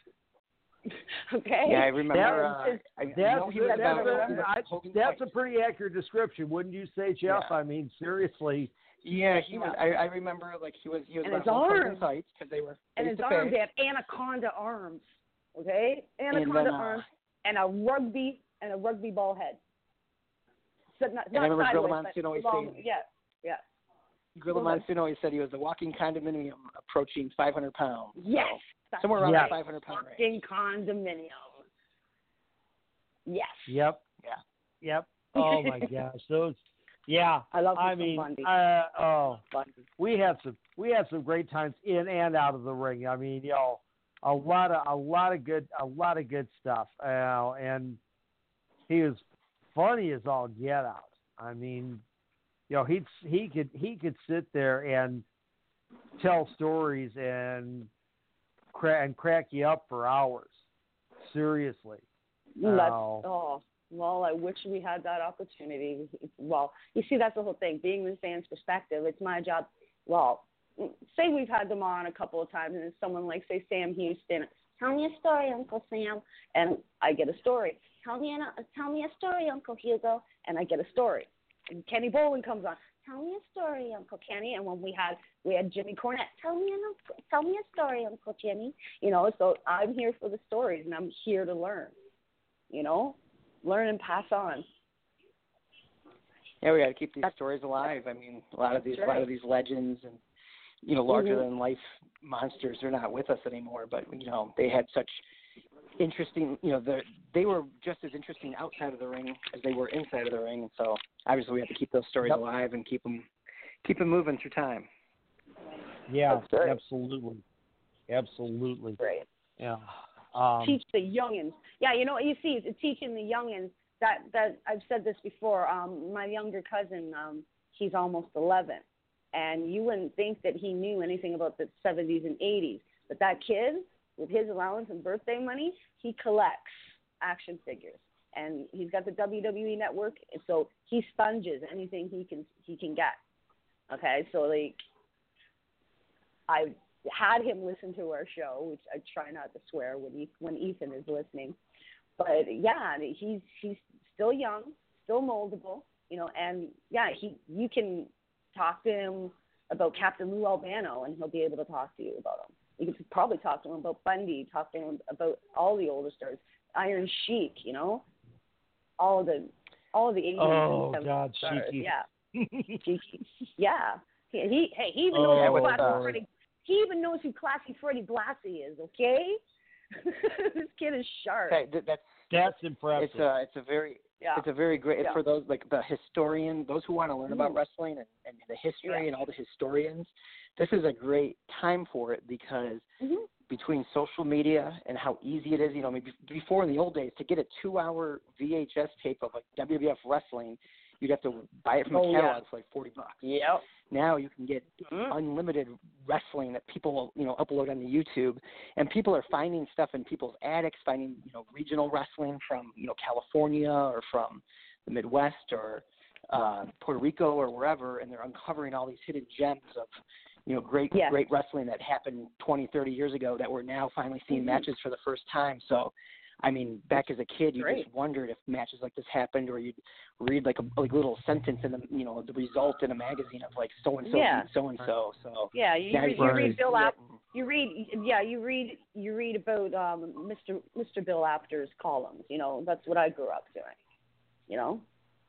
[SPEAKER 3] okay.
[SPEAKER 10] Yeah, I remember.
[SPEAKER 7] That-
[SPEAKER 10] uh, I, I
[SPEAKER 7] That's,
[SPEAKER 10] know
[SPEAKER 7] that's,
[SPEAKER 10] about
[SPEAKER 7] a, I, that's a pretty accurate description, wouldn't you say, Jeff?
[SPEAKER 10] Yeah.
[SPEAKER 7] I mean, seriously.
[SPEAKER 10] Yeah, he was. I, I remember like he was. He was
[SPEAKER 3] And his arms.
[SPEAKER 10] because they were
[SPEAKER 3] and his arms—they had anaconda arms. Okay,
[SPEAKER 10] And
[SPEAKER 3] anaconda
[SPEAKER 10] then, uh,
[SPEAKER 3] arms and a rugby and a rugby ball head. So not,
[SPEAKER 10] And I remember Gorilla
[SPEAKER 3] sideways, but
[SPEAKER 10] Monsoon always
[SPEAKER 3] long,
[SPEAKER 10] saying-
[SPEAKER 3] yeah, yeah.
[SPEAKER 10] Gorilla
[SPEAKER 3] Go.
[SPEAKER 10] Monsoon always said he was a walking condominium approaching 500 pounds.
[SPEAKER 3] Yes,
[SPEAKER 10] So,
[SPEAKER 3] that's
[SPEAKER 10] somewhere around
[SPEAKER 7] Yeah.
[SPEAKER 10] the 500 pound range.
[SPEAKER 3] fucking condominium. Yes.
[SPEAKER 7] Yep.
[SPEAKER 10] Yeah.
[SPEAKER 7] Yep. Oh my gosh, those. Yeah.
[SPEAKER 3] I love
[SPEAKER 7] I
[SPEAKER 3] me
[SPEAKER 7] mean,
[SPEAKER 3] Bundy.
[SPEAKER 7] uh, oh,
[SPEAKER 3] Bundy.
[SPEAKER 7] we had some we had some great times in and out of the ring. I mean, you know, a lot of a lot of good a lot of good stuff. Uh, and he was funny as all get out. I mean, you know, he'd he could he could sit there and tell stories and cra- and crack you up for hours. Seriously.
[SPEAKER 3] That's,
[SPEAKER 7] Oh.
[SPEAKER 3] oh, well, I wish we had that opportunity. Well, you see, that's the whole thing. Being the fan's perspective, it's my job. Well, say we've had them on a couple of times, and it's someone like, say, Sam Houston. Tell me a story, Uncle Sam, and I get a story. Tell me, an, tell me a story, Uncle Hugo, and I get a story. And Kenny Bolin comes on. Tell me a story, Uncle Kenny. And when we had we had Jimmy Cornette. Tell me an tell me a story, Uncle Jimmy. You know, so I'm here for the stories, and I'm here to learn you know, learn and pass on.
[SPEAKER 10] Yeah, we got to keep these stories alive. I mean, a lot of these, a lot of these legends and you know, larger
[SPEAKER 3] Mhm.
[SPEAKER 10] than life monsters are not with us anymore. But you know, they had such interesting. You know, they they were just as interesting outside of the ring as they were inside of the ring. So obviously, we have to keep those stories
[SPEAKER 7] Yep.
[SPEAKER 10] alive and keep them keep them moving through time.
[SPEAKER 7] Yeah,
[SPEAKER 3] right.
[SPEAKER 7] absolutely, absolutely.
[SPEAKER 3] Great.
[SPEAKER 7] Yeah. Um,
[SPEAKER 3] Teach the youngins. Yeah, you know, you see, it's teaching the youngins. That that I've said this before. Um, my younger cousin, um, he's almost 11, and you wouldn't think that he knew anything about the 70s and 80s. But that kid, with his allowance and birthday money, he collects action figures, and he's got the WWE network, so he sponges anything he can he can get. Okay, so like I had him listen to our show, which I try not to swear when he, when Ethan is listening. But yeah, he's he's still young, still moldable, you know, and yeah, he you can talk to him about Captain Lou Albano, and he'll be able to talk to you about him. You could probably talk to him about Bundy, talk to him about all the older stars, Iron Sheik, you know, all the all the 80s
[SPEAKER 7] Oh,
[SPEAKER 3] and 70s
[SPEAKER 7] God,
[SPEAKER 3] stars.
[SPEAKER 7] Sheiky.
[SPEAKER 3] Yeah, Cheeky. Yeah. He, he hey, he even
[SPEAKER 7] Oh,
[SPEAKER 3] knows
[SPEAKER 10] Yeah,
[SPEAKER 3] who Classy
[SPEAKER 10] uh,
[SPEAKER 3] Freddie he even knows who Classy Freddie Blassie is, okay? this kid is sharp.
[SPEAKER 10] Okay, th- that's
[SPEAKER 7] that's impressive.
[SPEAKER 10] it's a it's a very
[SPEAKER 3] yeah.
[SPEAKER 10] it's a very great
[SPEAKER 3] Yeah.
[SPEAKER 10] for those like the historian, those who want to learn about
[SPEAKER 3] Mhm.
[SPEAKER 10] wrestling and, and the history
[SPEAKER 3] Yeah.
[SPEAKER 10] and all the historians. This is a great time for it because
[SPEAKER 3] Mhm.
[SPEAKER 10] between social media and how easy it is, you know, maybe before in the old days to get a two-hour VHS tape of like WWF wrestling, you'd have to buy it from
[SPEAKER 3] Oh,
[SPEAKER 10] a
[SPEAKER 3] yeah.
[SPEAKER 10] catalog for like forty bucks.
[SPEAKER 3] Yep.
[SPEAKER 10] Now you can get
[SPEAKER 3] Mhm.
[SPEAKER 10] unlimited wrestling that people will, you know upload on the YouTube, and people are finding stuff in people's attics, finding you know regional wrestling from you know California or from the Midwest or uh, Puerto Rico or wherever, and they're uncovering all these hidden gems of you know great
[SPEAKER 3] Yes.
[SPEAKER 10] great wrestling that happened 20, 30 years ago that we're now finally seeing
[SPEAKER 3] Mhm.
[SPEAKER 10] matches for the first time. So. I mean, back as a kid, you
[SPEAKER 3] Great.
[SPEAKER 10] just wondered if matches like this happened, or you'd read like a like a little sentence in the you know the result in a magazine of like so and so
[SPEAKER 3] Yeah.
[SPEAKER 10] so and so. So
[SPEAKER 3] Yeah, you, read,
[SPEAKER 10] you
[SPEAKER 3] you read Bill
[SPEAKER 10] it
[SPEAKER 3] App, you read yeah you read you read about um mr mr bill apter's columns you know that's what i grew up doing you know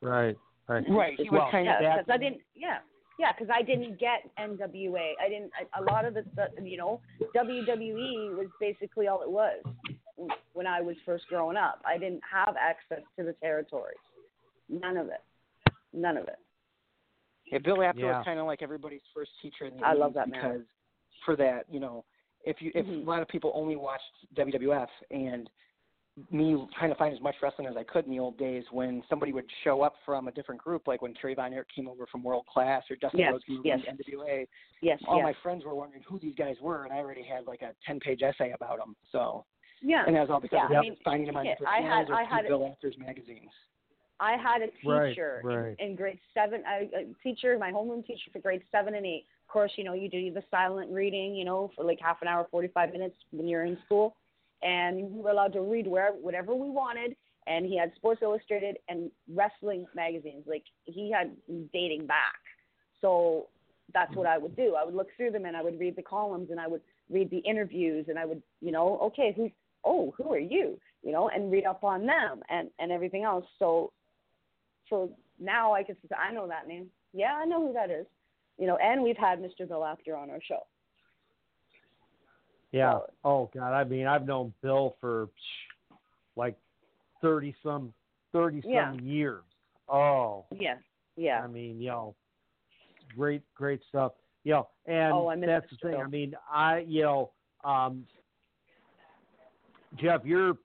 [SPEAKER 7] Right. Right.
[SPEAKER 10] Right. He
[SPEAKER 7] Well,
[SPEAKER 10] was kind
[SPEAKER 3] yeah
[SPEAKER 10] of
[SPEAKER 3] because i didn't yeah yeah because i didn't get nwa i didn't I, a lot of the stuff you know wwe was basically all it was when i was first growing up i didn't have access to the territories none of it none of it
[SPEAKER 10] Yeah, Bill Apter
[SPEAKER 7] Yeah.
[SPEAKER 10] was kind of like everybody's first teacher in the
[SPEAKER 3] I love
[SPEAKER 10] 80s
[SPEAKER 3] that man.
[SPEAKER 10] because for that, you know, if you if
[SPEAKER 3] Mhm.
[SPEAKER 10] a lot of people only watched WWF and me trying to find as much wrestling as I could in the old days when somebody would show up from a different group, like when Kerry Von Erich came over from World Class or Dustin
[SPEAKER 3] Yes,
[SPEAKER 10] Rhodes came over
[SPEAKER 3] yes.
[SPEAKER 10] from the NWA,
[SPEAKER 3] yes
[SPEAKER 10] all
[SPEAKER 3] yes.
[SPEAKER 10] my friends were wondering who these guys were, and I already had like a ten page essay about them. So,
[SPEAKER 3] yeah
[SPEAKER 10] and that was all because
[SPEAKER 3] Yeah,
[SPEAKER 10] of
[SPEAKER 3] I mean,
[SPEAKER 10] finding them on
[SPEAKER 3] yeah,
[SPEAKER 10] different
[SPEAKER 3] I had-
[SPEAKER 10] or
[SPEAKER 3] I had-
[SPEAKER 10] through Bill Apter's magazines.
[SPEAKER 3] I had a
[SPEAKER 7] Right,
[SPEAKER 3] teacher
[SPEAKER 7] right.
[SPEAKER 3] In, in grade seven, I, a teacher, my homeroom teacher for grade seven and eight. Of course, you know, you do the silent reading, you know, for like half an hour, 45 minutes when you're in school. And we were allowed to read wherever, whatever we wanted. And he had Sports Illustrated and wrestling magazines. Like, he had dating back. So that's what I would do. I would look through them and I would read the columns and I would read the interviews and I would, you know, okay, who's, oh, who are you? You know, and read up on them and, and everything else. So so now I can say I know that name. Yeah, I know who that is. You know, and we've had Mr. Bill Apter on our show.
[SPEAKER 7] Yeah.
[SPEAKER 3] So-
[SPEAKER 7] Oh God. I mean, I've known Bill for like thirty some thirty some
[SPEAKER 3] Yeah.
[SPEAKER 7] years. Oh.
[SPEAKER 3] Yeah, yeah.
[SPEAKER 7] I mean, you know, great, great stuff. You know, and
[SPEAKER 3] Oh,
[SPEAKER 7] that's the thing.
[SPEAKER 3] Bill.
[SPEAKER 7] I mean, I, you know, um, Jeff, you're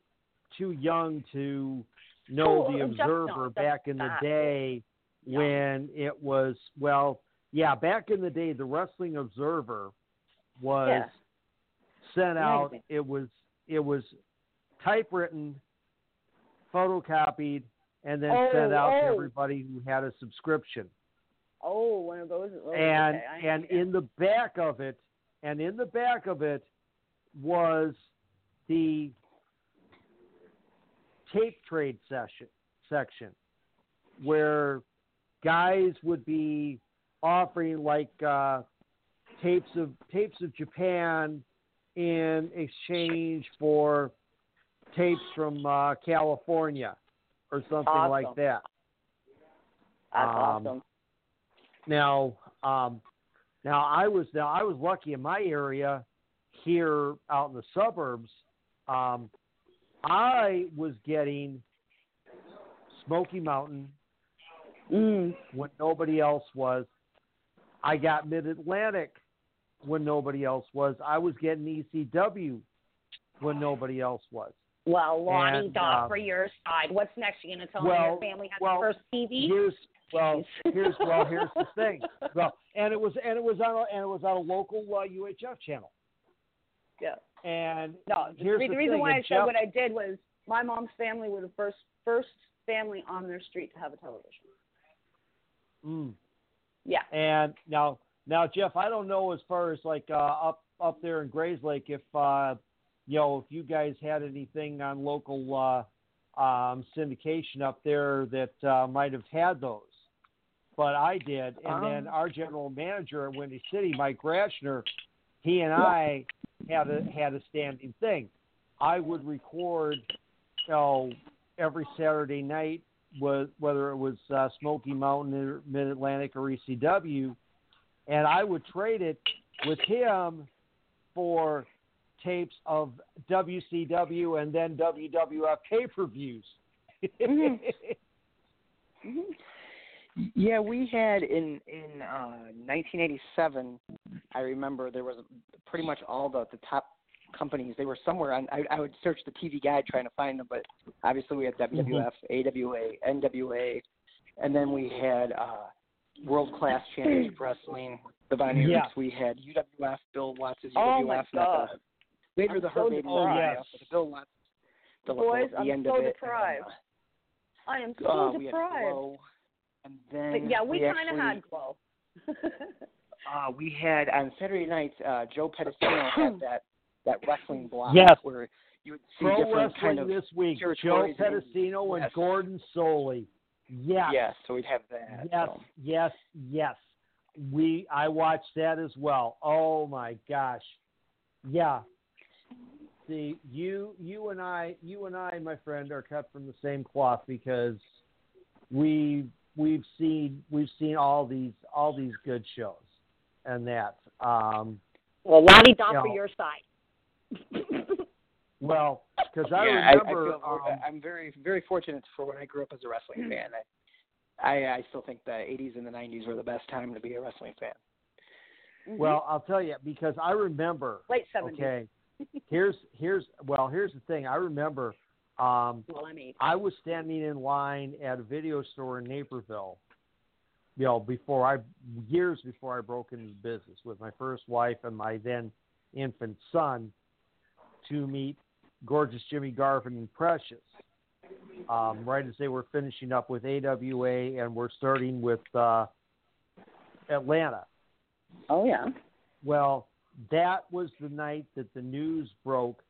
[SPEAKER 7] too young to know
[SPEAKER 3] Oh,
[SPEAKER 7] the. Observer back in the day
[SPEAKER 3] Yeah.
[SPEAKER 7] when it was well, yeah, back in the day, the Wrestling Observer was
[SPEAKER 3] Yeah.
[SPEAKER 7] Sent out. It was it was typewritten, photocopied, and then
[SPEAKER 3] Oh,
[SPEAKER 7] sent out to
[SPEAKER 3] oh.
[SPEAKER 7] everybody who had a subscription.
[SPEAKER 3] Oh, one of those. Oh,
[SPEAKER 7] and
[SPEAKER 3] okay,
[SPEAKER 7] and in the back of it, and in the back of it was the tape trade session section where guys would be offering like uh, tapes of tapes of Japan in exchange for tapes from uh, California or something like that.
[SPEAKER 3] That's
[SPEAKER 7] um,
[SPEAKER 3] awesome.
[SPEAKER 7] Now, um, now I was now I was lucky in my area here out in the suburbs. Um, I was getting Smoky Mountain
[SPEAKER 3] Mm.
[SPEAKER 7] when nobody else was. I got Mid Atlantic when nobody else was. I was getting ECW when nobody else was.
[SPEAKER 3] Well, Lonnie,
[SPEAKER 7] and,
[SPEAKER 3] dog
[SPEAKER 7] uh,
[SPEAKER 3] for your side. What's next? You gonna tell me
[SPEAKER 7] well,
[SPEAKER 3] your family had
[SPEAKER 7] well,
[SPEAKER 3] the first TV?
[SPEAKER 7] Here's well, here's well, here's the thing. Well, and it was and it was on a, and it was on a local uh, UHF channel.
[SPEAKER 3] Yeah.
[SPEAKER 7] And
[SPEAKER 3] No, the,
[SPEAKER 7] here's the
[SPEAKER 3] the reason
[SPEAKER 7] thing,
[SPEAKER 3] why I
[SPEAKER 7] and
[SPEAKER 3] said what I did was my mom's family were the first first family on their street to have a television.
[SPEAKER 7] Mm.
[SPEAKER 3] Yeah.
[SPEAKER 7] And now, now, Jeff, I don't know as far as like uh, up up there in Grayslake if uh, you know if you guys had anything on local uh, um, syndication up there that uh, might have had those, but I did. And then
[SPEAKER 3] Um.
[SPEAKER 7] our general manager at Windy City, Mike Rashner, he and I had a had a standing thing. I would record, you know, every Saturday night whether it was uh, Smoky Mountain or Mid Atlantic or ECW, and I would trade it with him for tapes of WCW and then WWF pay per views.
[SPEAKER 3] Mhm.
[SPEAKER 10] Yeah, we had in in uh, 1987. I remember there was pretty much all the the top companies. They were somewhere on. I, I would search the TV guide trying to find them, but obviously we had WWF, AWA, NWA, and then we had uh, World Class Championship Wrestling. The Von
[SPEAKER 7] Yeah.
[SPEAKER 10] We had UWF, Bill Watts' UWF.
[SPEAKER 3] Oh my
[SPEAKER 10] not
[SPEAKER 3] God.
[SPEAKER 10] The, later
[SPEAKER 3] I'm
[SPEAKER 10] the
[SPEAKER 3] so
[SPEAKER 10] Herb Baby
[SPEAKER 3] deprived.
[SPEAKER 10] UWF, the Bill Watts. The,
[SPEAKER 3] Boys,
[SPEAKER 10] the, the
[SPEAKER 3] I'm
[SPEAKER 10] end
[SPEAKER 3] so
[SPEAKER 10] of it.
[SPEAKER 3] deprived. I am so
[SPEAKER 10] uh, we had
[SPEAKER 3] deprived.
[SPEAKER 10] Glow, and then
[SPEAKER 3] But yeah, we, kind of had glow.
[SPEAKER 10] uh, we had on Saturday nights, uh, Joe Pedicino had that that wrestling block
[SPEAKER 7] Yes.
[SPEAKER 10] where you would see
[SPEAKER 7] Pro
[SPEAKER 10] different
[SPEAKER 7] Wrestling
[SPEAKER 10] kind of
[SPEAKER 7] this week: Joe
[SPEAKER 10] territories and-
[SPEAKER 7] Pedicino and
[SPEAKER 10] yes.
[SPEAKER 7] Gordon Solie. Yes.
[SPEAKER 10] Yes, so we'd have that.
[SPEAKER 7] Yes,
[SPEAKER 10] so.
[SPEAKER 7] yes, yes. We I watched that as well. Oh my gosh. Yeah. See, you you and I you and I, my friend, are cut from the same cloth because we we've seen we've seen all these all these good shows and that. Um
[SPEAKER 9] Well, Lottie da
[SPEAKER 7] you know,
[SPEAKER 9] for your side.
[SPEAKER 7] well, because I
[SPEAKER 10] yeah,
[SPEAKER 7] remember
[SPEAKER 10] I, I feel,
[SPEAKER 7] um,
[SPEAKER 10] I'm very very fortunate for when I grew up as a wrestling fan. I, I I still think the 80s and the 90s were the best time to be a wrestling fan.
[SPEAKER 9] Mm-hmm.
[SPEAKER 7] well, I'll tell you because I remember
[SPEAKER 9] late seventies.
[SPEAKER 7] okay. here's here's well here's the thing. I remember um
[SPEAKER 9] Well, I'm eight.
[SPEAKER 7] I was standing in line at a video store in Naperville, you know, before I years before I broke into the business with my first wife and my then infant son to meet gorgeous Jimmy Garvin and Precious. Um, right as they were finishing up with AWA and we're starting with uh, Atlanta.
[SPEAKER 9] Oh yeah.
[SPEAKER 7] Well, that was the night that the news broke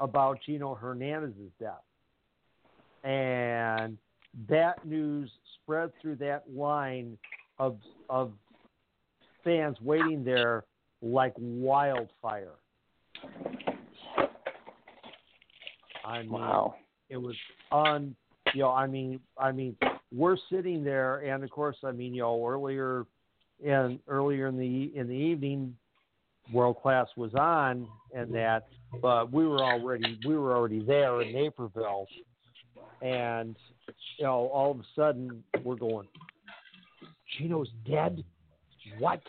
[SPEAKER 7] about Gino Hernandez's death. And that news spread through that line of of fans waiting there like wildfire. I mean,
[SPEAKER 10] Wow.
[SPEAKER 7] it was on. you know i mean i mean we're sitting there and of course i mean you know earlier and earlier in the in the evening world class was on and that but we were already we were already there in naperville and you know all of a sudden we're going gino's dead what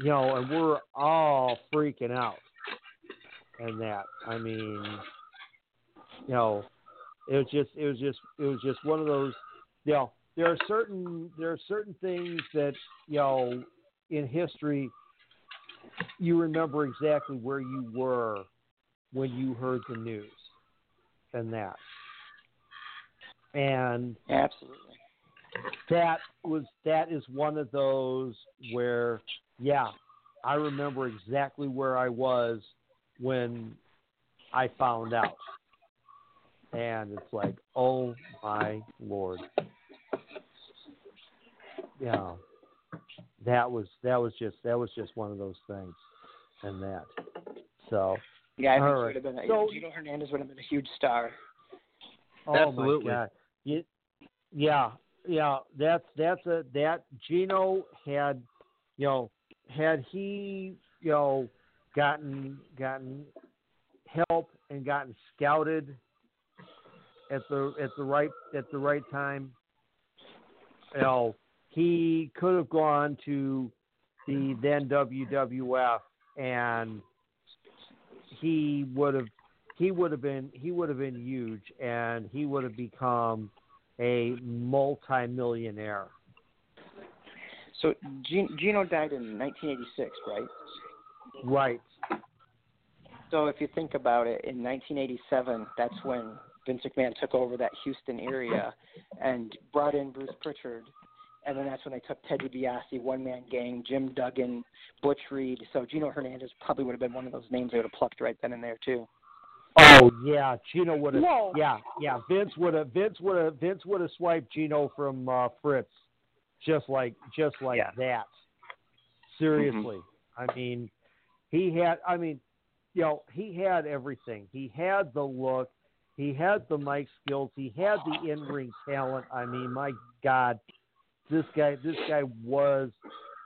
[SPEAKER 7] you know and we're all freaking out and that i mean you know it was just it was just it was just one of those you know there are certain there are certain things that you know in history you remember exactly where you were when you heard the news and that and
[SPEAKER 10] Absolutely.
[SPEAKER 7] that was that is one of those where yeah i remember exactly where i was when i found out and it's like oh my lord yeah that was that was just that was just one of those things and that so
[SPEAKER 10] Yeah, I think
[SPEAKER 7] right.
[SPEAKER 10] would have been. A,
[SPEAKER 7] So-
[SPEAKER 10] Gino Hernandez would have been a huge star.
[SPEAKER 7] Oh
[SPEAKER 5] Absolutely.
[SPEAKER 7] my god. You, yeah, yeah. That's that's a that Gino had, you know, had he, you know, gotten gotten help and gotten scouted at the at the right at the right time, you know, he could have gone to the then WWF and he would have he would have been he would have been huge and he would have become a multi-millionaire.
[SPEAKER 10] So Gino, Gino died in 1986, right?
[SPEAKER 7] Right.
[SPEAKER 10] So if you think about it, in 1987, that's when Vince McMahon took over that Houston area and brought in Bruce Pritchard. And then that's when they took Ted DiBiase, One Man Gang, Jim Duggan, Butch Reed. So Gino Hernandez probably would have been one of those names they would have plucked right then and there too.
[SPEAKER 7] Oh yeah, Gino would have.
[SPEAKER 9] No.
[SPEAKER 7] Yeah, yeah. Vince would have. Vince would have. Vince would have swiped Gino from uh, Fritz, just like just like
[SPEAKER 10] Yeah.
[SPEAKER 7] that. Seriously, I mean, he had. I mean, you know, he had everything. He had the look. He had the mic skills. He had the in-ring talent. I mean, my God, this guy. This guy was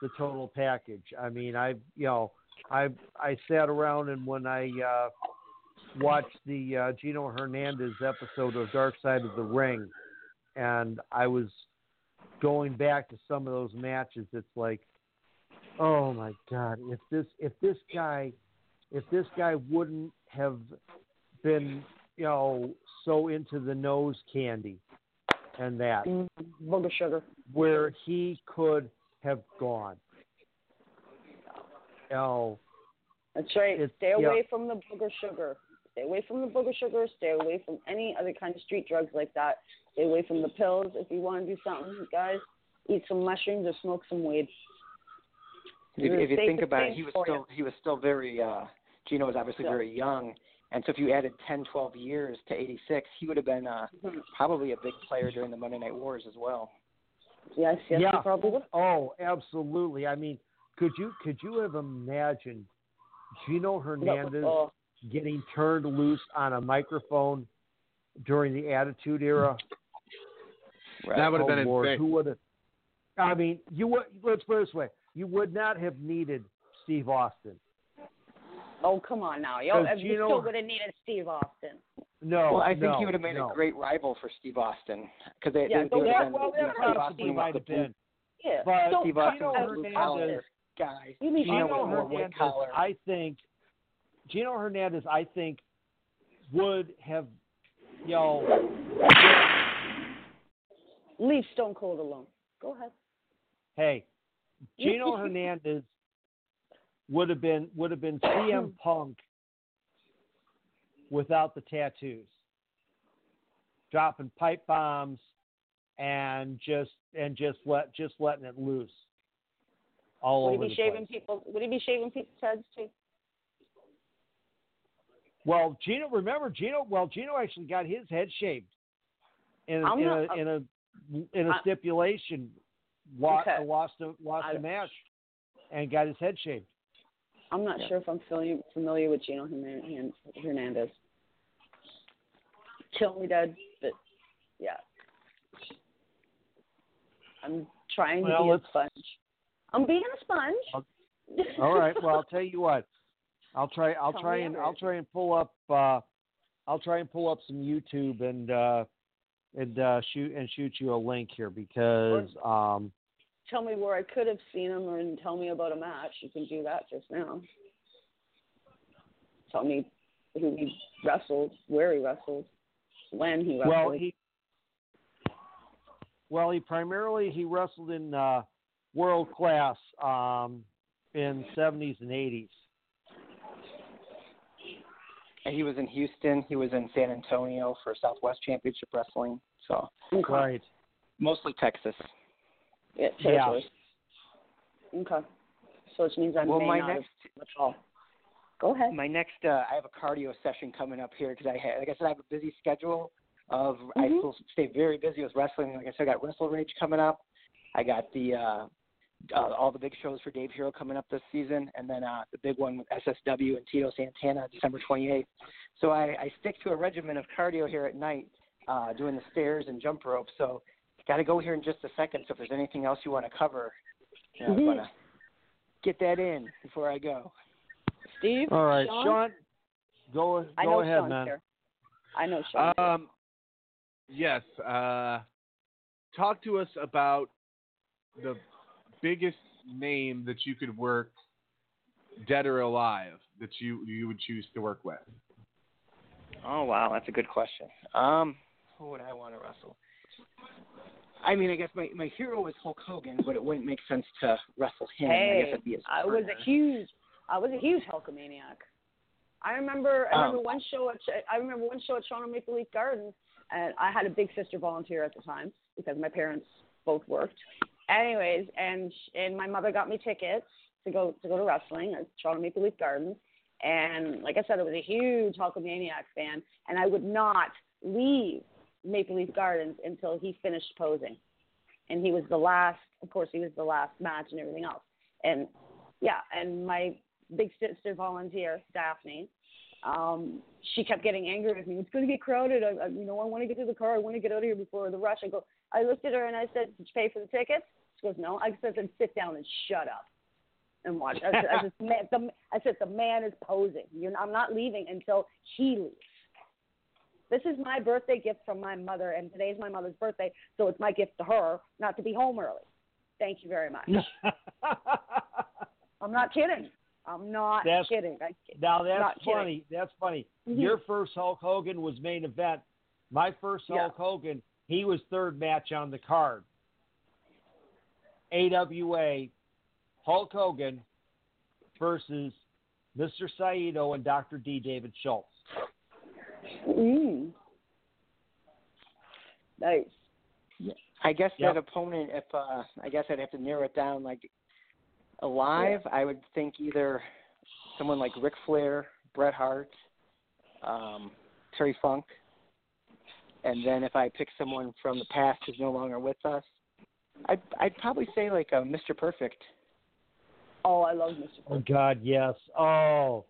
[SPEAKER 7] the total package. I mean, I you know, I I sat around and when I. uh watched the uh, Gino Hernandez episode of Dark Side of the Ring, and I was going back to some of those matches. It's like, oh my God, if this if this guy if this guy wouldn't have been you know so into the nose candy and that
[SPEAKER 9] Mm, booger sugar.
[SPEAKER 7] where he could have gone. Oh,
[SPEAKER 9] That's right.
[SPEAKER 7] It's-
[SPEAKER 9] Stay
[SPEAKER 7] yeah.
[SPEAKER 9] away from the booger sugar. Stay away from the booger sugar. Stay away from any other kind of street drugs like that. Stay away from the pills. If you want to do something, guys, eat some mushrooms or smoke some weed.
[SPEAKER 10] If, if you think about it, he was
[SPEAKER 9] for
[SPEAKER 10] still he was still very uh Gino was obviously
[SPEAKER 9] Yeah.
[SPEAKER 10] very young. And so if you added 10, 12 years to 86, he would have been uh,
[SPEAKER 9] Mhm.
[SPEAKER 10] probably a big player during the Monday Night Wars as well.
[SPEAKER 9] Yes, yes,
[SPEAKER 7] Yeah.
[SPEAKER 9] probably.
[SPEAKER 7] Oh, absolutely. I mean, could you could you have imagined Gino Hernandez
[SPEAKER 3] Oh,
[SPEAKER 7] getting turned loose on a microphone during the Attitude Era?
[SPEAKER 5] That would have
[SPEAKER 7] Oh,
[SPEAKER 5] been
[SPEAKER 7] Lord,
[SPEAKER 5] insane.
[SPEAKER 7] Who would have? I mean, you would. Let's put it this way: you would not have needed Steve Austin.
[SPEAKER 3] Oh, come on now. Yo,
[SPEAKER 7] Does
[SPEAKER 3] you
[SPEAKER 7] Gino-
[SPEAKER 3] still would have needed Steve Austin.
[SPEAKER 7] No,
[SPEAKER 10] well, I think
[SPEAKER 7] no,
[SPEAKER 10] he would have made
[SPEAKER 7] no.
[SPEAKER 10] a great rival for Steve Austin because they,
[SPEAKER 3] Yeah,
[SPEAKER 10] they,
[SPEAKER 3] so
[SPEAKER 10] they would
[SPEAKER 3] that-
[SPEAKER 10] been,
[SPEAKER 3] well,
[SPEAKER 10] you know, Steve
[SPEAKER 7] possibly
[SPEAKER 10] Austin
[SPEAKER 7] might have been.
[SPEAKER 3] Yeah.
[SPEAKER 7] But
[SPEAKER 3] so,
[SPEAKER 10] Steve Austin
[SPEAKER 7] Gino
[SPEAKER 10] was blue collar
[SPEAKER 7] Hernandez-
[SPEAKER 10] guy.
[SPEAKER 3] You mean
[SPEAKER 10] Gino
[SPEAKER 7] Gino
[SPEAKER 10] was more white
[SPEAKER 7] Hernandez. I think Gino Hernandez, I think, would have, you know,
[SPEAKER 3] leave Stone Cold alone. Go ahead.
[SPEAKER 7] hey, Gino Hernandez would have been would have been CM Punk without the tattoos, dropping pipe bombs and just and just let just letting it loose all
[SPEAKER 3] Would
[SPEAKER 7] over
[SPEAKER 3] he be
[SPEAKER 7] the
[SPEAKER 3] shaving
[SPEAKER 7] place.
[SPEAKER 3] people? Would he be shaving people's heads too?
[SPEAKER 7] Well, Gino, remember Gino? Well, Gino actually got his head shaved in a, in,
[SPEAKER 3] not-
[SPEAKER 7] a, in a in a
[SPEAKER 3] I-
[SPEAKER 7] stipulation. Lost,
[SPEAKER 3] Okay.
[SPEAKER 7] lost a lost
[SPEAKER 3] I-
[SPEAKER 7] a match and got his head shaved.
[SPEAKER 3] I'm not
[SPEAKER 7] Yeah.
[SPEAKER 3] sure if I'm familiar familiar with Gino Hernan- Hernandez. Kill me dead, but yeah. I'm trying to be a sponge. I'm being a sponge.
[SPEAKER 7] All right. Well, I'll tell you what. I'll try. I'll
[SPEAKER 3] Tell
[SPEAKER 7] try and. I'll try and pull up. Uh, I'll try and pull up some YouTube and uh, and uh, shoot and shoot you a link here because um,
[SPEAKER 3] tell me where I could have seen him or and tell me about a match. You can do that just now. Tell me who he wrestled, where he wrestled, when he wrestled.
[SPEAKER 7] well he well he primarily he wrestled in uh, world class um, in 70s and 80s.
[SPEAKER 10] And he was in Houston. He was in San Antonio for Southwest Championship Wrestling. So.
[SPEAKER 7] Right.
[SPEAKER 10] mostly Texas.
[SPEAKER 3] Yeah,
[SPEAKER 7] Yeah.
[SPEAKER 3] Okay. So which means I
[SPEAKER 10] Well,
[SPEAKER 3] may
[SPEAKER 10] my
[SPEAKER 3] not
[SPEAKER 10] next
[SPEAKER 3] have all. Go ahead.
[SPEAKER 10] my next uh, I have a cardio session coming up here because I ha- like I said I have a busy schedule of I
[SPEAKER 3] Mhm.
[SPEAKER 10] still stay very busy with wrestling. Like I said, I got WrestleRage coming up. I got the uh, uh, all the big shows for Dave Hero coming up this season, and then uh, the big one with SSW and Tito Santana December 28th. So I, I stick to a regimen of cardio here at night, uh, doing the stairs and jump rope. So got to go here in just a second. So if there's anything else you want to cover, you know, I
[SPEAKER 3] Mhm.
[SPEAKER 10] want to get that in before I go.
[SPEAKER 3] Steve.
[SPEAKER 7] All right,
[SPEAKER 3] Sean.
[SPEAKER 7] Sean, go go ahead,
[SPEAKER 3] Sean's
[SPEAKER 7] man.
[SPEAKER 3] here. I know Sean.
[SPEAKER 5] Um, yes. Uh, talk to us about the biggest name that you could work, dead or alive, that you you would choose to work with.
[SPEAKER 10] Oh wow, that's a good question. Um, who would I want to wrestle? I mean, I guess my my hero is Hulk Hogan, but it wouldn't make sense to wrestle him. I guess it'd be his
[SPEAKER 3] I was a huge, I was a huge Hulkamaniac. I remember, I remember
[SPEAKER 10] Um,
[SPEAKER 3] one show at, I remember one show at Toronto Maple Leaf Gardens, and I had a big sister volunteer at the time because my parents both worked. Anyways, and and my mother got me tickets to go to go to wrestling at Toronto Maple Leaf Gardens, and like I said, I was a huge Hulkamaniac fan, and I would not leave Maple Leaf Gardens until he finished posing, and he was the last. Of course, he was the last match and everything else, and yeah, and my big sister volunteer, Daphne, um, she kept getting angry with me. It's going to get crowded. I, I, you know, I want to get to the car. I want to get out of here before the rush. I go. I looked at her and I said, "Did you pay for the tickets?" She goes, "No." I said, "Then sit down and shut up and watch." I said, I said, the, I said the man is posing. You're, I'm not leaving until he leaves." This is my birthday gift from my mother, and today's my mother's birthday, so it's my gift to her not to be home early. Thank you very much. I'm not kidding. I'm not
[SPEAKER 7] That's-
[SPEAKER 3] kidding. I,
[SPEAKER 7] now that's
[SPEAKER 3] Not kidding.
[SPEAKER 7] funny. That's funny.
[SPEAKER 3] Mhm.
[SPEAKER 7] Your first Hulk Hogan was main event. My first
[SPEAKER 3] Yeah.
[SPEAKER 7] Hulk Hogan, he was third match on the card. AWA, Hulk Hogan versus Mr. Saito and Dr. D. David Schultz.
[SPEAKER 3] Mm. Nice.
[SPEAKER 10] I guess
[SPEAKER 7] Yep.
[SPEAKER 10] that opponent, if uh, I guess I'd have to narrow it down. Like alive, I would think either someone like Ric Flair, Bret Hart, um, Terry Funk, and then if I pick someone from the past who's no longer with us, I'd I'd probably say like uh, Mr. Perfect.
[SPEAKER 3] Oh, I love Mr. Perfect.
[SPEAKER 7] Oh God, yes. Oh,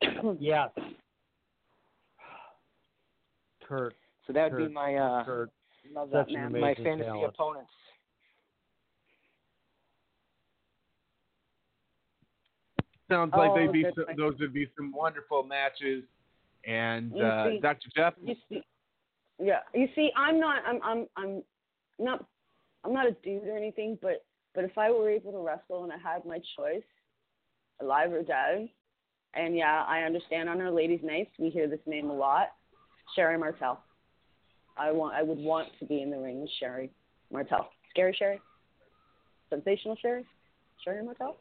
[SPEAKER 7] yes. Kurt.
[SPEAKER 10] So that would
[SPEAKER 7] Kurt,
[SPEAKER 10] be my uh,
[SPEAKER 7] Kurt.
[SPEAKER 3] Love that man.
[SPEAKER 10] my fantasy
[SPEAKER 7] talent.
[SPEAKER 10] opponents.
[SPEAKER 5] Sounds like
[SPEAKER 3] Oh,
[SPEAKER 5] they'd be some, those would be some wonderful matches. And uh,
[SPEAKER 3] see-
[SPEAKER 5] Dr. Jeff,
[SPEAKER 3] You see, yeah. You see, I'm not. I'm. I'm. I'm not. I'm not a dude or anything, but but if I were able to wrestle and I had my choice, alive or dead, and yeah, I understand on our ladies' nights we hear this name a lot, Sherri Martel. I want. I would want to be in the ring with Sherri Martel. Scary Sherri. Sensational Sherri. Sherri Martel.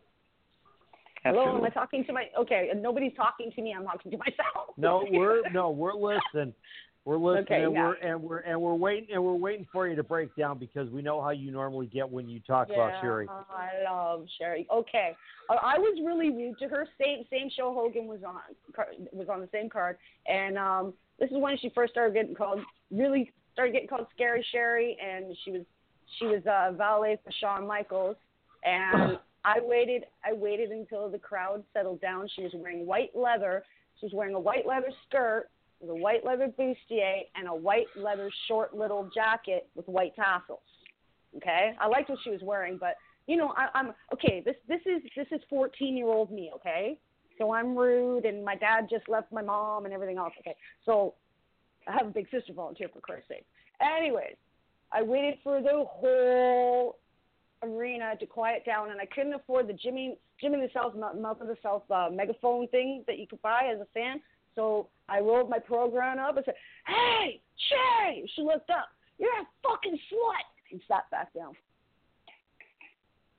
[SPEAKER 3] Hello, am I talking to my? Okay, nobody's talking to me. I'm talking to myself.
[SPEAKER 7] No, we're no, we're listening. We're listening,
[SPEAKER 3] Okay,
[SPEAKER 7] and
[SPEAKER 3] yeah.
[SPEAKER 7] we're and we're and we're waiting and we're waiting for you to break down because we know how you normally get when you talk about Sherri.
[SPEAKER 3] I love Sherri. Okay, I, I was really rude to her. Same same show Hogan was on was on the same card, and um, this is when she first started getting called. Really started getting called Scary Sherri, and she was she was uh, valet for Shawn Michaels, and I waited I waited until the crowd settled down. She was wearing white leather. She was wearing a white leather skirt with a white leather bustier and a white leather short little jacket with white tassels. Okay, I liked what she was wearing, but you know, I, I'm okay. This this is this is 14 year old me. Okay, so I'm rude, and my dad just left my mom and everything else. Okay, so I have a big sister volunteer for Christ's sake. Anyways, I waited for the whole arena to quiet down, and I couldn't afford the Jimmy Jimmy the South Mouth of the South uh, megaphone thing that you could buy as a fan. So I rolled my program up and said, "Hey, Sherri!" She looked up. You're a fucking slut, and sat back down.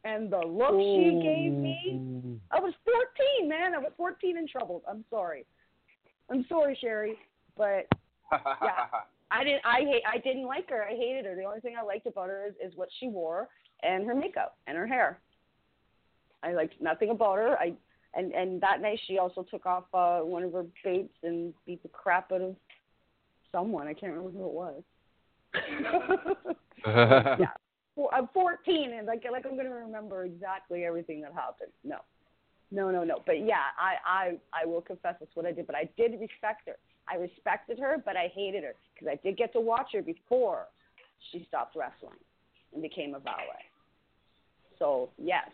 [SPEAKER 3] And the look she gave me, I was 14, man. I was 14 and troubled. I'm sorry. I'm sorry, Sherri, but yeah, I didn't. I hate. I didn't like her. I hated her. The only thing I liked about her is, is what she wore and her makeup and her hair. I liked nothing about her. I and and that night she also took off uh, one of her boots and beat the crap out of someone. I can't remember who it was. yeah, Four, I'm 14 and like like I'm gonna remember exactly everything that happened. No, no, no, no. But yeah, I I I will confess that's what I did. But I did respect her. I respected her, but I hated her because I did get to watch her before she stopped wrestling and became a valet. So yes,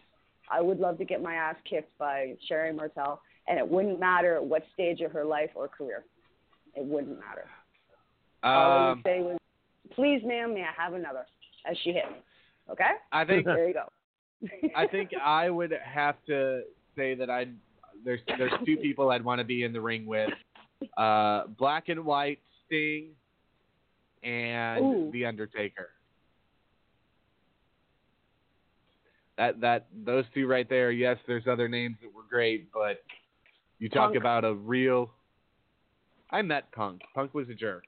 [SPEAKER 3] I would love to get my ass kicked by Sherri Martel, and it wouldn't matter what stage of her life or career. It wouldn't matter. All I would
[SPEAKER 5] um,
[SPEAKER 3] say was, "Please, ma'am, may I have another?" As she hit me. Okay.
[SPEAKER 5] I think
[SPEAKER 3] there you go.
[SPEAKER 5] I think I would have to say that I there's there's two people I'd want to be in the ring with, uh, Black and White Sting, and
[SPEAKER 3] Ooh.
[SPEAKER 5] The Undertaker. That that those two right there. Yes, there's other names that were great, but you talk
[SPEAKER 3] Punk.
[SPEAKER 5] about a real. I met Punk. Punk was a jerk.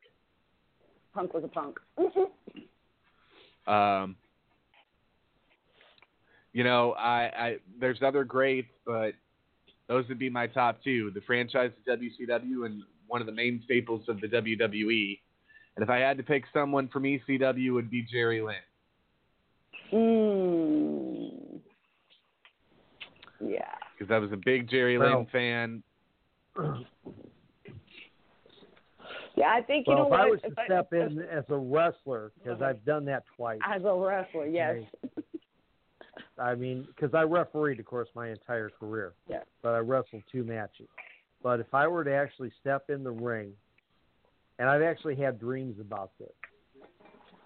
[SPEAKER 3] Punk was a punk.
[SPEAKER 5] Um, you know, I, I there's other greats, but those would be my top two: the franchise of WCW and one of the main staples of the WWE. And if I had to pick someone from ECW, it would be Jerry Lynn.
[SPEAKER 3] Mm. Yeah.
[SPEAKER 5] because I was a big Jerry
[SPEAKER 7] Well-
[SPEAKER 5] Lynn fan.
[SPEAKER 3] Yeah, I think you
[SPEAKER 7] well,
[SPEAKER 3] know
[SPEAKER 7] if
[SPEAKER 3] what.
[SPEAKER 7] I was to
[SPEAKER 3] if I-
[SPEAKER 7] step in as a wrestler, because I've done that twice.
[SPEAKER 3] as a wrestler, yes.
[SPEAKER 7] I mean, because I refereed, of course, my entire career.
[SPEAKER 3] Yeah.
[SPEAKER 7] But I wrestled two matches. But if I were to actually step in the ring, and I've actually had dreams about this,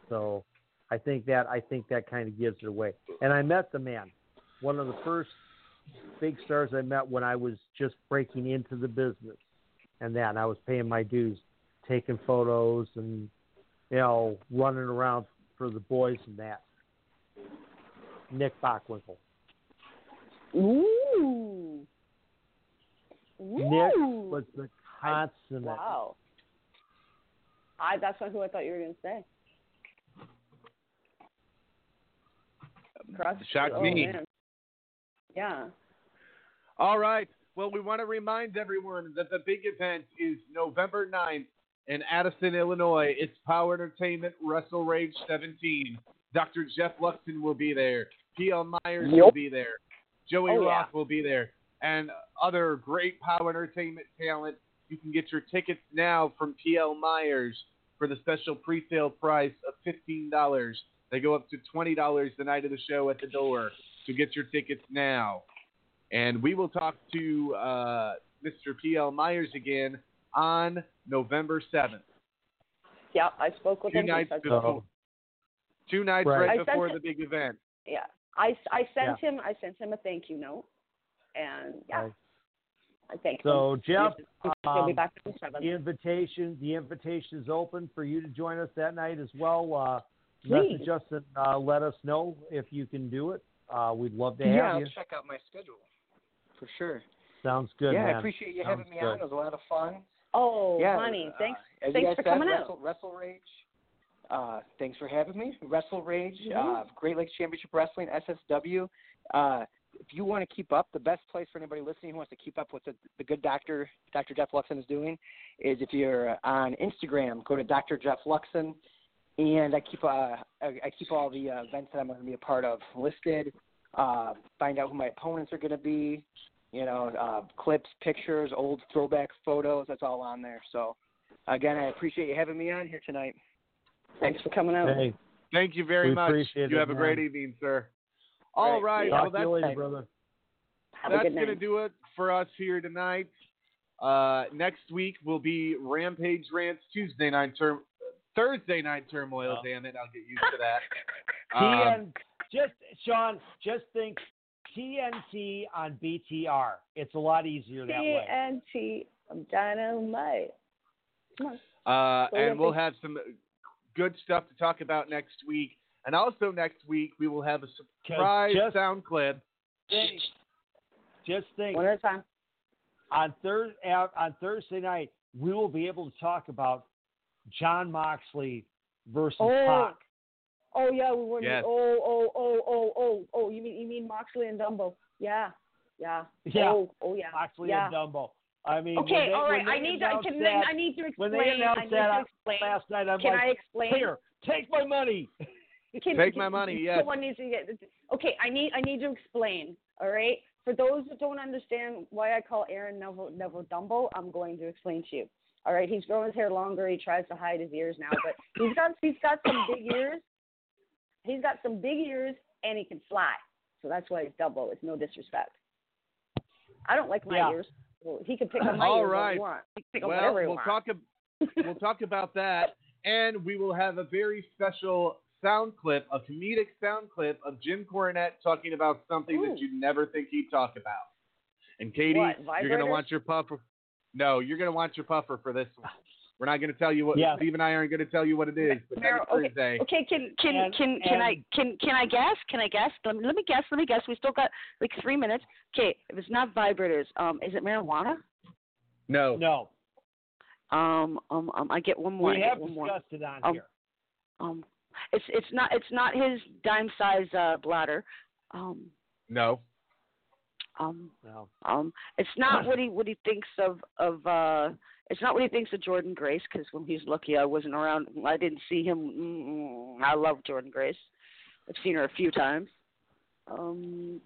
[SPEAKER 7] so I think that I think that kind of gives it away. And I met the man, one of the first big stars I met when I was just breaking into the business, and that and I was paying my dues, taking photos and you know running around for the boys and that. Nick Bockwinkel.
[SPEAKER 3] Ooh.
[SPEAKER 7] Nick was the consummate.
[SPEAKER 3] Wow. I that's not who I thought you were going to say. Cross,
[SPEAKER 5] Shocked
[SPEAKER 3] oh,
[SPEAKER 5] me.
[SPEAKER 3] Man. Yeah.
[SPEAKER 5] All right. Well, we want to remind everyone that the big event is November 9th in Addison, Illinois. It's POWW Entertainment WrestleRage 17. Dr. Jeff Luxon will be there. P.L. Myers will be there. Joey
[SPEAKER 3] Oh, yeah.
[SPEAKER 5] Roth will be there, and other great POWW entertainment talent. You can get your tickets now from PL Myers for the special pre-sale price of fifteen dollars. They go up to twenty dollars the night of the show at the door. So get your tickets now. And we will talk to uh, Mr. PL Myers again on November seventh.
[SPEAKER 3] Yeah, I spoke with
[SPEAKER 5] Two
[SPEAKER 3] him.
[SPEAKER 5] nights before. Two nights
[SPEAKER 7] Right.
[SPEAKER 5] right, before the big event.
[SPEAKER 3] Yeah, I, I sent him I sent him a thank you note, and yeah,
[SPEAKER 7] Right.
[SPEAKER 3] I thank
[SPEAKER 7] So
[SPEAKER 3] him.
[SPEAKER 7] Jeff,
[SPEAKER 3] he'll be
[SPEAKER 7] um,
[SPEAKER 3] back the
[SPEAKER 7] the invitation the invitation is open for you to join us that night as well. Uh,
[SPEAKER 3] Please.
[SPEAKER 7] message us and uh, let us know if you can do it. Uh, we'd love to have
[SPEAKER 10] yeah,
[SPEAKER 7] you.
[SPEAKER 10] I'll check out my schedule for sure.
[SPEAKER 7] Sounds good,
[SPEAKER 10] yeah,
[SPEAKER 7] man.
[SPEAKER 10] I appreciate you
[SPEAKER 7] Sounds
[SPEAKER 10] having me
[SPEAKER 7] good.
[SPEAKER 10] on. It was a lot of fun.
[SPEAKER 3] Oh,
[SPEAKER 10] yeah,
[SPEAKER 3] honey,
[SPEAKER 10] uh,
[SPEAKER 3] thanks,
[SPEAKER 10] as you
[SPEAKER 3] thanks for
[SPEAKER 10] said,
[SPEAKER 3] coming
[SPEAKER 10] Wrestle,
[SPEAKER 3] out.
[SPEAKER 10] WrestleRage. Uh, thanks for having me. WrestleRage,
[SPEAKER 3] Mhm.
[SPEAKER 10] uh, Great Lakes Championship Wrestling, SSW. Uh, if you want to keep up, the best place for anybody listening who wants to keep up with the, the good doctor, Dr. Jeff Luxon is doing, is if you're on Instagram, go to Dr. Jeff Luxon, and I keep uh, I, I keep all the uh, events that I'm going to be a part of listed. Uh, find out who my opponents are going to be. You know, uh, clips, pictures, old throwback photos. That's all on there. So, again, I appreciate you having me on here tonight.
[SPEAKER 3] Thanks for coming out.
[SPEAKER 7] Hey,
[SPEAKER 5] Thank you very
[SPEAKER 7] We
[SPEAKER 5] much.
[SPEAKER 7] appreciate
[SPEAKER 5] You
[SPEAKER 7] it,
[SPEAKER 5] have a great evening, sir. All right.
[SPEAKER 7] talk
[SPEAKER 5] Well,
[SPEAKER 7] to you
[SPEAKER 5] that's
[SPEAKER 7] later, brother.
[SPEAKER 5] That's going to do it for us here tonight. Uh, next week will be Rampage Rants Tuesday night term, Thursday night turmoil.
[SPEAKER 7] Oh.
[SPEAKER 5] Damn it, I'll get used to that. Um,
[SPEAKER 7] TN, just Sean, just think TNT on BTR. It's a lot easier that way.
[SPEAKER 3] TNT, I'm dynamite. Come on.
[SPEAKER 5] Uh,
[SPEAKER 3] So
[SPEAKER 5] and
[SPEAKER 3] we'll
[SPEAKER 5] we'll have some good stuff to talk about next week. And also next week we will have a surprise
[SPEAKER 7] just-
[SPEAKER 5] sound clip.
[SPEAKER 7] Think, just think
[SPEAKER 3] One at a time.
[SPEAKER 7] on Thurs on Thursday night we will be able to talk about Jon Moxley versus
[SPEAKER 3] Oh,
[SPEAKER 7] Pac.
[SPEAKER 3] Oh yeah, we were.
[SPEAKER 5] Yes.
[SPEAKER 3] Oh oh oh oh oh oh. You mean you mean Moxley and Dumbo? Yeah, yeah.
[SPEAKER 7] Yeah.
[SPEAKER 3] Oh oh yeah.
[SPEAKER 7] Moxley
[SPEAKER 3] yeah.
[SPEAKER 7] and Dumbo. I mean,
[SPEAKER 3] Okay,
[SPEAKER 7] they,
[SPEAKER 3] all right. I need to.
[SPEAKER 7] announced
[SPEAKER 3] Can,
[SPEAKER 7] that,
[SPEAKER 3] I need to explain.
[SPEAKER 7] when they
[SPEAKER 3] I
[SPEAKER 7] announced
[SPEAKER 3] need
[SPEAKER 7] that
[SPEAKER 3] to explain.
[SPEAKER 7] last night, I'm
[SPEAKER 3] Can
[SPEAKER 7] like,
[SPEAKER 3] I explain?
[SPEAKER 7] here, take my money.
[SPEAKER 3] Can,
[SPEAKER 5] Take
[SPEAKER 3] can-
[SPEAKER 5] my money, yes.
[SPEAKER 3] Someone needs to get. Okay, I need. I need to explain. All right. For those that don't understand why I call Adrian Neville, Neville Dumbo, I'm going to explain to you. All right. He's growing his hair longer. He tries to hide his ears now, but he's got he's got some big ears. He's got some big ears, and he can fly. So that's why he's Dumbo. It's no disrespect. I don't like my
[SPEAKER 7] Yeah.
[SPEAKER 3] ears. Well, he can pick my
[SPEAKER 5] all right.
[SPEAKER 3] he wants. He can pick
[SPEAKER 5] Well, we'll talk. ab- we'll talk about that, and we will have a very special sound clip, a comedic sound clip of Jim Cornette talking about something
[SPEAKER 3] Ooh.
[SPEAKER 5] that you'd never think he'd talk about. And Katie,
[SPEAKER 3] What,
[SPEAKER 5] you're gonna want your puffer. No, you're gonna want your puffer for this one. We're not gonna tell you what.
[SPEAKER 7] Yes.
[SPEAKER 5] Steve and I aren't gonna tell you what it is. But
[SPEAKER 3] Mar-
[SPEAKER 5] next
[SPEAKER 3] okay,
[SPEAKER 5] Thursday.
[SPEAKER 3] Okay, can can
[SPEAKER 7] And-
[SPEAKER 3] can can I can can I guess? Can I guess? Let me, let me guess. Let me guess. We still got like three minutes. Okay, if it's not vibrators, um, is it marijuana?
[SPEAKER 5] No.
[SPEAKER 7] No,
[SPEAKER 3] Um, um, um I get one more.
[SPEAKER 7] we
[SPEAKER 3] I
[SPEAKER 7] have
[SPEAKER 3] get one more.
[SPEAKER 7] discussed it on
[SPEAKER 3] Um,
[SPEAKER 7] here.
[SPEAKER 3] Um, it's it's not it's not his dime size uh, bladder. Um,
[SPEAKER 5] No.
[SPEAKER 3] um,
[SPEAKER 7] No.
[SPEAKER 3] um, it's not what he what he thinks of of uh. It's not what he thinks of Jordynne Grace because when he's lucky I wasn't around. I didn't see him. Mm, I love Jordynne Grace. I've seen her a few times. Um,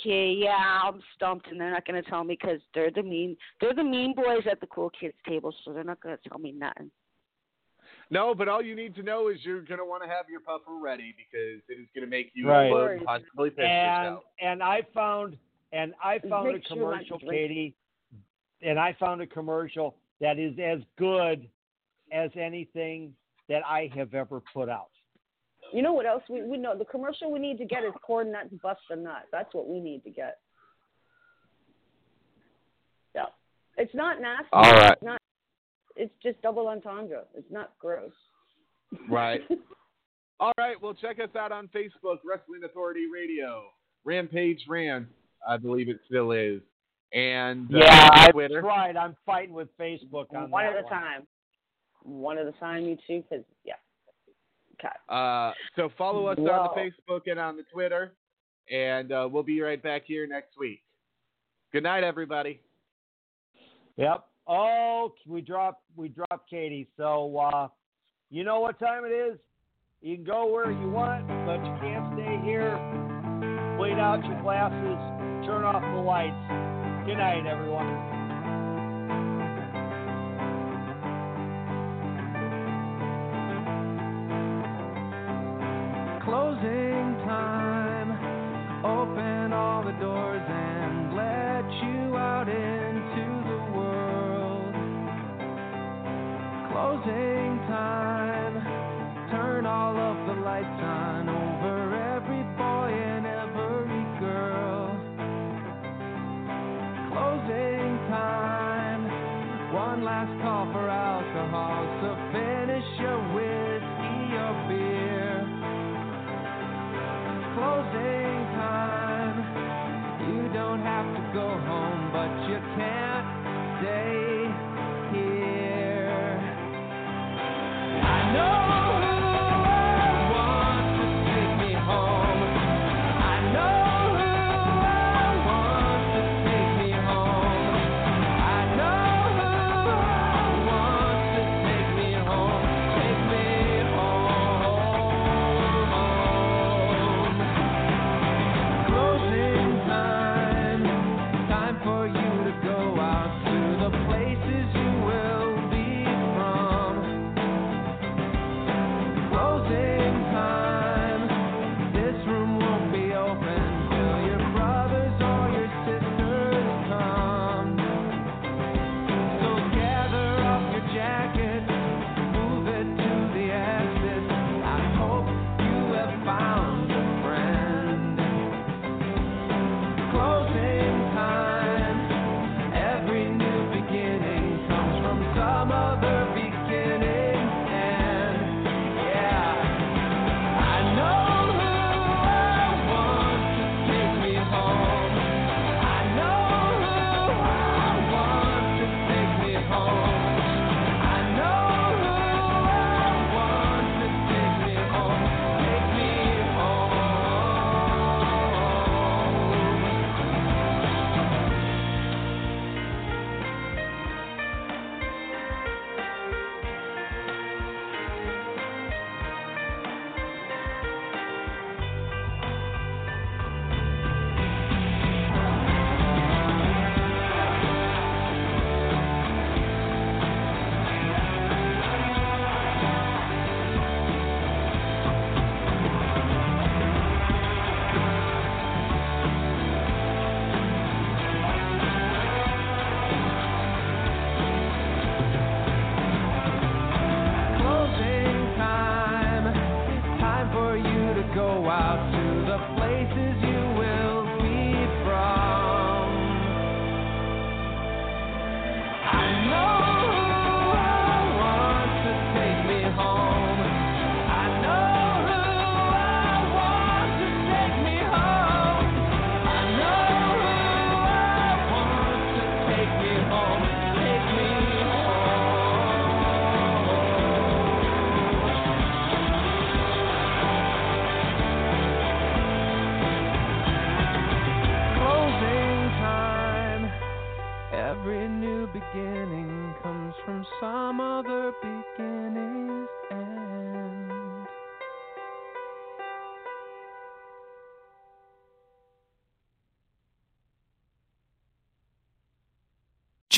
[SPEAKER 3] okay, yeah, I'm stumped, and they're not gonna tell me because they're the mean they're the mean boys at the cool kids table, so they're not gonna tell me nothing.
[SPEAKER 5] No, but all you need to know is you're gonna want to have your puffer ready because it is gonna make you
[SPEAKER 7] Right.
[SPEAKER 5] look possibly piss
[SPEAKER 7] and
[SPEAKER 5] yourself.
[SPEAKER 7] and I found and I found
[SPEAKER 3] Make
[SPEAKER 7] a
[SPEAKER 3] sure not to
[SPEAKER 7] commercial,
[SPEAKER 3] drink.
[SPEAKER 7] Katie, and I found a commercial that is as good as anything that I have ever put out.
[SPEAKER 3] You know what else we we know? The commercial we need to get is corn nuts bust a nut. That's what we need to get. Yeah, it's not nasty.
[SPEAKER 5] All right.
[SPEAKER 3] It's not. It's just double entendre. It's not gross.
[SPEAKER 5] Right. All right. Well, check us out on Facebook, Wrestling Authority Radio, Rampage Rant, I believe it still is, and uh,
[SPEAKER 7] yeah,
[SPEAKER 5] uh,
[SPEAKER 7] right. I'm fighting with Facebook on
[SPEAKER 3] one at a time. One at a time, you two, because yeah.
[SPEAKER 5] Uh, so follow us
[SPEAKER 3] Whoa.
[SPEAKER 5] on the Facebook and on the Twitter, and uh, we'll be right back here next week. Good night, everybody.
[SPEAKER 7] Yep. Oh, we dropped we drop Katie. So uh, you know what time it is. You can go where you want, but you can't stay here. Clean out your glasses. Turn off the lights. Good night, everyone.
[SPEAKER 4] Closing time. Open all the doors